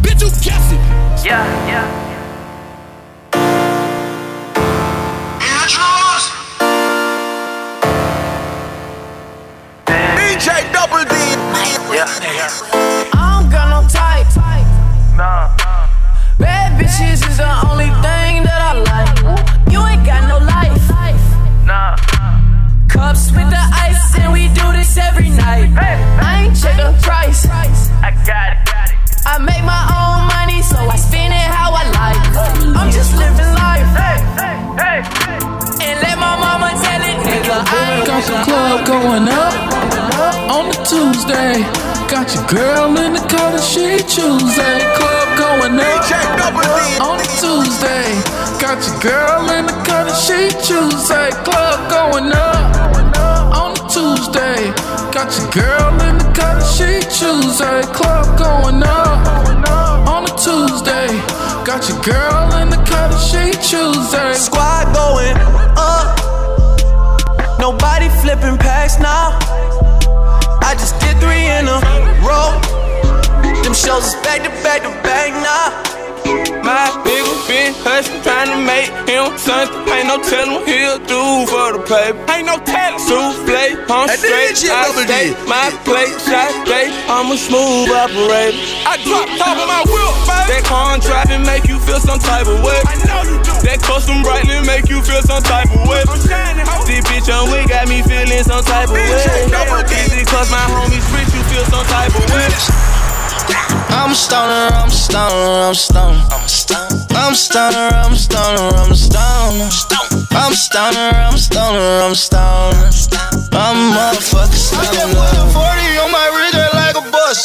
Bitch, you guessed it. Yeah, yeah. DJ Double D. Yeah. I don't got no type. Nah. Bad bitches is the only thing that I like. You ain't got no life. Nah. Cups with the ice, and we do this every night. I ain't check the price. I got it. I make my own money, so I spend it how I like. I'm just living life. And The club going up on the Tuesday. Got your girl in the color she Tuesday. Club going up on the Tuesday. Got your girl in the color she Tuesday. Club going up on the Tuesday. Got your girl in the color she Tuesday. Club going up on a Tuesday. Got your girl in the color she Tuesday. Squad going. Nobody flipping packs now. I just did three in a row. Shows is back to back to back now. My nigga been hustling, trying to make him something. Ain't no telling what he'll do for the paper. Ain't no telling. Souffle, I'm straight. I stay my plate, shot straight. I'm a smooth operator. I drop top of my wheel, baby. That car driving make you feel some type of way. I know you do. That custom brightly make you feel some type of way. I'm shining, ho. This bitch on wing got me feeling some type of way. Easy cause my homies rich, you feel some type of way. I'm a stoner, I'm a stoner, I'm a stoner. I'm a stoner, I'm a stoner, I'm a stoner, I'm a stoner. I'm a stoner, I'm a stoner, I'm a stoner. I'm a motherfucking stoner. I just put a 40 on my wrist just like a bus.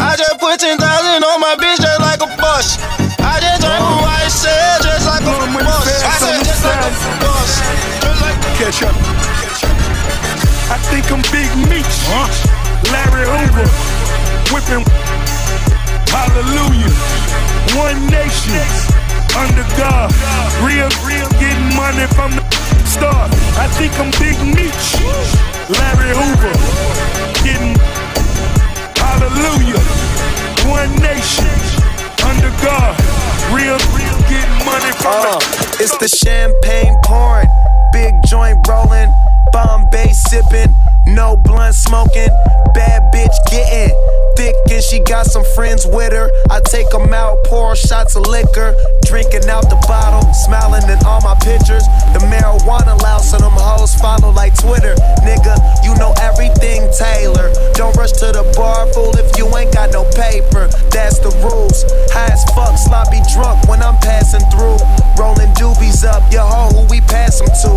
I just put 10,000 on my bitch just like a bus. I just drove a white cell just like a bus. I said just like a bus. Just like Catch up. I think I'm Big Meech. Larry Hoover. Whipping. Hallelujah. One nation. Under God. Real, real. Getting money from the start. I think I'm Big Meech. Larry Hoover. Getting. Hallelujah. One nation. Under God. Real, real. Getting money from Uh, the it's the champagne pouring, big joint rolling, Bombay sipping, no blunt smoking, bad bitch getting thick and she got some friends with her. I take them out, pour shots of liquor, drinking out the bottle, smiling in all my pictures. The marijuana loud, so them hoes follow like Twitter. Nigga, you know everything, Taylor. Don't rush to the bar, fool, if you ain't got no paper. That's the rules. High as fuck, sloppy drunk when I'm passing through. Rolling doobies up, your hoe who we pass them to.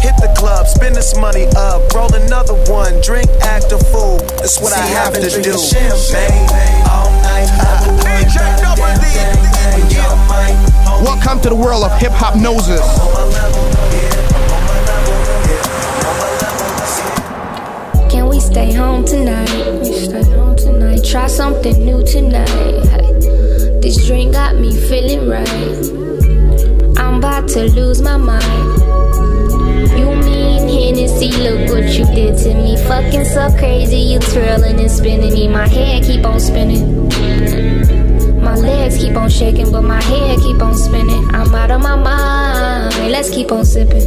Hit the club, spend this money up. Roll another one, drink, act a fool. That's what I have to do. Welcome to the world of hip hop noses. Can we stay stay home tonight. We stay home tonight. Try something new tonight. This drink got me feeling right. I'm about to lose my mind. You mean Hennessy, look what you did to me. Fucking so crazy, you twirling and spinning me. My head keep on spinning. My legs keep on shaking, but my head keep on spinning. I'm out of my mind. Let's keep on sipping.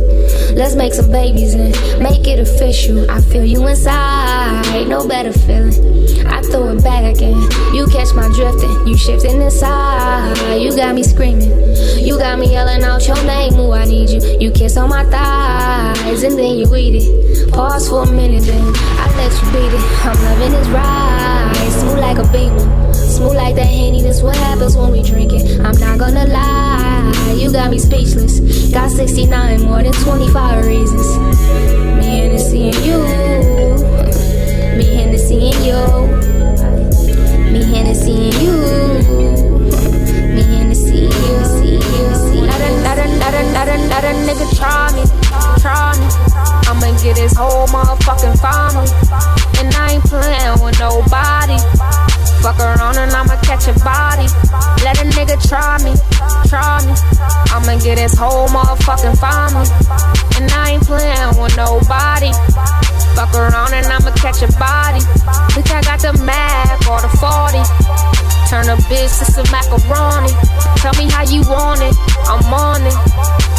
Let's make some babies and make it official. I feel you inside, Ain't no better feeling. I throw it back again. You catch my drifting, you shifting inside. You got me screaming. You got me yelling out your name, ooh, I need you. You kiss on my thighs and then you eat it. Pause for a minute, then I let you beat it. I'm loving this ride, smooth like a beamer. Smooth like that Henny, that's what happens when we drink it. I'm not gonna lie, you got me speechless. Got 69, more than 25 reasons. Me Hennessy and you. Me Hennessy and you. Me Hennessy and you. Me Hennessy and you. Let a, let a, let a, let a, let a nigga try me, try me. I'ma get his whole motherfucking family. And I ain't playing with nobody. Fuck around and I'ma catch a body. Let a nigga try me, try me. I'ma get his whole motherfucking family. And I ain't playing with nobody. Fuck around and I'ma catch a body. Bitch, I got the Mac or the 40. Turn a bitch to some macaroni. Tell me how you want it, I'm on it.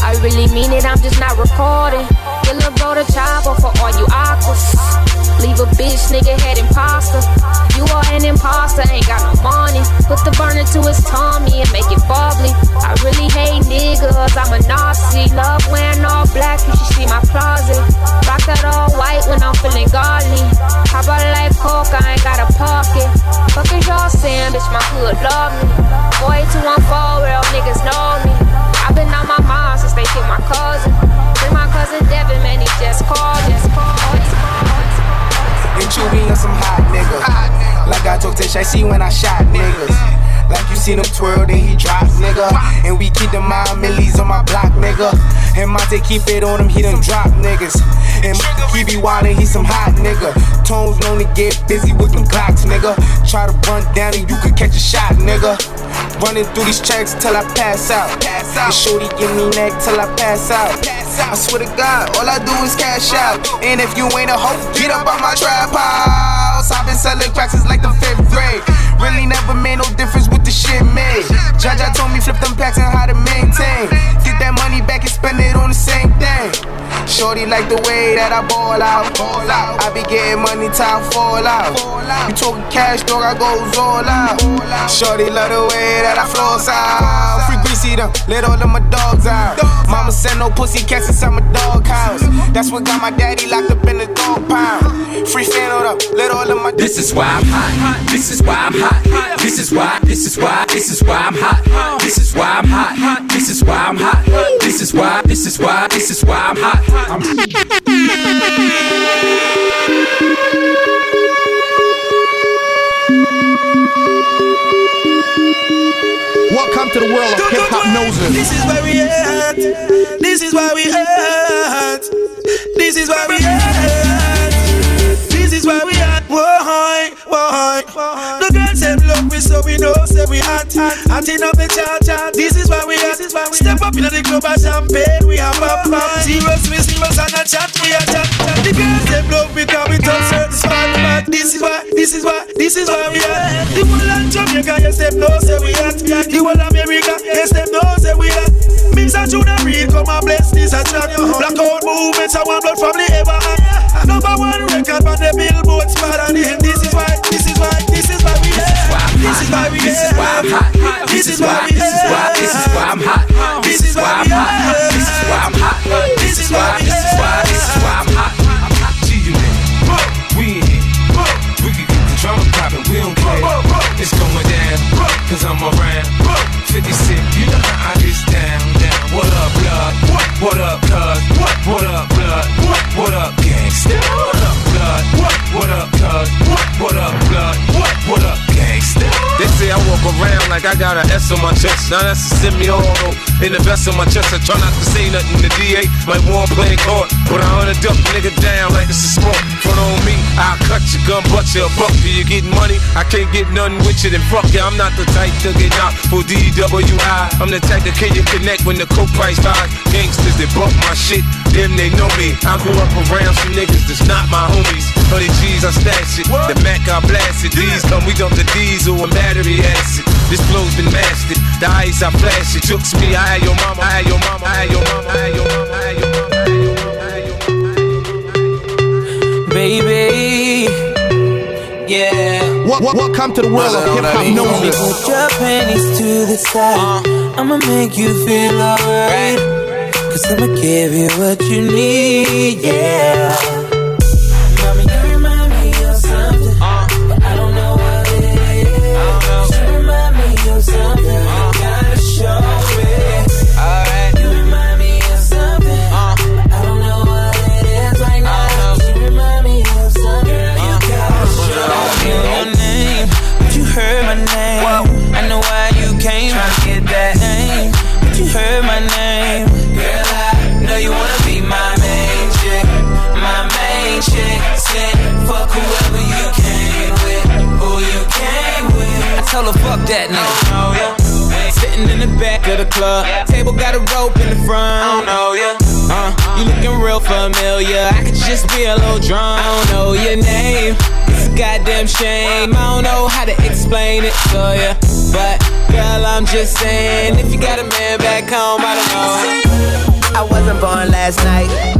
I really mean it, I'm just not recording. Get a bro the chopper for all you aquas. Leave a bitch nigga head imposter. I see when I shot niggas. Like you seen him twirl, then he drop, nigga. And we keep the mind millies on my block, nigga. And Monte keep it on him, he done drop niggas. And he be wildin', he some hot nigga. Tones only get busy with them clocks, nigga. Try to run down and you could catch a shot, nigga. Running through these checks till I pass out. And shorty give me neck till I pass out. I swear to God, all I do is cash out. And if you ain't a hoe, get up on my trap house. I've been selling cracks since like the fifth grade. Really never made no difference with the shit made. Jaja told me flip them packs and how to maintain. Get that money back and spend it on the same thing. Shorty like the way that I ball out. Ball out. I be getting money I fall out. You talking cash, dog, I goes all out. Shorty love the way that I floss out. Greasy them, let all of my dogs out. Mama said no pussy cats inside my dog house. That's what got my daddy locked up in the dog pound. Free fan up, let all of my. This is why I'm hot. This is why I'm hot. This is why. This is why. This is why I'm hot. This is why I'm hot. This is why I'm hot. This is why. This is why. This is why I'm hot. I'm to the world of hip hop noses. This is where we at. This is where we at. This is where we know say we hot. Hot enough the chat chat. This is where we at. Step up in the club and champagne we have a pop. Serious we serious and a chat we a chat. The girls them love we can we touch certain spot. But this is why, this is why, this is why we at. The whole of Jamaica yes them know say we at. The whole America yes them know say we at. Mims and Junior Reid come and bless this a track. Blackout movements I want blood family ever had. Number one record on the billboard spot and this is why, this is why, this is why we at. This is why we This is why I'm hot. This is why. This is why. This is why I'm hot. This is why I'm hot. This is why I'm hot. This is why. This is why. This is why I'm hot. I'm hot to you, man. We in here. We can keep the drama poppin'. We don't care. It's going down. Cause I'm around. 50 Cent, you know how I get down, down. What up, blood? What up, cuz? What up, blood? What up, gangsta? What up, blood? What up, cuz? What up, I walk around like I got an S on my chest. Now that's a semi-auto in the vest on my chest. I try not to say nothing to DA like one playing court. But I hunt a duck nigga down like it's a sport. Front on me, I'll cut your gun, but you a buck. You getting money? I can't get nothing with you, then fuck you. I'm not the type to get out for DWI. I'm the type that can you connect when the coke price rise. Gangsters that bump my shit, them they know me. I grew up around some niggas that's not my homies. Honey G's, I stash it. The Mac, I blast it. These come, we dump the diesel and battery acid. This flow's been mastered. The ice, I flash it. Tooks me, I had your mama, I had your mama, I had your mama, I had your mama, I had your mama. Baby, yeah. What, what, welcome to the world of hip hop noses. Put your panties to the side. I'ma make you feel alright. Cause I'ma give you what you need, yeah. Told her, fuck that nigga. Oh, yeah. Sitting in the back of the club. Table got a rope in the front. I don't know ya. Uh, you looking real familiar. I could just be a little drunk. I don't know your name. It's a goddamn shame. I don't know how to explain it to ya. But, girl, I'm just saying. If you got a man back home, I don't know. I wasn't born last night.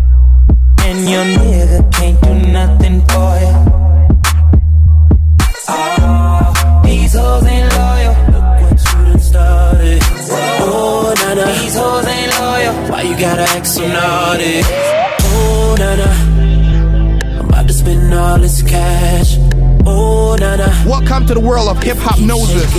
And your nigga can't do nothing for you. Oh, ah, these hoes ain't loyal. Look what you done started. Oh, nah, nah. These hoes ain't loyal. Why you gotta act so naughty? Oh, nah, nah. I'm about to spend all this cash. Oh, nah, nah. Welcome to the world of hip hop noses.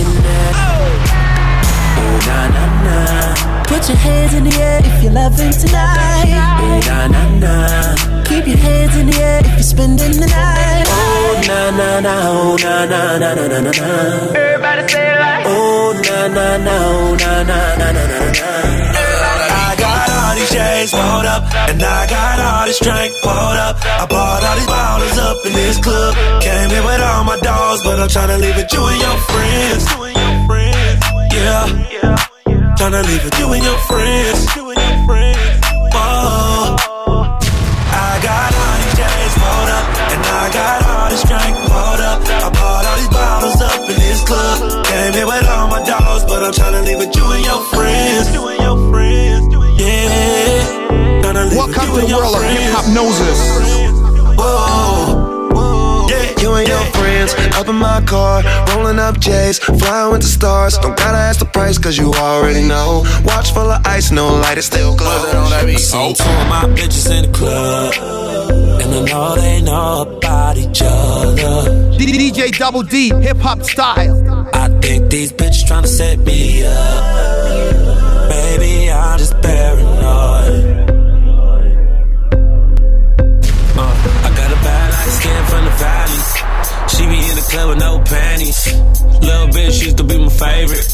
Oh, nah, nah, nah. Put your hands in the air if you're loving tonight. Oh, nah, nah, nah. Keep your hands in the air if you're spending the night. Oh, nah, nah, nah. Oh, nah, nah, nah, nah, nah, nah, nah. Everybody say it like. Oh, nah, nah, nah. Oh, nah, nah, nah, nah, nah, nah. I got all these chains pulled up, and I got all this drink pulled up. I bought all these bottles up in this club. Came here with all my dogs, but I'm tryna leave with you and your friends. Yeah, tryna leave with you and your friends. Whoa. I got all these chains pulled up, and I got all this drink pulled up. I bought all these bottles up in this club. Came here with all my dogs, but I'm tryna leave with my car, rolling up J's, flying with the stars. Don't gotta ask the price, cause you already know. Watch full of ice, no light, it still glows. I seen two of my bitches in the club, and I know they know about each other. DJ Double D, hip hop style. I think these bitches tryna set me up. Baby, I'm just paranoid. Be in the club with no panties. Little bitch used to be my favorite.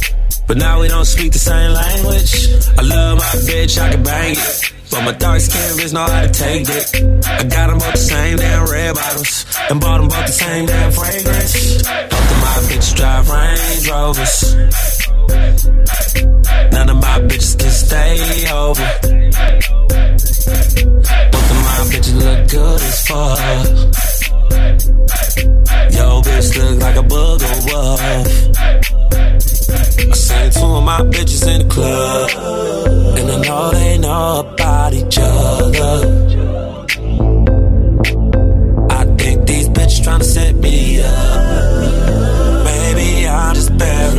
But now we don't speak the same language. I love my bitch, I can bang it. But my dark skin bitch know how to take it. I got them both the same damn red bottles. And bought them both the same damn fragrance. Both of my bitches drive Range Rovers. None of my bitches can stay over. Both of my bitches look good as fuck. Yo, bitch look like a booger wolf. I seen two of my bitches in the club, and I know they know about each other. I think these bitches tryna set me up. Maybe I'm just paranoid.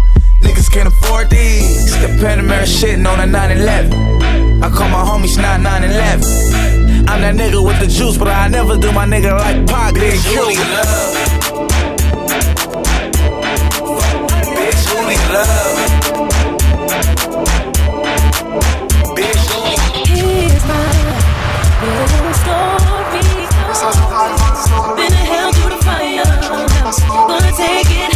Niggas can't afford these. The Panamera shitting on a 911. I call my homies not 911. I'm that nigga with the juice, but I never do my nigga like Pac did you. love. Bitch, who need love? Bitch, who need Here's my little story. Been a hell through the fire. Gonna take it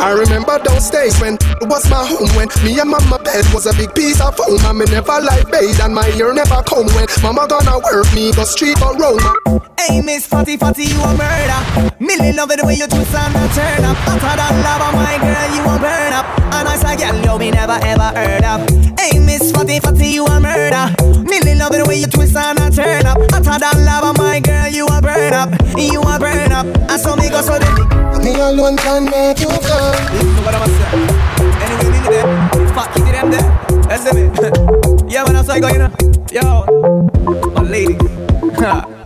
I remember those days when it was my home when me and mama bed was a big piece of foam and me never like bathe and my ear never come when mama gonna work me go street or roam. Hey, Miss Fatty Fatty, you a murder. Millie love it the way you twist and a turn up. Hotter than lava, my girl, you a burn up. A nice like girl, you me never ever heard of. Hey, Miss Fatty Fatty, you a murder. Millie love it the way you twist and a turn up. Hotter than lava, my girl, you a burn up. You a burn up. I saw me go so the Me alone can make you come. You know what I'm saying? Anyway, leave it there. Fuck, keep it them there. That's it. yeah, man, that's how I go, you know. Yo, my lady.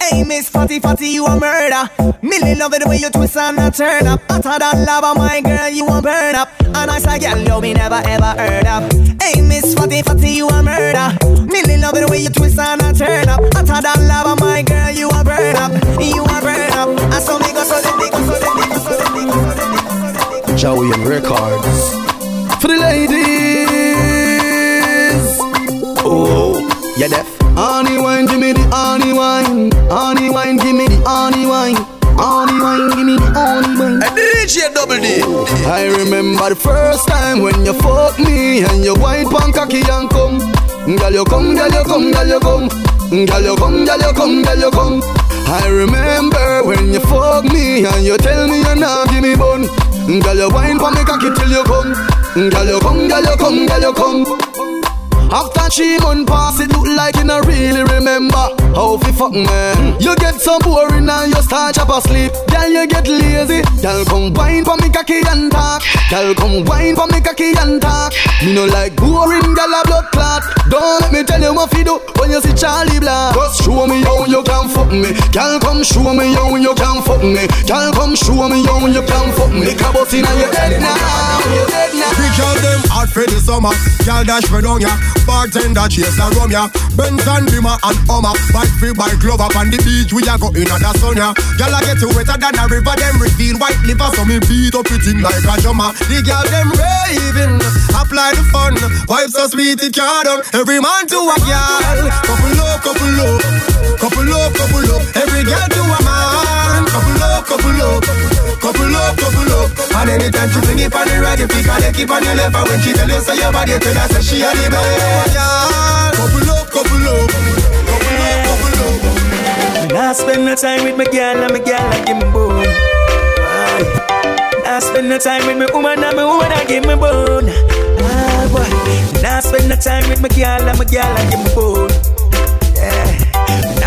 Hey, Miss Fatty Fatty, you a murder. Millie love it the way you twist and a turn up. Hotter than lava, my girl, you a burn up. And I say, girl, you me never ever heard of. Hey, Miss Fatty Fatty, you a murder. Millie love it the way you twist and a turn up. Hotter than lava, my girl, you a burn up. You a burn up. I saw me go so the dick, so the dick, so the dick, so the dick. Joey and Records. For the ladies. Oh, yeah, deaf. Honey wine, give me the honey wine. Honey wine, give me the honey wine. Honey wine, give me the honey wine. And DJ Double D. I remember the first time when you fuck me and you wine pon cocky and come. Girl, you come, girl, you come, girl, you come. Girl, you come, girl, you come, girl, you come. I remember when you fuck me and you tell me you not give me bun. Girl, you wine pon me cocky till you come. Girl, you come, girl, you come, girl, you come. After three months pass, it look like you not really remember how fi fuck man. You get so boring and you start chop asleep. Girl, you get lazy. Girl, come wine for me cocky and talk. Girl, come wine for me cocky and talk. Me no like boring, girl a blood clot. Don't let me tell you what fi do when you see Charlie Black. Just show me how you can fuck me. Girl, come show me how you can fuck me. Girl, come show me how you can fuck me. Cabot inna your head now. Girl them hot for the summer. Girl dash me down ya. Bartender chase a rum ya. Benz and Bima and Hummer. Bike free bike glove up on the beach. We a go in the sun ya. Girl I get you wetter than a river. Them reveal white liver so me beat up it in like a drummer. The girl them raving. Apply the fun. Vibes so sweet it can't. Every man to a girl. Couple up, couple up. Couple up, couple up. Every girl to a man. Couple up, couple up. Couple up, couple up. And anytime she fling it on the right, you her leg keep on your left. And when she tell you say your body, tell her say she a the best. Couple up, couple up. Couple up, couple up. Me nah spend no time with my girl and my girl I give me bone. Nah spend no time with my woman and my woman I give me bone. Ah boy. Nah spend no time with my girl and my girl I give me bone.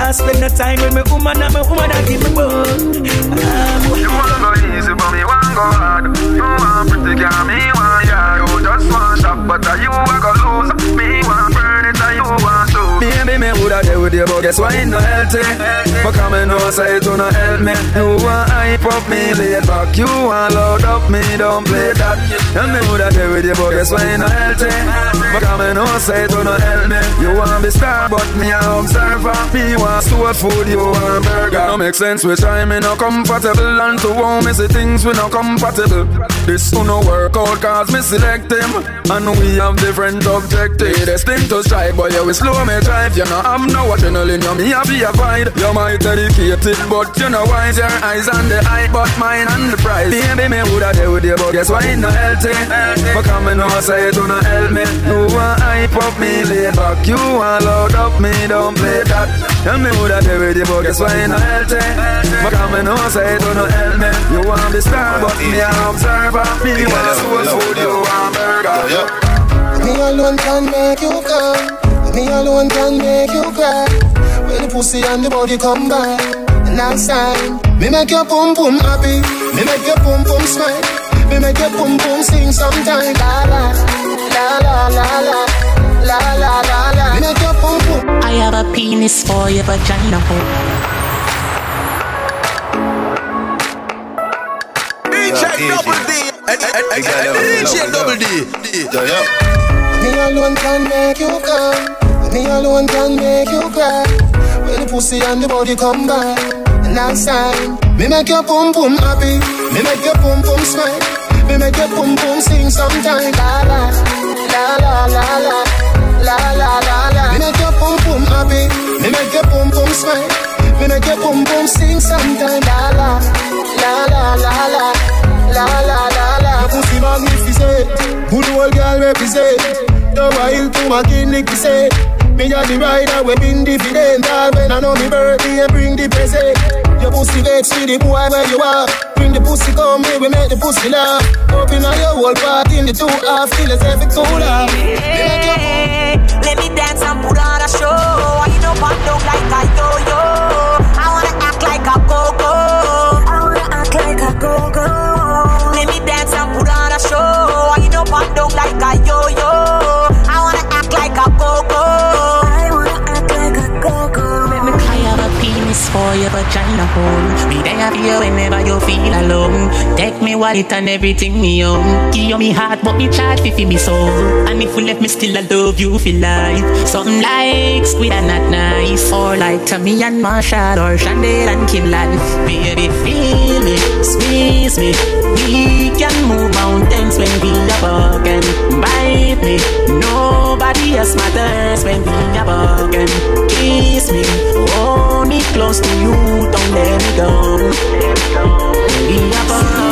Me spend no time with my woman and my woman I give me boy. You wanna go easy, but me want go hard. You want pretty girl, me want yeah. You just want shop, but uh, you want go lose. Me want burn it, and you want to. Baby, me woulda there with you, but guess why it no healthy? But come and know say it no help me. You want hype up me, laid back. You want load up me, don't play that. And me woulda there with you, but guess why it no healthy? But come and know say it no help me. You want be star, but me a observer. Me want store food, you want burger. No make sense, which I me no comfortable. And to home, me see things we no compatible. This no work out, cause me select them. And we have different objectives. Destined to strike, but you will slow me drive. You know, I'm no adrenaline, you me have a avoid. You might dedicated, but you know wise. Your eyes on the eye, but mine on the prize. Baby, me woulda there with you, but guess why it no healthy? But come and know say it don't help me. No one hype up me laid back. You want load up me, don't play that. Tell me woulda there with you, but guess why it no healthy? But come and know say it don't help me. You want the star, but me an observer. Me want soul food, you want burger. Me alone can make you come. Me alone can make you cry. When the pussy and the body come by, nice time. Me make your pum pum happy. Me make your pum pum smile. Me make your pum pum sing sometime. La la la la la la. La la la la. Me make your pum pum. I have a penis for your vagina hole. DJ Double D. DJ Double D. Me alone can make you come. Me alone can make you cry. When the pussy and the body come back, last time. Me make your pum pum happy. Me make your pum pum smile. Me make your pum pum sing sometime. La la la la la la la la la la. Me make your pum pum happy. Me make your pum pum smile. Me make your pum pum sing sometime. La la la la la la la la la la. Pussy magnificent, good old girl represent. The wild to my clinic say. Me a the rider we bring dividend All ah, when I know me birthday and bring the present Your pussy vex with the boy where you are Bring the pussy come here we make the pussy laugh Open on your whole part in the two half Feel as if it cool off Let me dance and put on a show. I know pop dog like. I for your vagina hole. Be there for you whenever you feel alone. Take me wallet and everything me own. Give you me heart, but me charge fi me soul. And if you left me still, I love you for life. Something like squid and not nice, or like Tommy and Marshall, or Chandel and Kim Kimlan. Baby, feel me, squeeze me. We can move mountains when we are walking. Bite me, nobody else matters when we are walking. Kiss me, hold me close to you, don't let me go. We are walking.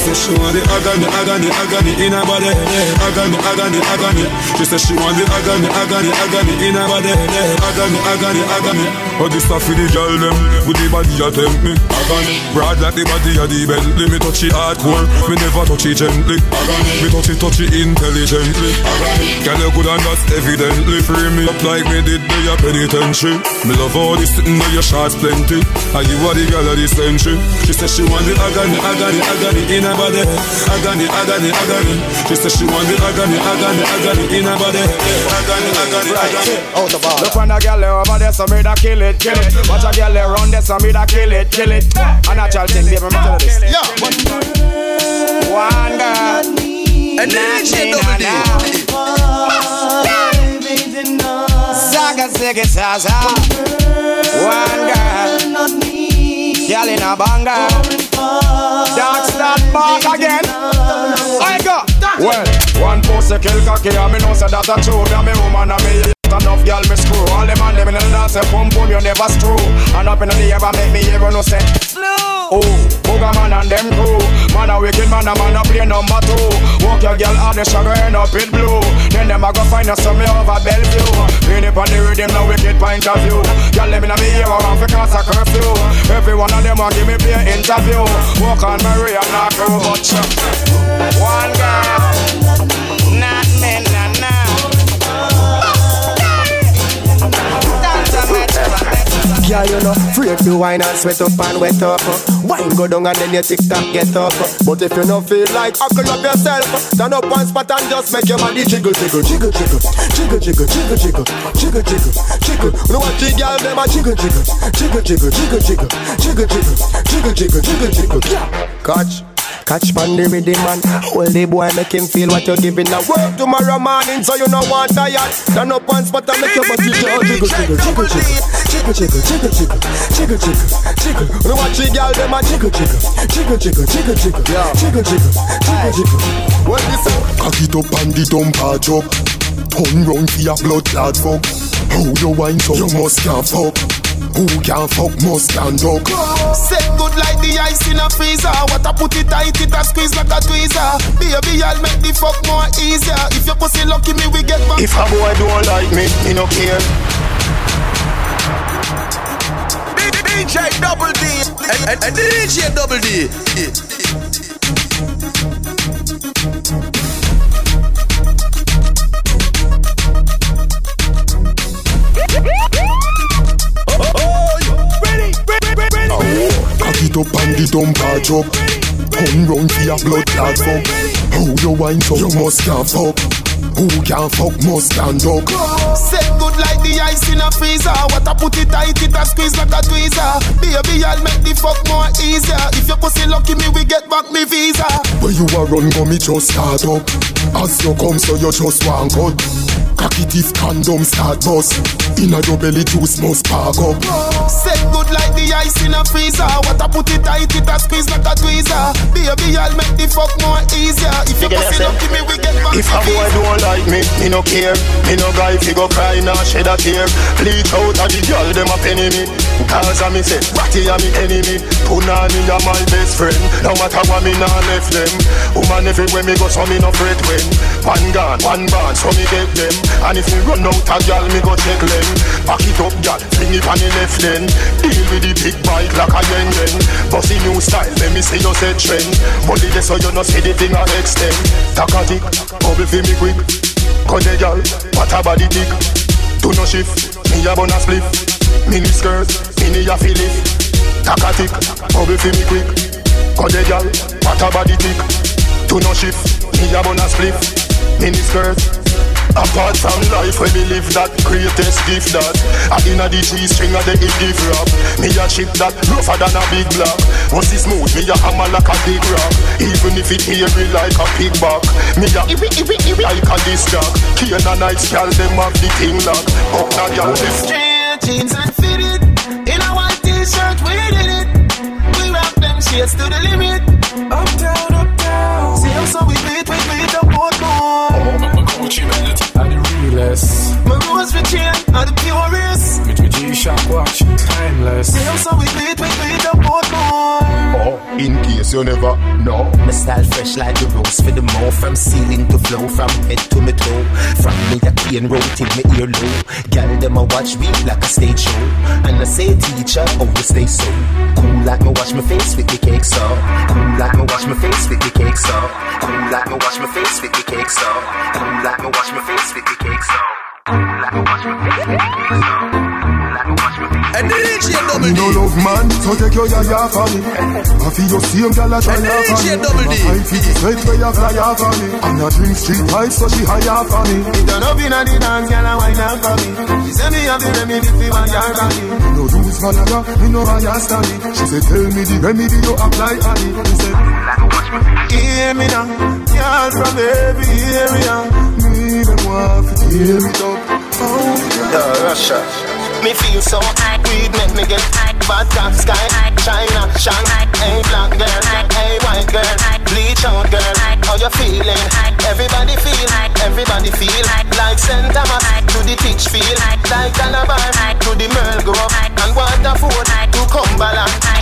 Say she want the agony, agony, agony in her body. Agony, agony, agony. She say she want the agony, agony, agony in her body. Agony, agony, agony. Oh, this stuff for the girl them with the body you tempt me. Agony, broad like the body of the Bentley. Me touch it hardcore, me never touch it gently. Agony, me touch it, touch it intelligently. Agony, girl you good and that's evidently free me up like me did the your penitentiary. Me love all this sitting on your shots plenty. And you are the girl of the century. She say she want the agony, agony, agony in her body. Agony, agony, agony. She say she want the agony, agony, agony in her body. Agony, agony, agony. Out the bar. Look when a girl over there, so me da kill it, kill it. Watch a girl around there, so me da kill it, kill it. A natural thing, baby, me tell you this. Yeah. One girl. And then she double D. Zaga ziggy zaza. One girl. Girl in a banger. Dark start back again. I go. Well, one pussy kill cocky, and me know say that a true. A me woman, and me enough girl me screw. All the man them in the dance pum pum, you never screw. And up in the air, make me hear no say. Oh, Booga man and them crew Man a wicked man, a man a play number two Walk your girl out the sugar end up it blue Then them a go find us some over Bellevue. On the rhythm, no wicked point of view. Girl, them in a me ear around for cause a curfew. Every one of them a give me play interview. Walk on Maria, not crew, One girl, Girl, you know, afraid to wine and sweat up and wet up. Wine go down and then your tick tock get up. But if you don't feel like huckle up yourself, stand up one spot and just make your body jiggle, jiggle, jiggle, jiggle, jiggle, jiggle, jiggle, jiggle, jiggle, jiggle, jiggle. You know what the girl them a jiggle, jiggle, jiggle, jiggle, jiggle, jiggle, jiggle, jiggle, jiggle, jiggle, jiggle, jiggle. Catch. Catch pan the rhythm man. Hold the boy make him feel what you're giving. Now work tomorrow morning so you know want tired Stand up one spot and make your body jiggle Jiggle, jiggle, jiggle, jiggle Jiggle, jiggle, jiggle, jiggle Jiggle, jiggle, You what the girl them a jiggle, jiggle. Jiggle, jiggle, jiggle, jiggle. Jiggle, jiggle, jiggle, jiggle. What this say? Cock it up and the dump a drop. Turn round for your blood clot fuck. How you wine so you must can't fuck. Who can fuck must stand up. Set good like the ice in a freezer. What I put it tight, it a squeeze like a tweezer. Baby, I'll make the fuck more easier. If your pussy lucky, me we get back. If a boy don't like me, me no care. DJ Double D. And, and, and DJ Double D. Cock it up and the dumper drop. Come round for your blood clot fuck. How you wine so you must can't fuck. Who can fuck must stand up. Set good like the ice in a freezer. What I put it tight, it a squeeze like a tweezer. Baby, I'll make the fuck more easier. If your pussy lucky, me we get back me visa. Where you a run, go me just start up. As you come, so you just want cut. Cocky teeth condom start bust. Inna your belly juice must park up. Set good like the ice in a freezer. What I put it tight, it a squeeze like a tweezer. Baby, I'll make the fuck more easier. If your pussy lucky, me we get back If me a boy visa. Don't like me, me no care. Me no guy fi go cry nor shed a tear. Bleach out a the girl them a penny me. Cause a me say, Ratty a me enemy. Punani a my best friend. No matter what me nah left them. Woman everywhere me go so me no fret when. One gun, one band, so me get them. And if me run out a girl, me go check them. Back it up, girl, fling it on the left then. Deal with the big bike like a yen yen. Bossy new style, let me see you set trend. Bully this so you no see the thing a extend. Takatik, bubble fi me quick. Cause the girl, what a body tick. Do no shift, me a bun a spliff. Mini skirt, mini a fi lift. Takatik, bubble fi me quick. Cause the girl, what a body tick. Do no shift, me a bun a spliff. Mini skirt, Apart from life when we live that greatest gift that. I inna the G string of the hip give rap Me a chip that rougher than a big block. Once it smooth me a hammer like a big rock. Even if it hairy like a pig back. Me a iwi iwi iwi. like a disc jack Kane a nice gal them have the thing lock. Up na gal lift Straight jeans and fitted. In a white t-shirt, we did it. We rock them shades to the limit. Up down, up down. See how so we beat up both more Gucci belt and the realest. My rose for chain are the purest With my G-Shock watch, timeless. See how so we beat, we beat up both more. Oh, in case you never know. My style fresh like the rose for the more From ceiling to flow, from head to my toe. From me a cane road till me ear low. Girl them a watch me like a stage show. And I say teacher, always stay so Cool like me wash my face with the cake so. Cool like me wash my face with the cake so. Cool like me wash my face with the cake so. Cool like me wash my face with the cake so. Cool like me wash my face with the cake so Cool like me wash my face And the DJ Double Me D. no love man, so take your yaya for me. I feel your same gal a try And off on DJ me. Double D. I feel the sweat where you fly off on me. And I drink street pipe so she high off on me It done up inna the dance, girl, and wine up for me. She say me have the remedy for one yard for me No use Viagra, me no Viagra stanny She say tell me the remedy you apply on it Me say Hear me now, girl from every area. Me them want to tear it up. Oh Yo, Russia. Me feel so high. weed make me get bad top sky. China, shine Hey black girl, hey white girl. Bleach out girl, how you feeling? Everybody feel, everybody feel. Like St. Thomas to the teach feel Like Calabar. To the Merl Grove And Waterford to Cumberland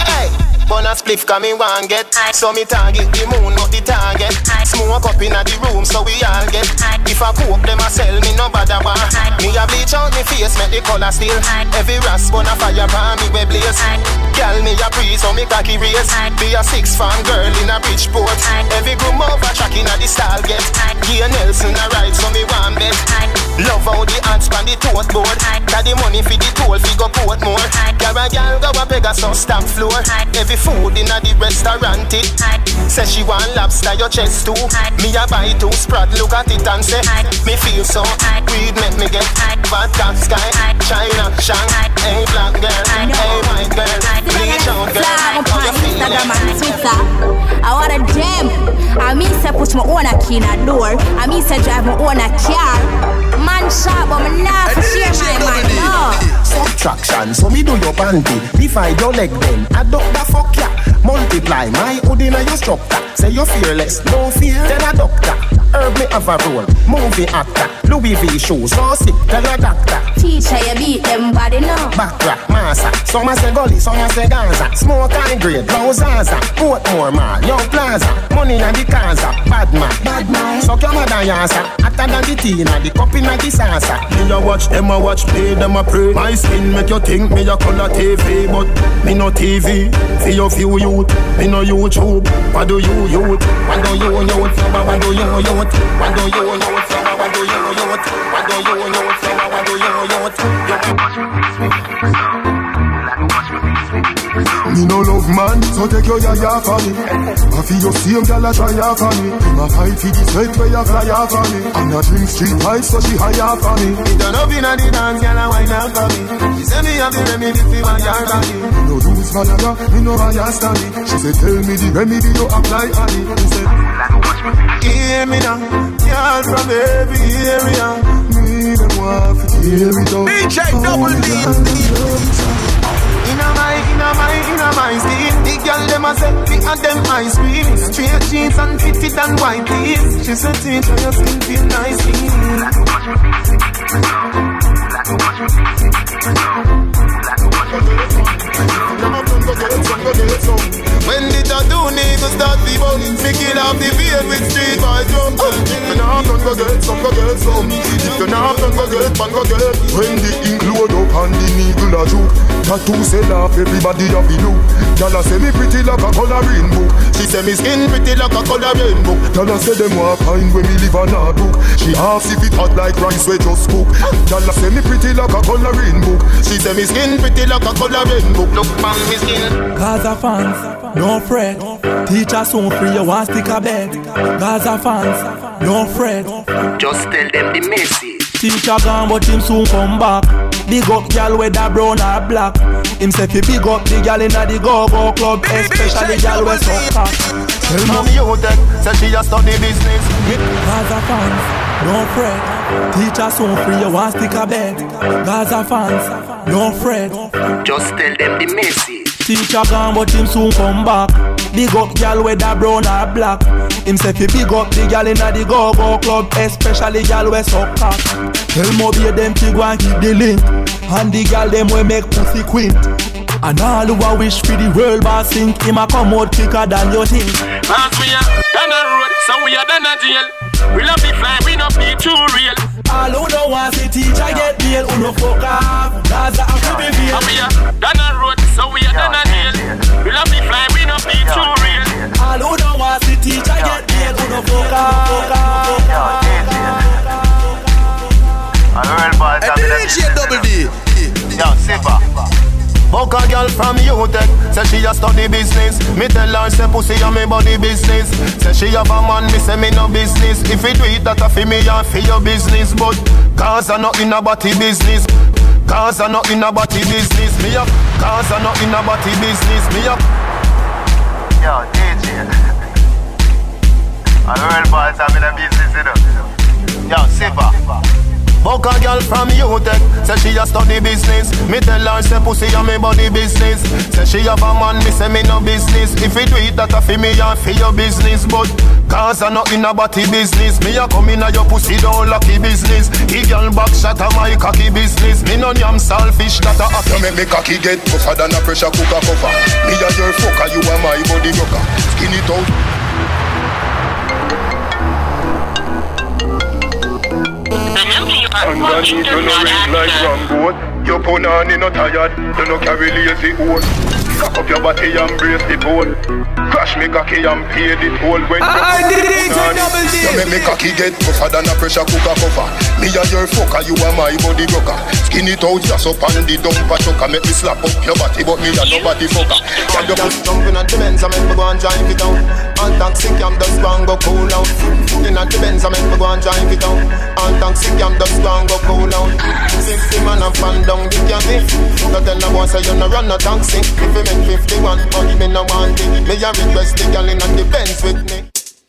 Bun a spliff cause me want get. So me target the moon not the target. Smoke up inna the room so we all get. If I coke them a sell me no bother want Me a bleach out me face make the color still Every rasp on a fire pan me we blaze. Girl me a breeze so me cocky raise Be a six farm girl in a Bridgeport Every groom over track inna the stall get. Gear Nelson a ride so me want bet Love how the ants pan the tote board. Got the money for the toll fi go Portmore. Girl a girl go a Pegasus stamp floor. Every food inna the restaurant eh. it Say she want lobster your chest too. Me a buy two spread look at it and say Me feel so weed make me get Vodka sky China Shanghai Hey black girl Hey white girl Bleach out girl. How you Instagram and? Eh? Twitter. I want a gem. I mean say push my own a key in a door. I mean say drive my own a car. Man sharp, but me nah for share my mind. No. Subtraction, so me do your panty. Divide your leg then, adopt the fuck ya. Multiply my hood in your structure. Say you're fearless, no fear, then a doctor. Herb me have a role. Movie actor. Louis V shoes. So sick, tell a doctor. Teacher, you beat them body now. Backrack, massa. Some a say gully, some a say Gaza. Smoke high grade, blow Zaza. Portmore mall, Young Plaza. Money in the Kaza. Bad man, bad man. Suck your mother yasa. Hotter than the tea the cup in the salsa. Me a watch them a watch, play them a pray. My skin make you think me a color TV, but me no TV. For your few youth, me no YouTube. What do you youth? What do you youth? What do you youth? What do you youth? What do you youth? What do you youth? What do you youth? Me no love man, so take your yaya for me. I feel your same gal a try for me. In a fight for the sweat where you fly for me. I'm not drink street pipe, so she high off for me. Me turn up inna the dance, gal a wine off for me. She say me have the remedy for my yard body. Me no lose Viagra, me no higher stand it. She say tell me the remedy you apply on it. Me say Hear me now, y'all from every area. Me them want to hear it out. DJ Double D. Inna my, inna my, inna my skin The girl dem a say, pick at them ice cream. Straight jeans and fitted and white tees. She said, teacher, your skin feel nice when the tattoo niggas start the bone Me kill off the beard with street boy drum If you not done go get some, go get some. If you not done go get, man go get. When the ink load up and the needle a juke Tattoo sell off, everybody have the look. Gyal a say me pretty like a coloring book She say me skin pretty like a coloring book Gyal a say them want find when me live on a book. She half if it hot like rice we just cook. Gyal a say me pretty like a coloring book She say me skin pretty like a coloring book Look on me skin Gaza fans, no fret. Teacher soon free, you want stick a bed. Gaza fans, no fret. Just tell them the message. Teacher gone, but him soon come back. Big up gal whether brown or black. Him say fi big up the gal inna the go-go club, especially gal we suck cock. Tell Mommy you take, say she a study business Gaza fans, don't fret. Teacher soon free, you want stick a bed. Gaza fans, don't fret. Just tell them the message. Teacher gone, but him soon come back. Big up gal whether brown or black. Him say fi big up the gal inna the go-go club, especially gal we suck cock. Tell Moby them fi go and keep the link, and the gal them we make pussy quint. And all who a wish for the world boss sink, him a come out quicker than you think. As we are down the road, so we are down the jail. We love be fly, we not be too real. All who don't want see teacher get bail, who no fuck off. Gaza a fi be And we are down the road, so we are down the jail. We love be fly, we not be too real. All who don't want see teacher get bail, who no fuck off. A real boy, DJ Double D. Yo, Siva. Buck a girl from UTech Say she a study business. Me tell her say pussy a me body business. Say she have a man, me say me no business. If you do it that a fi me and fi your business But cause I not in a body business Cause I not in a body business Me up Cause I not in a body business Me up Yo, DJ. A real boy, I'm in a business, you know. Yo, Siva. Buck a girl from UTech Say she a study business. Me tell her say pussy a me body business. Say she have a man, me say me no business. If you do it that a fi me and fi your business But cause I not in a body business. Me a come in a your pussy don't lucky business. He girl back shot a my cocky business. Me no yam selfish that a You make me cocky get tougher than a pressure cooker cover. Me a your fucker, you are my body rocker Skin it out Underneath you no ring like Rambo. Your punani no tired, you no carry lazy oat Cock up your body and brace the bone Crash me cocky and pay the toll when I you did it, punani. double D. You make me cocky get tougher than a pressure cooker cover Me a your fucker, you are my body rocker Skin it out just up on the dumper chucker Make me slap up your body but me a nobody fucker Can you Just jumping at the Benz, I make me go and drive it out. On taxi cam, just go and go cool out. In at the Benz, I make me go and drive it out. On taxi cam, just go and go cool out. Fifty man a fan down the cabin. Don't tell no boy say you no run no taxi. If you make fifty-one, money me no want it. Me a request the girl in the Benz with me.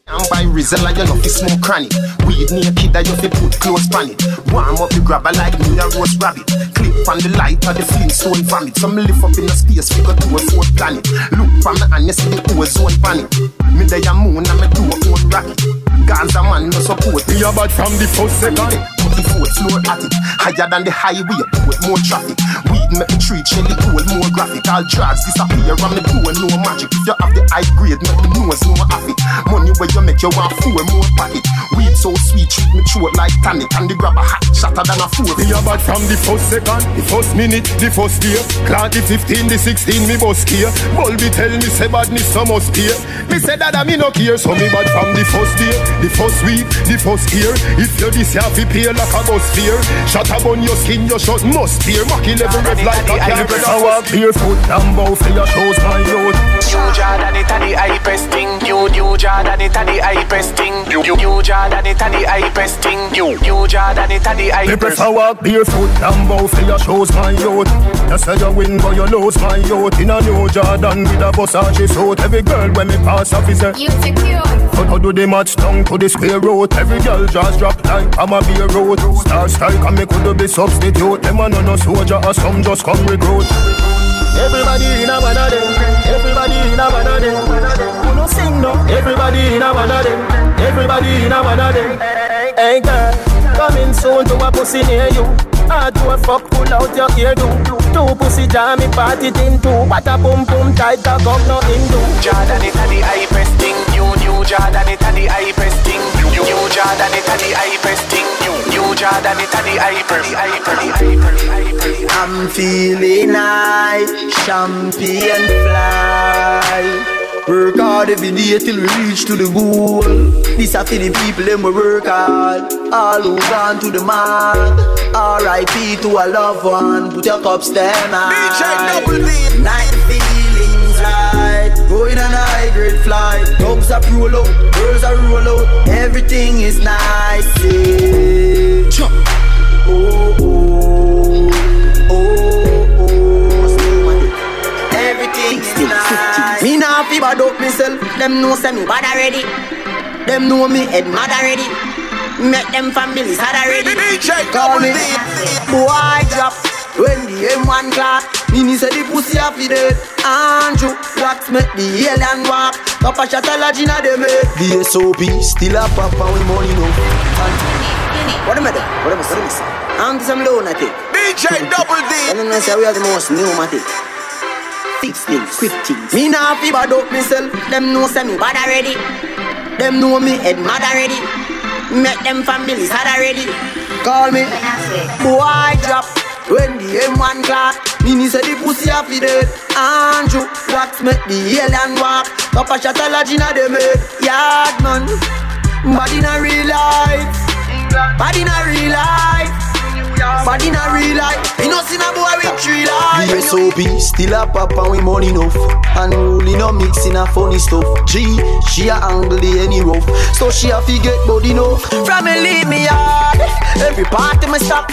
And by Rizla, you know fi smoke chronic Weed naked, that you fi put clothes pan it Warm up the grabber like me a roast rabbit Clip on the light of the Flintstone vomit Some lift up in the space, figure to a fourth planet Look from me and you see the ozone panic Me day a moon and me do a own rocket Gaza man no support. Me a bad from the first second. Putting forth slow at it. Higher than the highway, put more traffic. Weed make the tree shelly cool, more graphic. All drugs disappear on the pool, no magic. If you have the high grade, make the nose no affy. Money where you make you want four more pocket. Weed so sweet, treat me throat like tonic. And the grab a hot shatter than a four. Me a bad from the first second, the first minute, the first year. Clad the 15, the 16, me bus care. Bulby tell me say badness so must pay. Me say that I me no care, so me bad from the first day, the first week, the first year. If you this fi pay like a bus fare, shut up on your skin, your shot must tear. Maki level rev like a car. I walk barefoot and bow for your shows, my youth. New Jordan it a the hypest thing. New New Jordan it a the hypest thing. New New Jordan it a the hypest thing. New New Jordan it a the Me hypest. prefer walk barefoot and bow for your shows, my youth. You say you win, but you lose, my youth. In a new Jordan with a Versace suit. Every girl when me pass off is a You secure. But how do they match down to the square root? Every girl just drop like I'm a beer road. Star strike and me could be substitute. Them a no no soldier or some just come recruit. Everybody in a one of them. Everybody in a one of them. Who no sing no? Everybody in a one of them. Everybody in a one of them. Hey girl, coming soon to a pussy near you. Hard to a fuck, pull out your ear do. Two pussy jammy party thing too. What a boom boom tight cock up no Hindu. Jordan it a the hypest thing. Jordan it a the hypest thing. New Jordan it a the hypest thing. New Jordan it a the hypest. I'm feeling high, champagne fly. Work hard every day till we reach to the goal. This a for the people them we work hard. All who gone to the mark. R.I.P. to a loved one. Put your cups them high. Night feelings right. Going on a high grade flight. Dogs are roll out, girls are roll out. Everything is nice. Yeah. Oh oh oh oh. Everything is nice. Me nah fi bad up myself. Them know say me bad already. Them know me head mad already. Make them families had already. Call me boy drop. When the M1 clap, Nini say the pussy a fi dead. Andrew, wax make the alien walk. Papa shot a lodge inna them head. The SOP still a pop and we money no. What am I doing? What am I what am I saying? I'm some lunatic. DJ Double D. And then I say we are the most pneumatic. Fix things, quick things. Me nah fi bad up myself. Them know say me bad already. Them know me head mad already. Make them families had already. Call me boy drop. When the M1 clap, Nini say the pussy a fi dead. Andrew, wax make the alien walk. Papa shot a lodge inna them head. Yard man, bad in a real life. Bad in a real life. Bad in a real life. You know see a boy with three life. The SOP still a pop and we money enough. And really no mixing a funny stuff. G, she a angle the any rough. So she a fi get body enough From me leave me yard Every party me stop.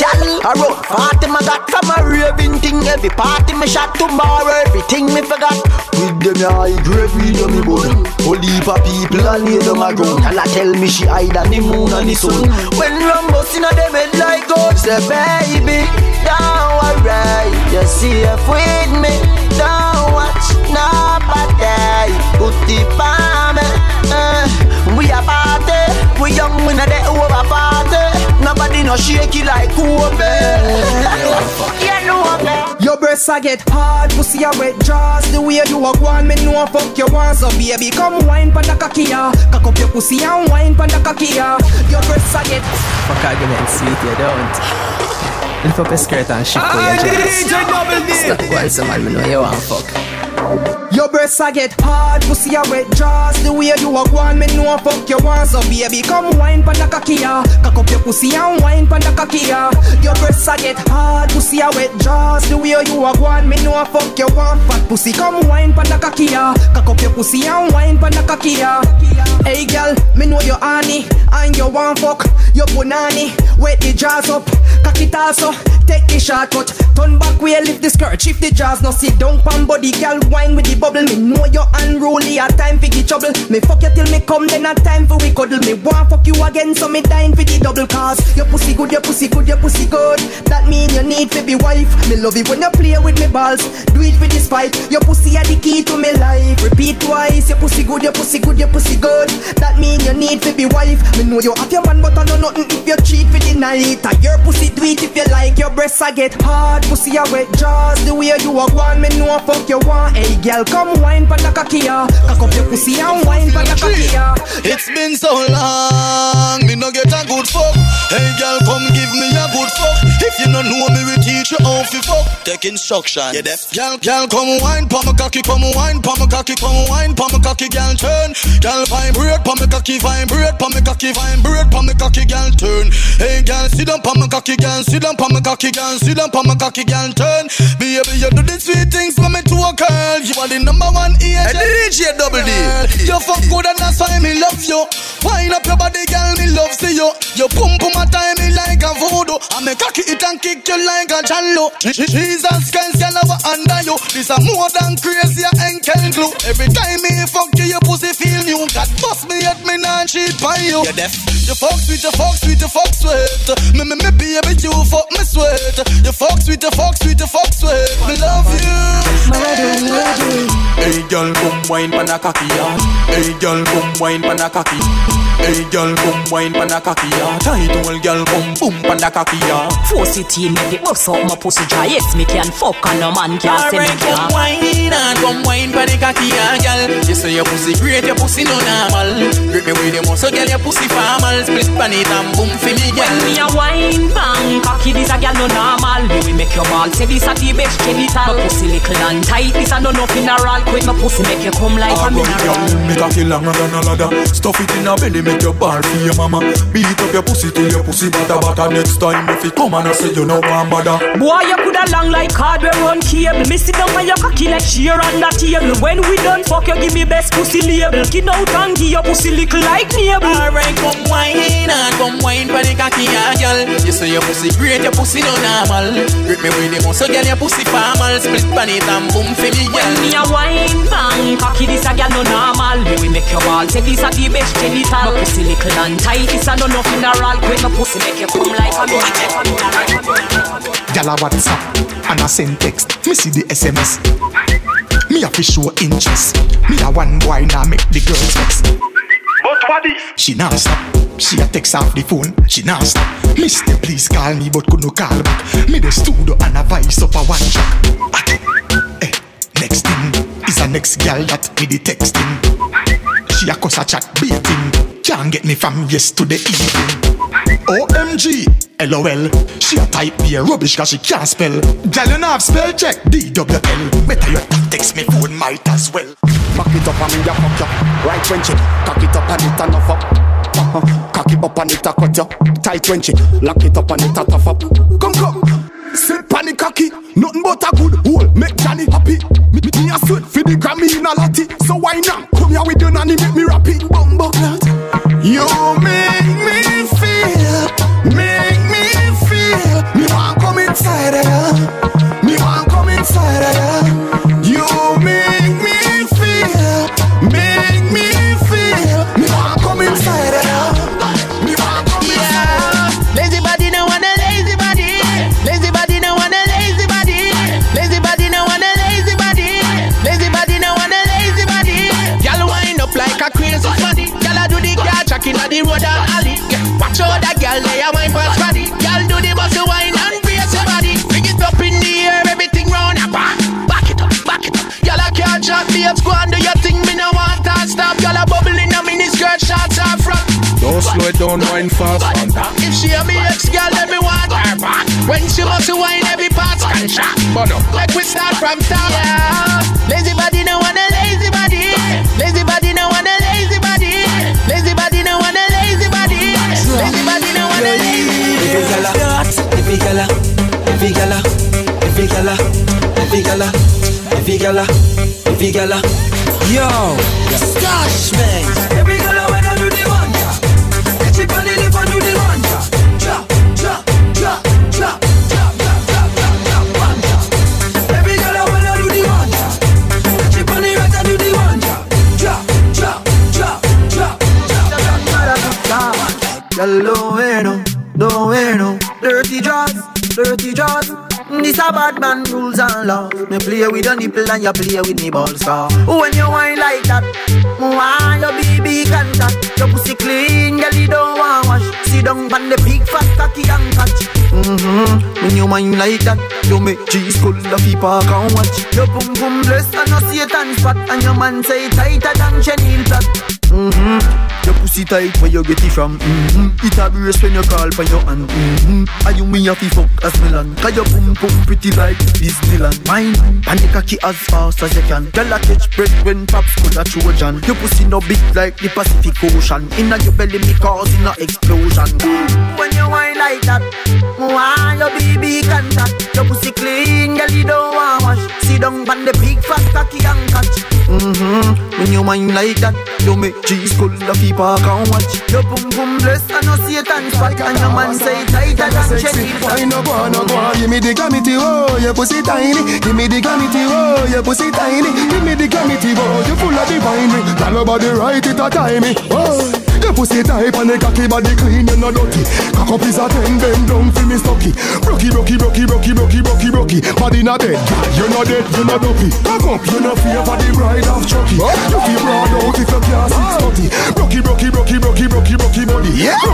Gal, I wrote party me got. From a raving thing Every party me shot tomorrow Everything me forgot. With them high grade weed on me bun Whole heap of people a lay down a ground. Tell her tell me she hide at the moon and the sun. When Rambo in a them head like gold Say baby, don't worry. You're safe with me. Don't watch nobody. Put the palm uh, We a party. We young we no dey over party. Nobody no shake it like Kobe You know me Your breasts a get hard, pussy a wet jaws The way you a go on, me know fuck you want So baby, come wine pon the cocky ya Cock up your pussy and wine pon the cocky ya Your breasts a get Fuck argument, sweet, you don't. Lift up your skirt and shift for your jeans. Stop going some man, me know you want fuck. Your breasts a get hard, pussy a wet jaws. The way you a go on, me know fuck you want So baby, come wine pon the cocky Cock up your pussy and wine pon the cocky Your breasts a get hard, pussy a wet jaws. The way you a go on, me know fuck you want Fat pussy, come wine pon the cocky Cock up your pussy and wine pon the cocky Hey girl, me know you honey And you want fuck. Your punani, wet the jaws up, cock it also. Take the shortcut, turn back you lift the skirt. Shift the jaws, no sit down pan body, girl wine with the bubble. Me know you unruly, a time for the trouble. Me fuck you till me come, then a time for we cuddle. Me want fuck you again, so me dying for the double cause. Your pussy good, your pussy good, your pussy good. That mean you need to be wife. Me love it when you play with me balls. Do it with this fight. Your pussy are the key to me life. Repeat twice. Your pussy good, your pussy good, your pussy good. That mean you need to be wife. Me know you have your man, but I know nothing if you cheat for the night. And your pussy do it if you like. Your breasts I get hard, pussy I wet jaws. The way you are one, me know fuck you want. Hey girl, come wine pa the ya. Cock up your pussy and wine pa the ya. It's been so long, me no get a good fuck. Hey girl, come give me a good fuck. If you no know me, we teach you how to fuck. Take instruction. Yeah, deaf. Girl, girl, come wine pa my cocky, come wine pa my cocky, come wine pa my cocky, girl turn. Girl vibrate pa my cocky, vibrate pa my cocky, vibrate pa my cocky, girl turn. Hey girl, sit down pa my cocky, girl, sit down pa my cocky, girl, sit down pa my cocky, girl turn. Baby, you do the sweet things for me to a girl. You are the number one ear. And the DJ Double D. You fuck good and that's why me love you. Wind up your body, girl, me love see you. You pump pum a time me like a voodoo. I me cocky it and kick you like a jello. Jesus Christ, you love under you. This a more than crazy ankle glue. Every time me fuck you, your pussy feel new. God bust me at me non cheat by you. You deaf. You fuck sweet, you fuck sweet, you fuck sweet. Me me me baby, you fuck me sweet. You fuck sweet, you fuck sweet, you fuck sweet. Me love you. Hey girl, come wine pan a cocky ya. Hey girl, come wine pan a cocky. Hey girl, come wine pan a cocky ya. Tight old girl, come boom pan a cocky ya. Force it in, make it bust out my pussy dry. Yes, me can fuck and no man can say me Alright, come wine and come wine for the cocky, yeah, girl. You say your pussy great, your pussy no normal. Grip me with the muscle, girl, your pussy formal. Split pan it and boom for me, girl. Me a wine bang, cocky this a gal no normal. Me make your ball say this a the best genital. My pussy little and tight, this a no no funeral. Quick my pussy make you come like a mineral. Make a feel longer than a ladder. Stuff it in a belly, make your bar for your mama. Beat up your pussy till your pussy butter butter. Next time if it come and I say you know one bother. Boy, you coulda long like hardware run cable. Me sit down on your cocky like sheer on the table. When we done fuck, you give me best pussy label. Get out and give your pussy little like navel. Alright, come wine and come wine for the cocky, yeah, girl. You say your pussy great, your pussy no normal. Grip me with the muscle, girl, your pussy formal. Split pan it and boom for me, girl. Me a wine bang, cocky this a gal no normal. Me we make your ball say this a the best genital. My pussy little and tight, this a no no funeral. Quick my pussy make you come like a mineral. Gyal a WhatsApp and a send text. Me see the SMS. Me a fi show interest. Me a one boy now make the girls vex. But what is? She non stop. She a text off the phone. She non stop. Mister, please call me, but could no call back. Me the studio and a voice up a one track. Eh, next thing is a next gal that me the texting. She a cuss a chat baiting. Can't get me from yesterday evening. OMG, LOL. She a type be a rubbish cause she can't spell. Gal you have spell check DWL. Better you text me phone might as well. Back it up and me a fuck ya Right when chick Cock it up and it a nuff up uh-huh. Cock it up and it a cut ya Tight when chick Lock it up and it a tough up Come come Sit pan the cocky Nothing but a good hole. Make Johnny happy. Me, me, me a sweat for the Grammy in a lottie. So why not? Come here with your nanny Make me rap it Bumbo clot. You make me feel Make me feel. Me want come inside of the car the road and alley. Yeah, Watch out that gyal they a wine past body. Gyal do the muscle wine and brace your body. Bring it up in the air, everything round and ah, back. Back it up, back it up. Gyal a can't chat, babes go and do your thing. Me no want to stop. Gyal a bubble in a mini skirt, shorts and front. Don't slow it down, wine fast. If she a me ex girl, let me want her back. When she must wine, every part's can shock. But up, like we start from top. Yeah. Lazy body Every gala, every gala, every gala, every gala, every gala, every gala, every gala. Yo, stash man. Every gala when I do the banja, catch it on the lip and do the banja. Drop, drop, drop, drop. Ya lo vieron don't wear no dirty jaws, dirty jaws. This a bad man rules and laws. Me play with your nipple and you play with me balls. Car. When you whine like that, why your baby contact? Your pussy clean, girl, you don't want wash. Sit down on the big fat cocky and catch. Mm-hmm. When you whine like that, you make cheese cool the people can watch. Your boom boom bless and a Satan spot, and your man say tighter than chenille plot. Mm-hmm. Your pussy tight where you get it from. Mm-hmm. It a brace when you call for your hand. Mm-hmm. Are you me a fi fuck as Milan? Cause your pum pum pretty like Disneyland. Mine, panic cocky as fast as you can. Girl a catch bread when pops could a Trojan. Your pussy no big like the Pacific Ocean. Inna your belly me causing a explosion. When you whine like that, why your baby contact? Your pussy clean, girl you don't want wash. Sit down on the big fat cocky and catch. Mm-hmm. When you whine like that, you make cheese cool the people can watch. Your pum pum bless and no Satan spot, and your man say tighter than Chenille. Why no go no go? Give me the glamity, oh, your pussy tiny. Give me the glamity, oh, your pussy tiny. Give me the glamity, oh, you full of divine. Tell nobody right it a time, oh. Your pussy tight and the cocky body clean, you no dirty. Cock up is a ten, bend down for me stocky. Brocky, brocky, brocky, brocky, brocky, brocky, brocky. Body na dead, you no dead, you no dopey. Cock up, you no fear for the bride of Chucky. You feel broad out if you can't six thirty. Brocky, brocky, brocky, brocky, brocky, brocky body. Brocky,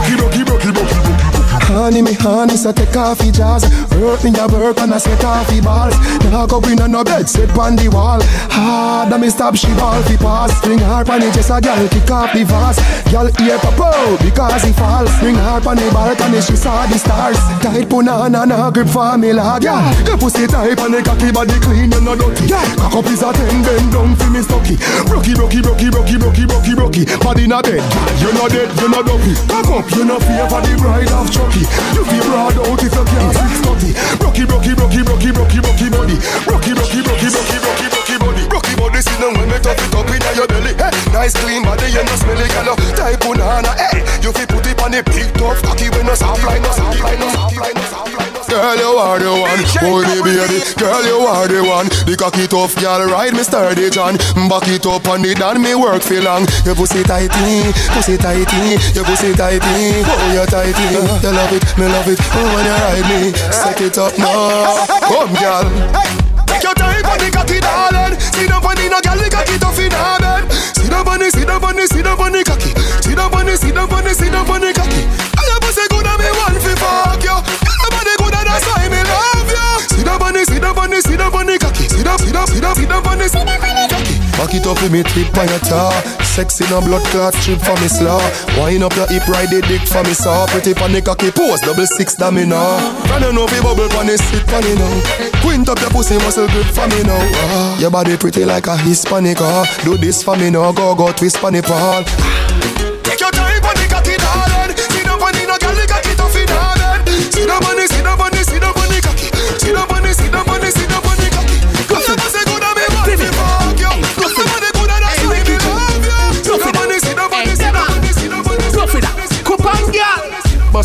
Honey, me honey, so take off your jaws. Hurt me a work and I set off your balls. Now go in on no bed, sit on the wall. Hard, me stop, she ball fi pass. Bring her on the chest, a girl kick off the vase. Girl ear pop because he fall Bring her on the balcony, she saw the stars. Tight punana, na grip for me lad Yeah, the pussy tight and the cocky body clean, you no dirty. Cock up is a ten, bend down fi me stocky. Brocky, brocky, brocky, brocky, brocky, brocky, brocky Body na dead, you no dead, you no dopey. Cock up, you no fear for the bride of Chucky You feel broad out if you can't brocky, brocky, brocky, brocky, brocky body Brocky, brocky, brocky, brocky, brocky, brocky body Sit down when me tough it up in your belly. Hey, Nice clean body, you no smelly girl Type banana, hey. You feel put it on the big tough cocky when no soft line, no soft line, no soft line, no soft line Girl, you are the one, holy oh, baby. Girl, you are the one. The cocky tough girl, ride me sturdy John. Back it up on it and me work for long. Your pussy tighty, pussy tighty. Your pussy tighty, oh you tighty. You love it, me love it, oh when you ride me Set it up now, come girl Take your time on the cocky darling. Sit down on the no girl, the cocky tough in her bed. Sit down on the, sit down the, sit down on the cocky on the, down on the, the cocky. I your pussy good and me want fi fuck you Nobody good and that's why me love you on the, down on the, down on the cocky. Sit down, sit down on the, sit down on the cocky Back it up with me tip on your tar. Sexy no blood clot strip for me slaw. Wind up your hip ride the dick for me saw. Pretty the cocky pose double six da me now Run know fi bubble pon the sit pon it now. Quint up your pussy muscle grip for me now. Ah, Your body pretty like a Hispanic ah. Do this for me now go go twist pon the pole Take your time pon the cocky darling. Pon the no girl the cocky tough in down pon the down pon the down pon the cocky. Sit down pon the sit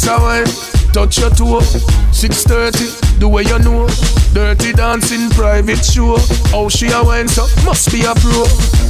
a wine, touch your toe. 6:30, the way you know. Dirty dancing private show. How she a wine so must be a pro.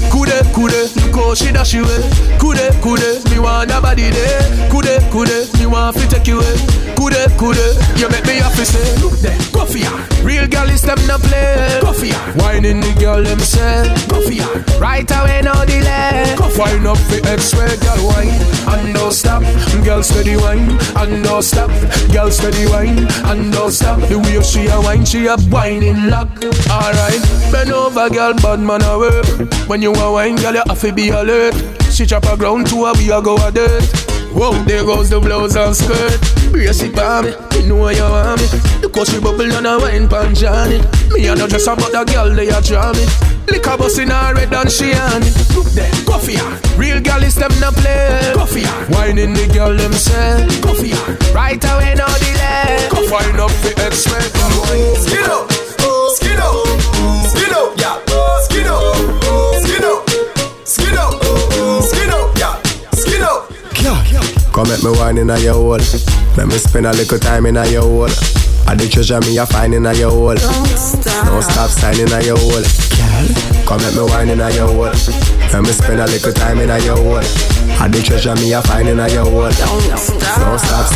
Kude kude, look how she dash you away. Kude kude, me want a body there. Kude kude, me want fi take you away. Kude kude, you make me happy say. Look there, go for ya. Real girl is them no play. Go for ya. Whining the girl themself. Go for ya. Right away no delay. Go for Wine up the X-ray, girl wine and don't stop. Girl steady wine and don't stop. Girl steady wine and don't stop. The way she a wine, she a whining lock. Alright, bend over, girl, bad man a work. When you a wine, girl, you have to be alert. She chop a ground to her, we a go a dirt. Whoa, there goes the blouse and skirt. Brace it for me, you know you want me. The she bubble on a wine pan Johnny. Me a no just about the girl, they a draw me. Lick a bus in her red and she on it. Look there, for ya. Real girl is them no play. Go for ya. Whining the girl themself. Go for ya. Right away, no delay. Find up the expert. Skin up, skin up, skin up, yeah. Skin up, Come make me wine in a your hole. Make me spend a little time in a your hole. I the treasure me a find in a your hole. Don't stop Don't stop signing a your hole. Come make me wine in a your hole. Make me spend a little time in a your hole. I the treasure me a find in a your hole. Don't stop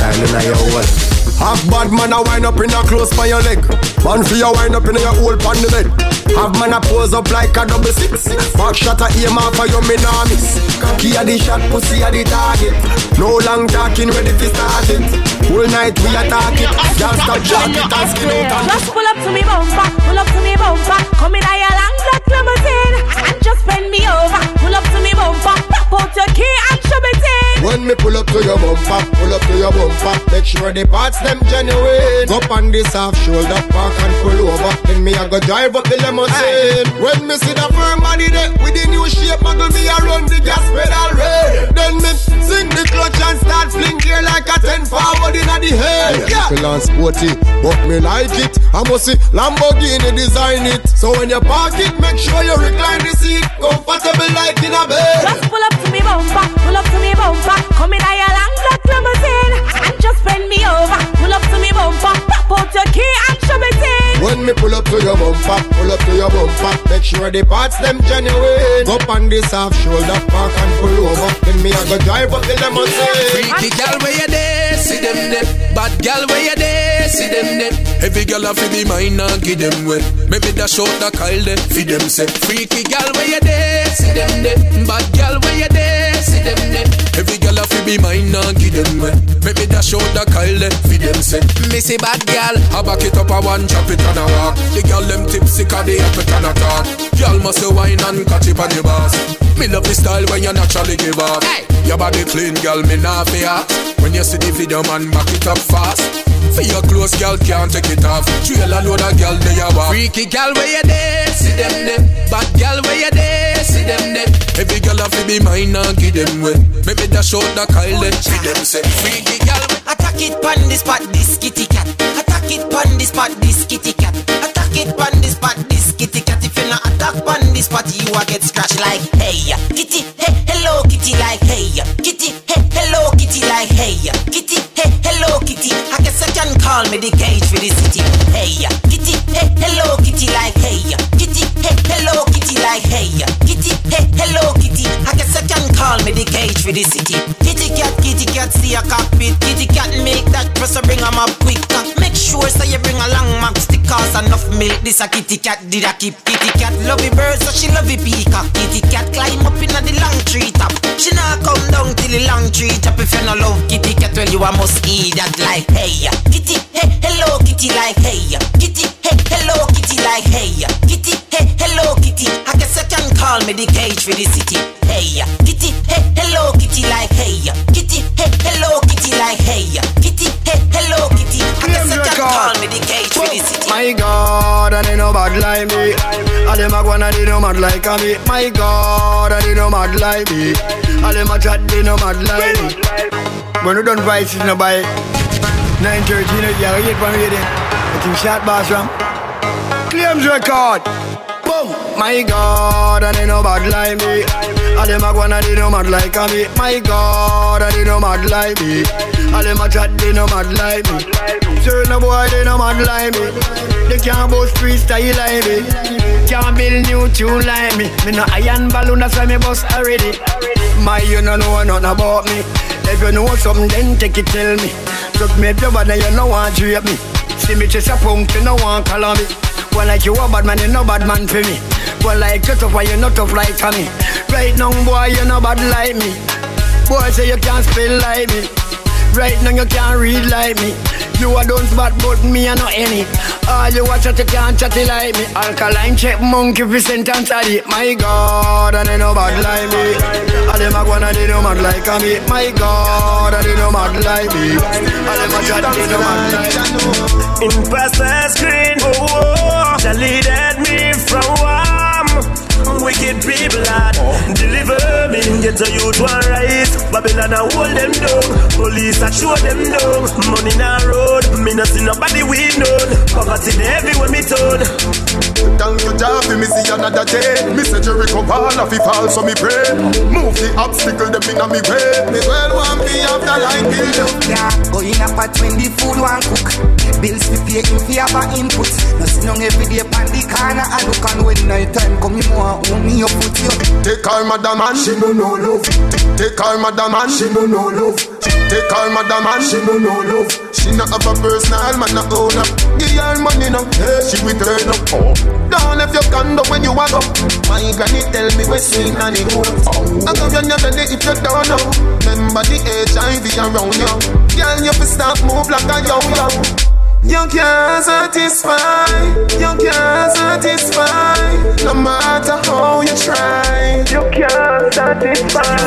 Have bad man a wind up in a close by your leg. Man for your wind up in your hole pan the bed. Have man a pose up like a double six. Back shot a aim off for your minamis. Cocky a the shot, pussy a the target. No long talking, ready to start it. Whole night we attack it. Can't stop jacket and skin out and Just pull up to me bumper, pull up to me bumper. Come in a your long black limousine and just bend me over. Pull up to me bumper, pop out your key and show me in. When me pull up to your bumper, pull up to your bumper. Make sure the parts them genuine. Up on this half shoulder, park and pull over. Then me I go drive up the limousine. When me see the firm body there with the new shape, muggle me I run the gas pedal red. Then me sing the clutch and start fling gear like a ten forward in the head. Yeah, feel on sporty, but me like it. I must see Lamborghini design it. So when you park it, make sure you recline the seat, comfortable like in a bed. Just pull up to me bumper, pull up to me bumper. Come in a your long black limousine and just bend me over. Pull up to me bumper, pop out your key and show me in. When me pull up to your bumper, pull up to your bumper, make sure the parts them genuine. Up on this half shoulder, park and pull over. Then me I go drive up the limousine. Freaky gal where you there, see them there. Bad gal where you there, see them there. Every gal a fi be mine and give them way. Maybe dash out the Kyle there, fi them say. Freaky gal where you there, see them there. Bad gal where you there, see them there. Every gal a fi be mine and give them way. Maybe dash out the Kyle there, fi them say. Me say bad gal, I back it up a one, chop it and a walk. The gal them tipsy 'cause they have it and a talk. Gal must wine and catch it on the boss. Me love the style when you naturally give up. Your body clean, girl, me nah fear. When you see the video, man, back it up fast. For your clothes, girl, can't take it off. Trail a load of girl, they you walk. Freaky girl, where you there? See them there. Bad girl, where you there? See them there. Every girl have to be mine and give them way. Maybe dash out the Kyle, then see them say. Freaky girl, Attack it pon this spot, this kitty cat. Attack it pon this spot, this kitty cat. Attack it pon this spot, this kitty cat. If you not pon this party, you a get scratched like hey kitty, hey hello kitty like hey kitty, hey hello kitty like hey kitty, hey hello kitty. I guess I can call me the cage for the city. Hey kitty, hey hello kitty like hey hello kitty like hey kitty, hey hello kitty. I guess I can call me the cage for the city. Kitty cat, kitty cat, see a cockpit. Kitty cat make that press so bring 'em up quick. Make sure so you bring a long map stick cause enough milk. This a kitty cat did I keep. Kitty cat love birds so she love the peacock. Kitty cat climb up in the long tree top. She not come down till the long tree top. If you no love kitty cat, well you a must eat that like hey kitty, hey hello kitty like hey kitty, hey hello kitty like hey kitty, hey hello kitty. I guess I can call me the cage for the city. Hey kitty, hey hello kitty like hey kitty, hey hello kitty like hey kitty, hey hello kitty. I guess I can call me the cage for the city. My God, and they no bad like me. All them a go and they no mad like me. My God, and they no mad like me. All them a chat, they no mad like me. When you done vices, no buy. 9:13, you gotta get one reading. I think shot boss. Claims record. My God, and they no bad like me. All them a and they no mad like me. My God, and they no mad like me. All them a chat, they no mad like me. Certain boy, they no mad like me. They can't boast freestyle like me. Can't build new tune like me. Me no iron balloon, that's why me bust already. My, you no know nothing about me. If you know something, then take it, tell me. Look me up your bad, and you no want drape me. See me chase a punk, you no want color me. One like you a bad man, you no bad man for me. One like you tough, why you not tough like me. Right now, boy, you no bad like me. Boy, say you can't spell like me. Right now, you can't read like me. You a don't spot, but me a no any. All you watch out, you can't chat like me. Alkaline check monkey fi sentence at it. My God, and they no bad like me. All them a go and they no mad like me. My God, and they no mad like me. All them a chat, they no mad like me. The screen, oh, oh, oh. that leaded me from. Wicked people lad, deliver me. Get a youth one right. Babylon a hold them down. Police a show them down. Money na road, me no see nobody we know. Poverty there everywhere me turn. Thank you, Jah, for me see another day. Me say Jericho fall off, he fall, so me pray. Move the obstacle, them inna me way. Me well want me after line build Yeah, go in a pot when the food want cook. Bills fi pay if you have a input. No sit down every day pan the corner and look on when night time come you more own me your foot yo. Take her madam and she no no love. Take her madam and she no no love. Take her madam and she no no love. She not have a personal man no own up. Give her money now, yeah, she will turn up. Oh. Down if you can when you walk up. My granny tell me we sing and it goes. Oh. I come you never if you don't know. Remember the HIV around you. Girl, you fi start move like a yo yo. You can't satisfy, you can't satisfy, no matter how you try. You can't satisfy.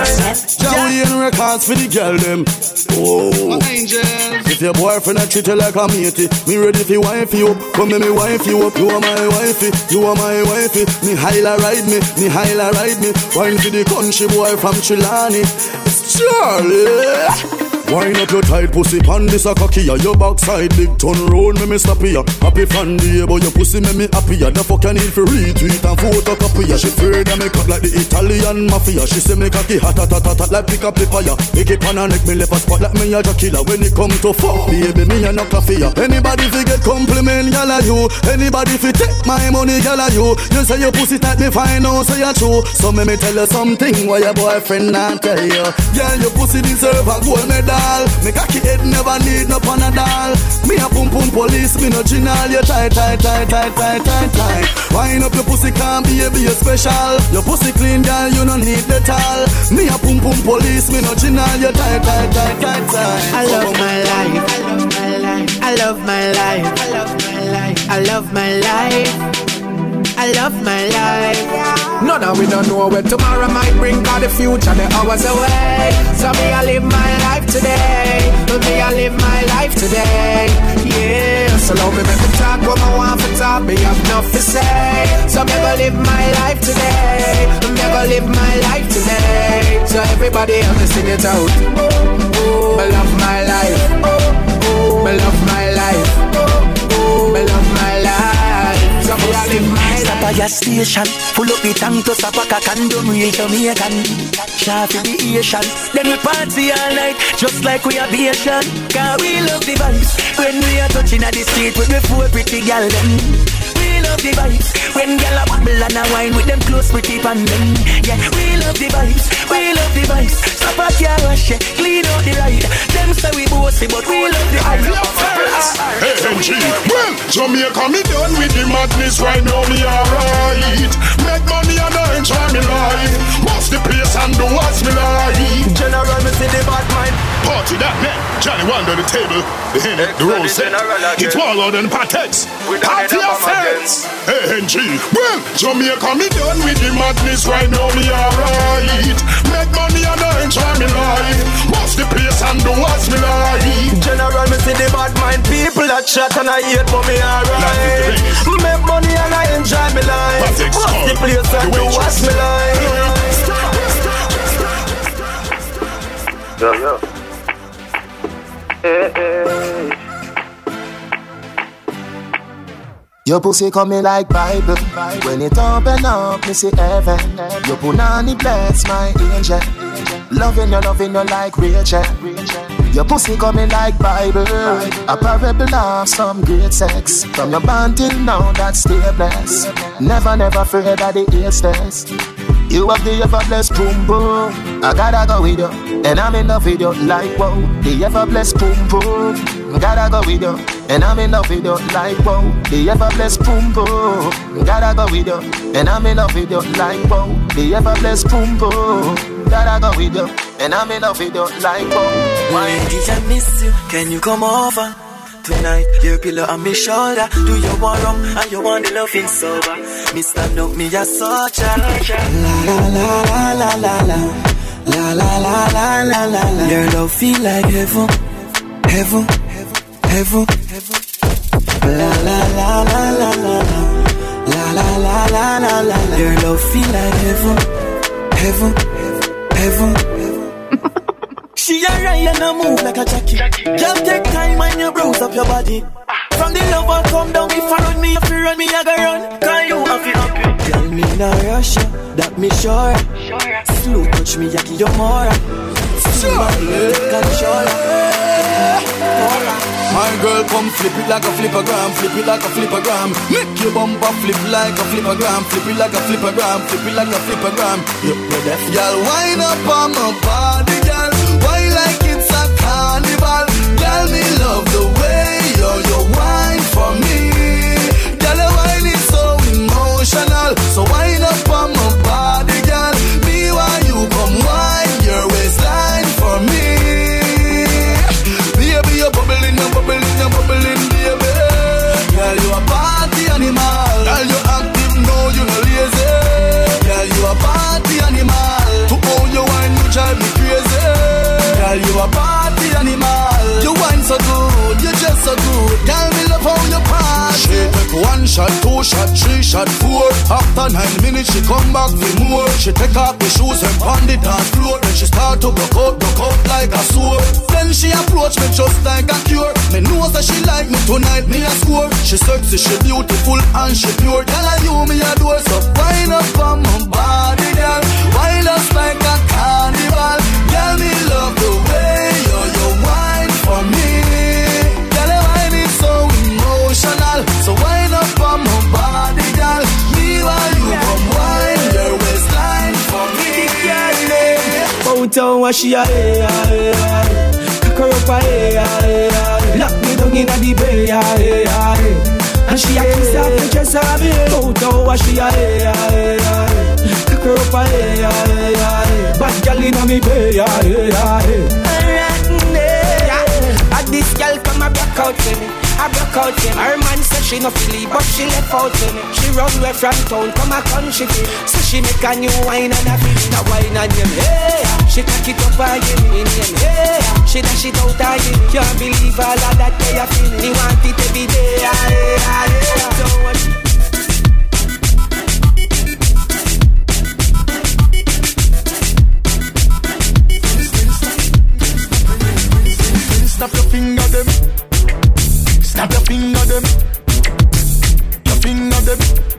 Jolene records for the girl them. Oh, if your boyfriend a treat you like a matey, me ready fi wife you up. Come me me wife you up. You are my wifey, you are my wifey. Me highla ride me, me highla ride me. Wine for the country boy from Chilani. It's Charlie. Wine up your tight pussy pan this a cocky ya Your backside big turn round me me stop ya Happy fan day but your pussy me me happy ya The fuck you need for retweet and photocopy ya She afraid I make up like the Italian mafia. She say me cocky hot hot hot hot, hot like pick up the fire. Make it pan and neck me left a spot like me a killer. When it come to fuck baby me a no coffee ya Anybody fi get compliment gal you? Anybody fi take my money gal you? You say your pussy tight me find out say you true. So me me tell you something why your boyfriend not tell you? Girl your pussy deserve a gold medal all. Me cocky head never need no panadol. Me a pum pum police, me no ginal. You tight, tight, tight, tight, tight, tight, tight. Wind up your pussy, can't be a be a special. Your pussy clean, girl, you no need that all. Me a pum pum police, me no ginal. You tight, tight, tight, tight, tight. Tight I love my life I love my life. I love my life. I love my life. I love my life. I love my life. None of we don't know where tomorrow might bring, cause the future the hours away. So me I live my life today. Me I live my life today. Yeah. So love me make me talk what I want for talk. Me have enough to say. So me go live my life today. Me go live my life today. So everybody help me sing it out. Me love my life. Me love my I Stop at your station Full up the tank to stop a cock and don't real Jamaican Shaft the Asian Then we party all night Just like we are Asian Cause we love the vibes When we are touching at the street With the four pretty gal them We love the vibes When gal a bubble and a wine With them close pretty pan them Yeah, we love the vibes We love the vibes Stop at your rush, yeah Clean out the ride Them say we bossy But we love the vibes Hey, NG. Well, Jamaica, me done with the madness right now, me alright. Make money and I enjoy me life. Bust the place and do what's me like. General, me see the bad mind. Party that man. Johnny Wonder the table. The hen, the roll set. Eh? It's Warlord and Patex. Party affairs. Hey, NG. Well, Jamaica, me done with the madness right now, me alright. Make money and I enjoy me life. Bust the place and do what's me like. General, me see the bad mind. People that chat and I hate, but me alright. Make money and I enjoy me life. What's the place and do what's me like? Yo, yo. Hey, hey. Your pussy coming like Bible. When it open up, me see heaven. Your punani bless my angel. Loving you, loving you like Rachel. Your pussy coming like Bible. A parable of some great sex. From your band till now, that's stay blessed. Never, never afraid of the AIDS test. You have the ever blessed boom boom. I gotta go with you, and I'm in love with you like wow. The ever blessed boom boom. I gotta go with you, and I'm in love with you like wow. The ever blessed boom boom. I gotta go with you, and I'm in love with you like wow. The ever blessed boom boom. Gotta go with you, and I'm in love with you like wow. Ladies, I miss you. Can you come over? tonight. Your pillow on my shoulder. Do you want rum and you want the loving sober? Me stand up, me a soldier. La la la la la la. La la la la la la la. la. Your love feel like heaven, heaven, heaven, heaven. La la la la la la la. La la la la la la la. Your love feel like heaven, heaven, heaven, heaven. She a ride and a move like a Jackie. Just take time and you bruise up your body. From the lover come down, if I run me, if you run me, I go run. Cause you have it happy. Tell me now rush you, that me sure. Slow touch me, I give you more. Slow, control. My girl, come flip it like a flippergram, flip it like a flippergram. Make your bumper flip like a flippergram, flip it like a flippergram, flip it like a flippergram. Yep, you're. Girl, wind up on my body, the way you you wine for me. Girl, your wine is so emotional. So wind shot, two shot, three shot, four. After nine minutes, she come back for more. She take off the shoes and pound it dance floor. Then she start to broke out, broke out like a sword. Then she approach me just like a cure. Me know that she like me tonight, me a score. She sexy, she beautiful and she pure. Girl, I you me adore. So wind up on my body, girl. Wind us like a carnival. Girl, me love the way you you wine for me. On what she a hey, hey, hey. Cock her up a hey, hey, hey. Lock me down inna the bay, hey, hey. And she a kiss off the dress of me. On what she a hey, hey, hey. Cock her up a hey, hey, hey. Bad gal inna me bay, hey, hey. Yeah. And this girl come a back out to me. I broke out to. Her man said she no feel but she left out me. She run away from town, come a country feel. So she make a new wine and a feel. Now wine and you hey. She cock it up again, in him hey. She dash it out again. Can't believe all of that day I feel. Me want it every day. ah, yeah, ah, yeah. Snap your finger them. Your finger them.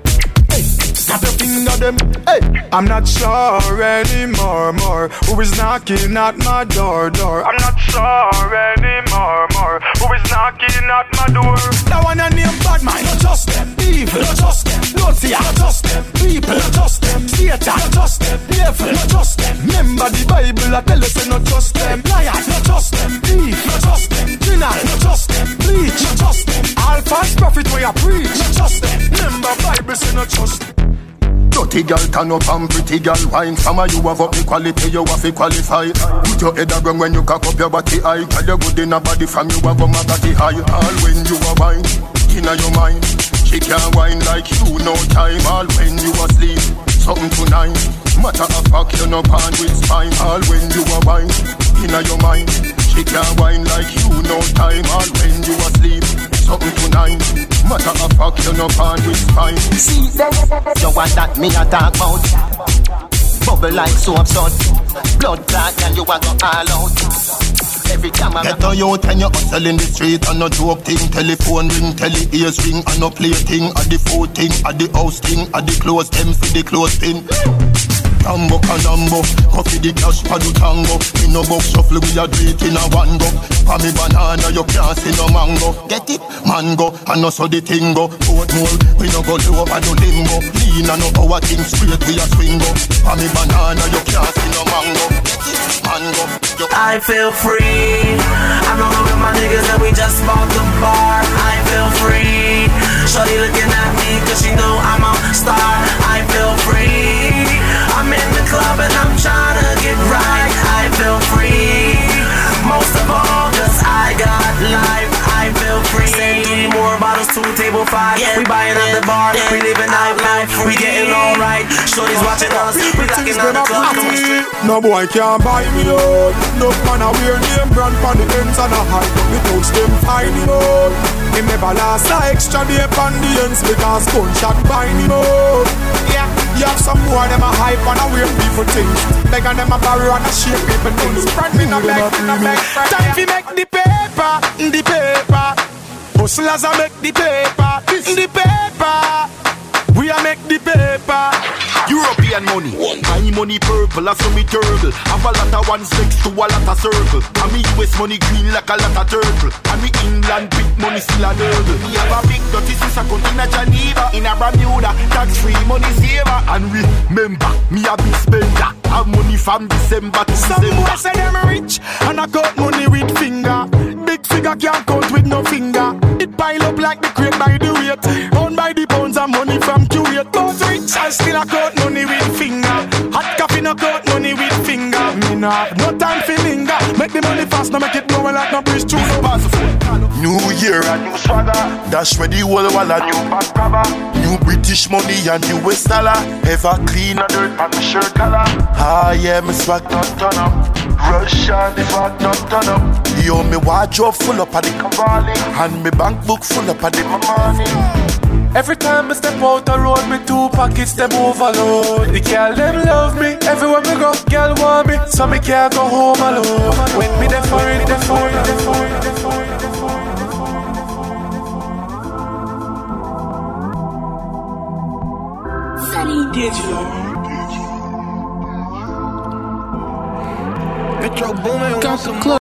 Snap your finger them. Hey, I'm not sure anymore, more. Who is knocking at my door, door? I'm not sure anymore, more. Who is knocking at my door? That one I name bad man, not just them. Evil, not just them. Don't see just them. People, not just them. Satan, not just them. Devil, not just them. Remember the Bible, I tell us, not just them. Liars, not just them. Thief, not just them. Sinner, not just them. Bleach, not just them. All false prophet where I preach, not just them. Remember Bible, say not just them. Dirty girl turn up and pretty girl wine. Some of you have up the quality, you have to qualify. Put your head around when you cock up your body high. Tell you good in a body from you have a body high. All when you are wine, in a your mind. She can't wine like you no time. All when you asleep, something tonight. Matter of fact, you no pan with spine. All when you are wine, in a your mind. She can't wine like you no time. All when you asleep, something tonight Matter of fact, you no pan with spine See, this? you want that me a talk about. Bubble like soap sun Blood clot and you a go all out. Every time I Get a youth and you hustle in the street and no joke thing. Telephone ring, tele ears ring and no play thing. At the food thing, at the house thing, at the clothes them for the clothes thing Tambo canambo, coffee the cash for the tango Me no box shuffle, we a it in a one go For me banana, you can't see no mango Get it? Mango, and no so the thing go Oatmeal, we no go low over no limbo Lean and no our thing straight, we a swing go For me banana, you can't see no mango Get it? Mango, you I feel free. I'm rolling with my niggas and we just bought the bar. I feel free. Shorty looking at me cause she know I'm a star. Club and I'm trying to get right. I feel free. Most of all cause I got life. I feel free. Send three more bottles to table five. Yeah. We buying at the bar. We living nightlife. We getting alright. Shorty's watching us. We locking on the club. No boy can't buy me out. No man a wear name brand for the ends and a up the touch them find him out. Him never last a extra day on the ends because gunshot bind him out. Yeah, you have some more them a hype and a weird people things. Beg and them a borrow and a shake people things. Friend me no beg, me no beg. Time fi make the paper, the paper. Hustlers a make the paper, the paper. We a make the paper. European money. My money purple, I saw me turtle. Have a lot of one sex to a lot of circle. And me US money green like a lot of turtle. And me England big money still a nurgle. Me have a big dirty sister count in a Geneva, in a Bermuda, tax free money saver. And remember, me a big spender. Have money from December to Some December. boy say them rich and I got money with finger. Big figure can't count with no finger. It pile up like the crate by the weight. Still I count money with finger. Hot coffee no count money with finger. Me no have no time for linger. Make the money fast, no make it blow like no bridge through the New year and new swagger. Dash where the whole a new back cover. New British money and US dollar. Ever clean a dirt on my shirt collar. Ah yeah, me swag not turn up. Russian the swag not turn up. Yo, me wardrobe full up of the Cavalli. And me bank book full up of the money. Every time I step out the road, me two pockets them overload. The girl them love me, everywhere me go, girl want me, so me can't go home alone. When me there for it, there for it, there for it, there for it, there for it. Sonny Digital. Metro Boomin. Got the club.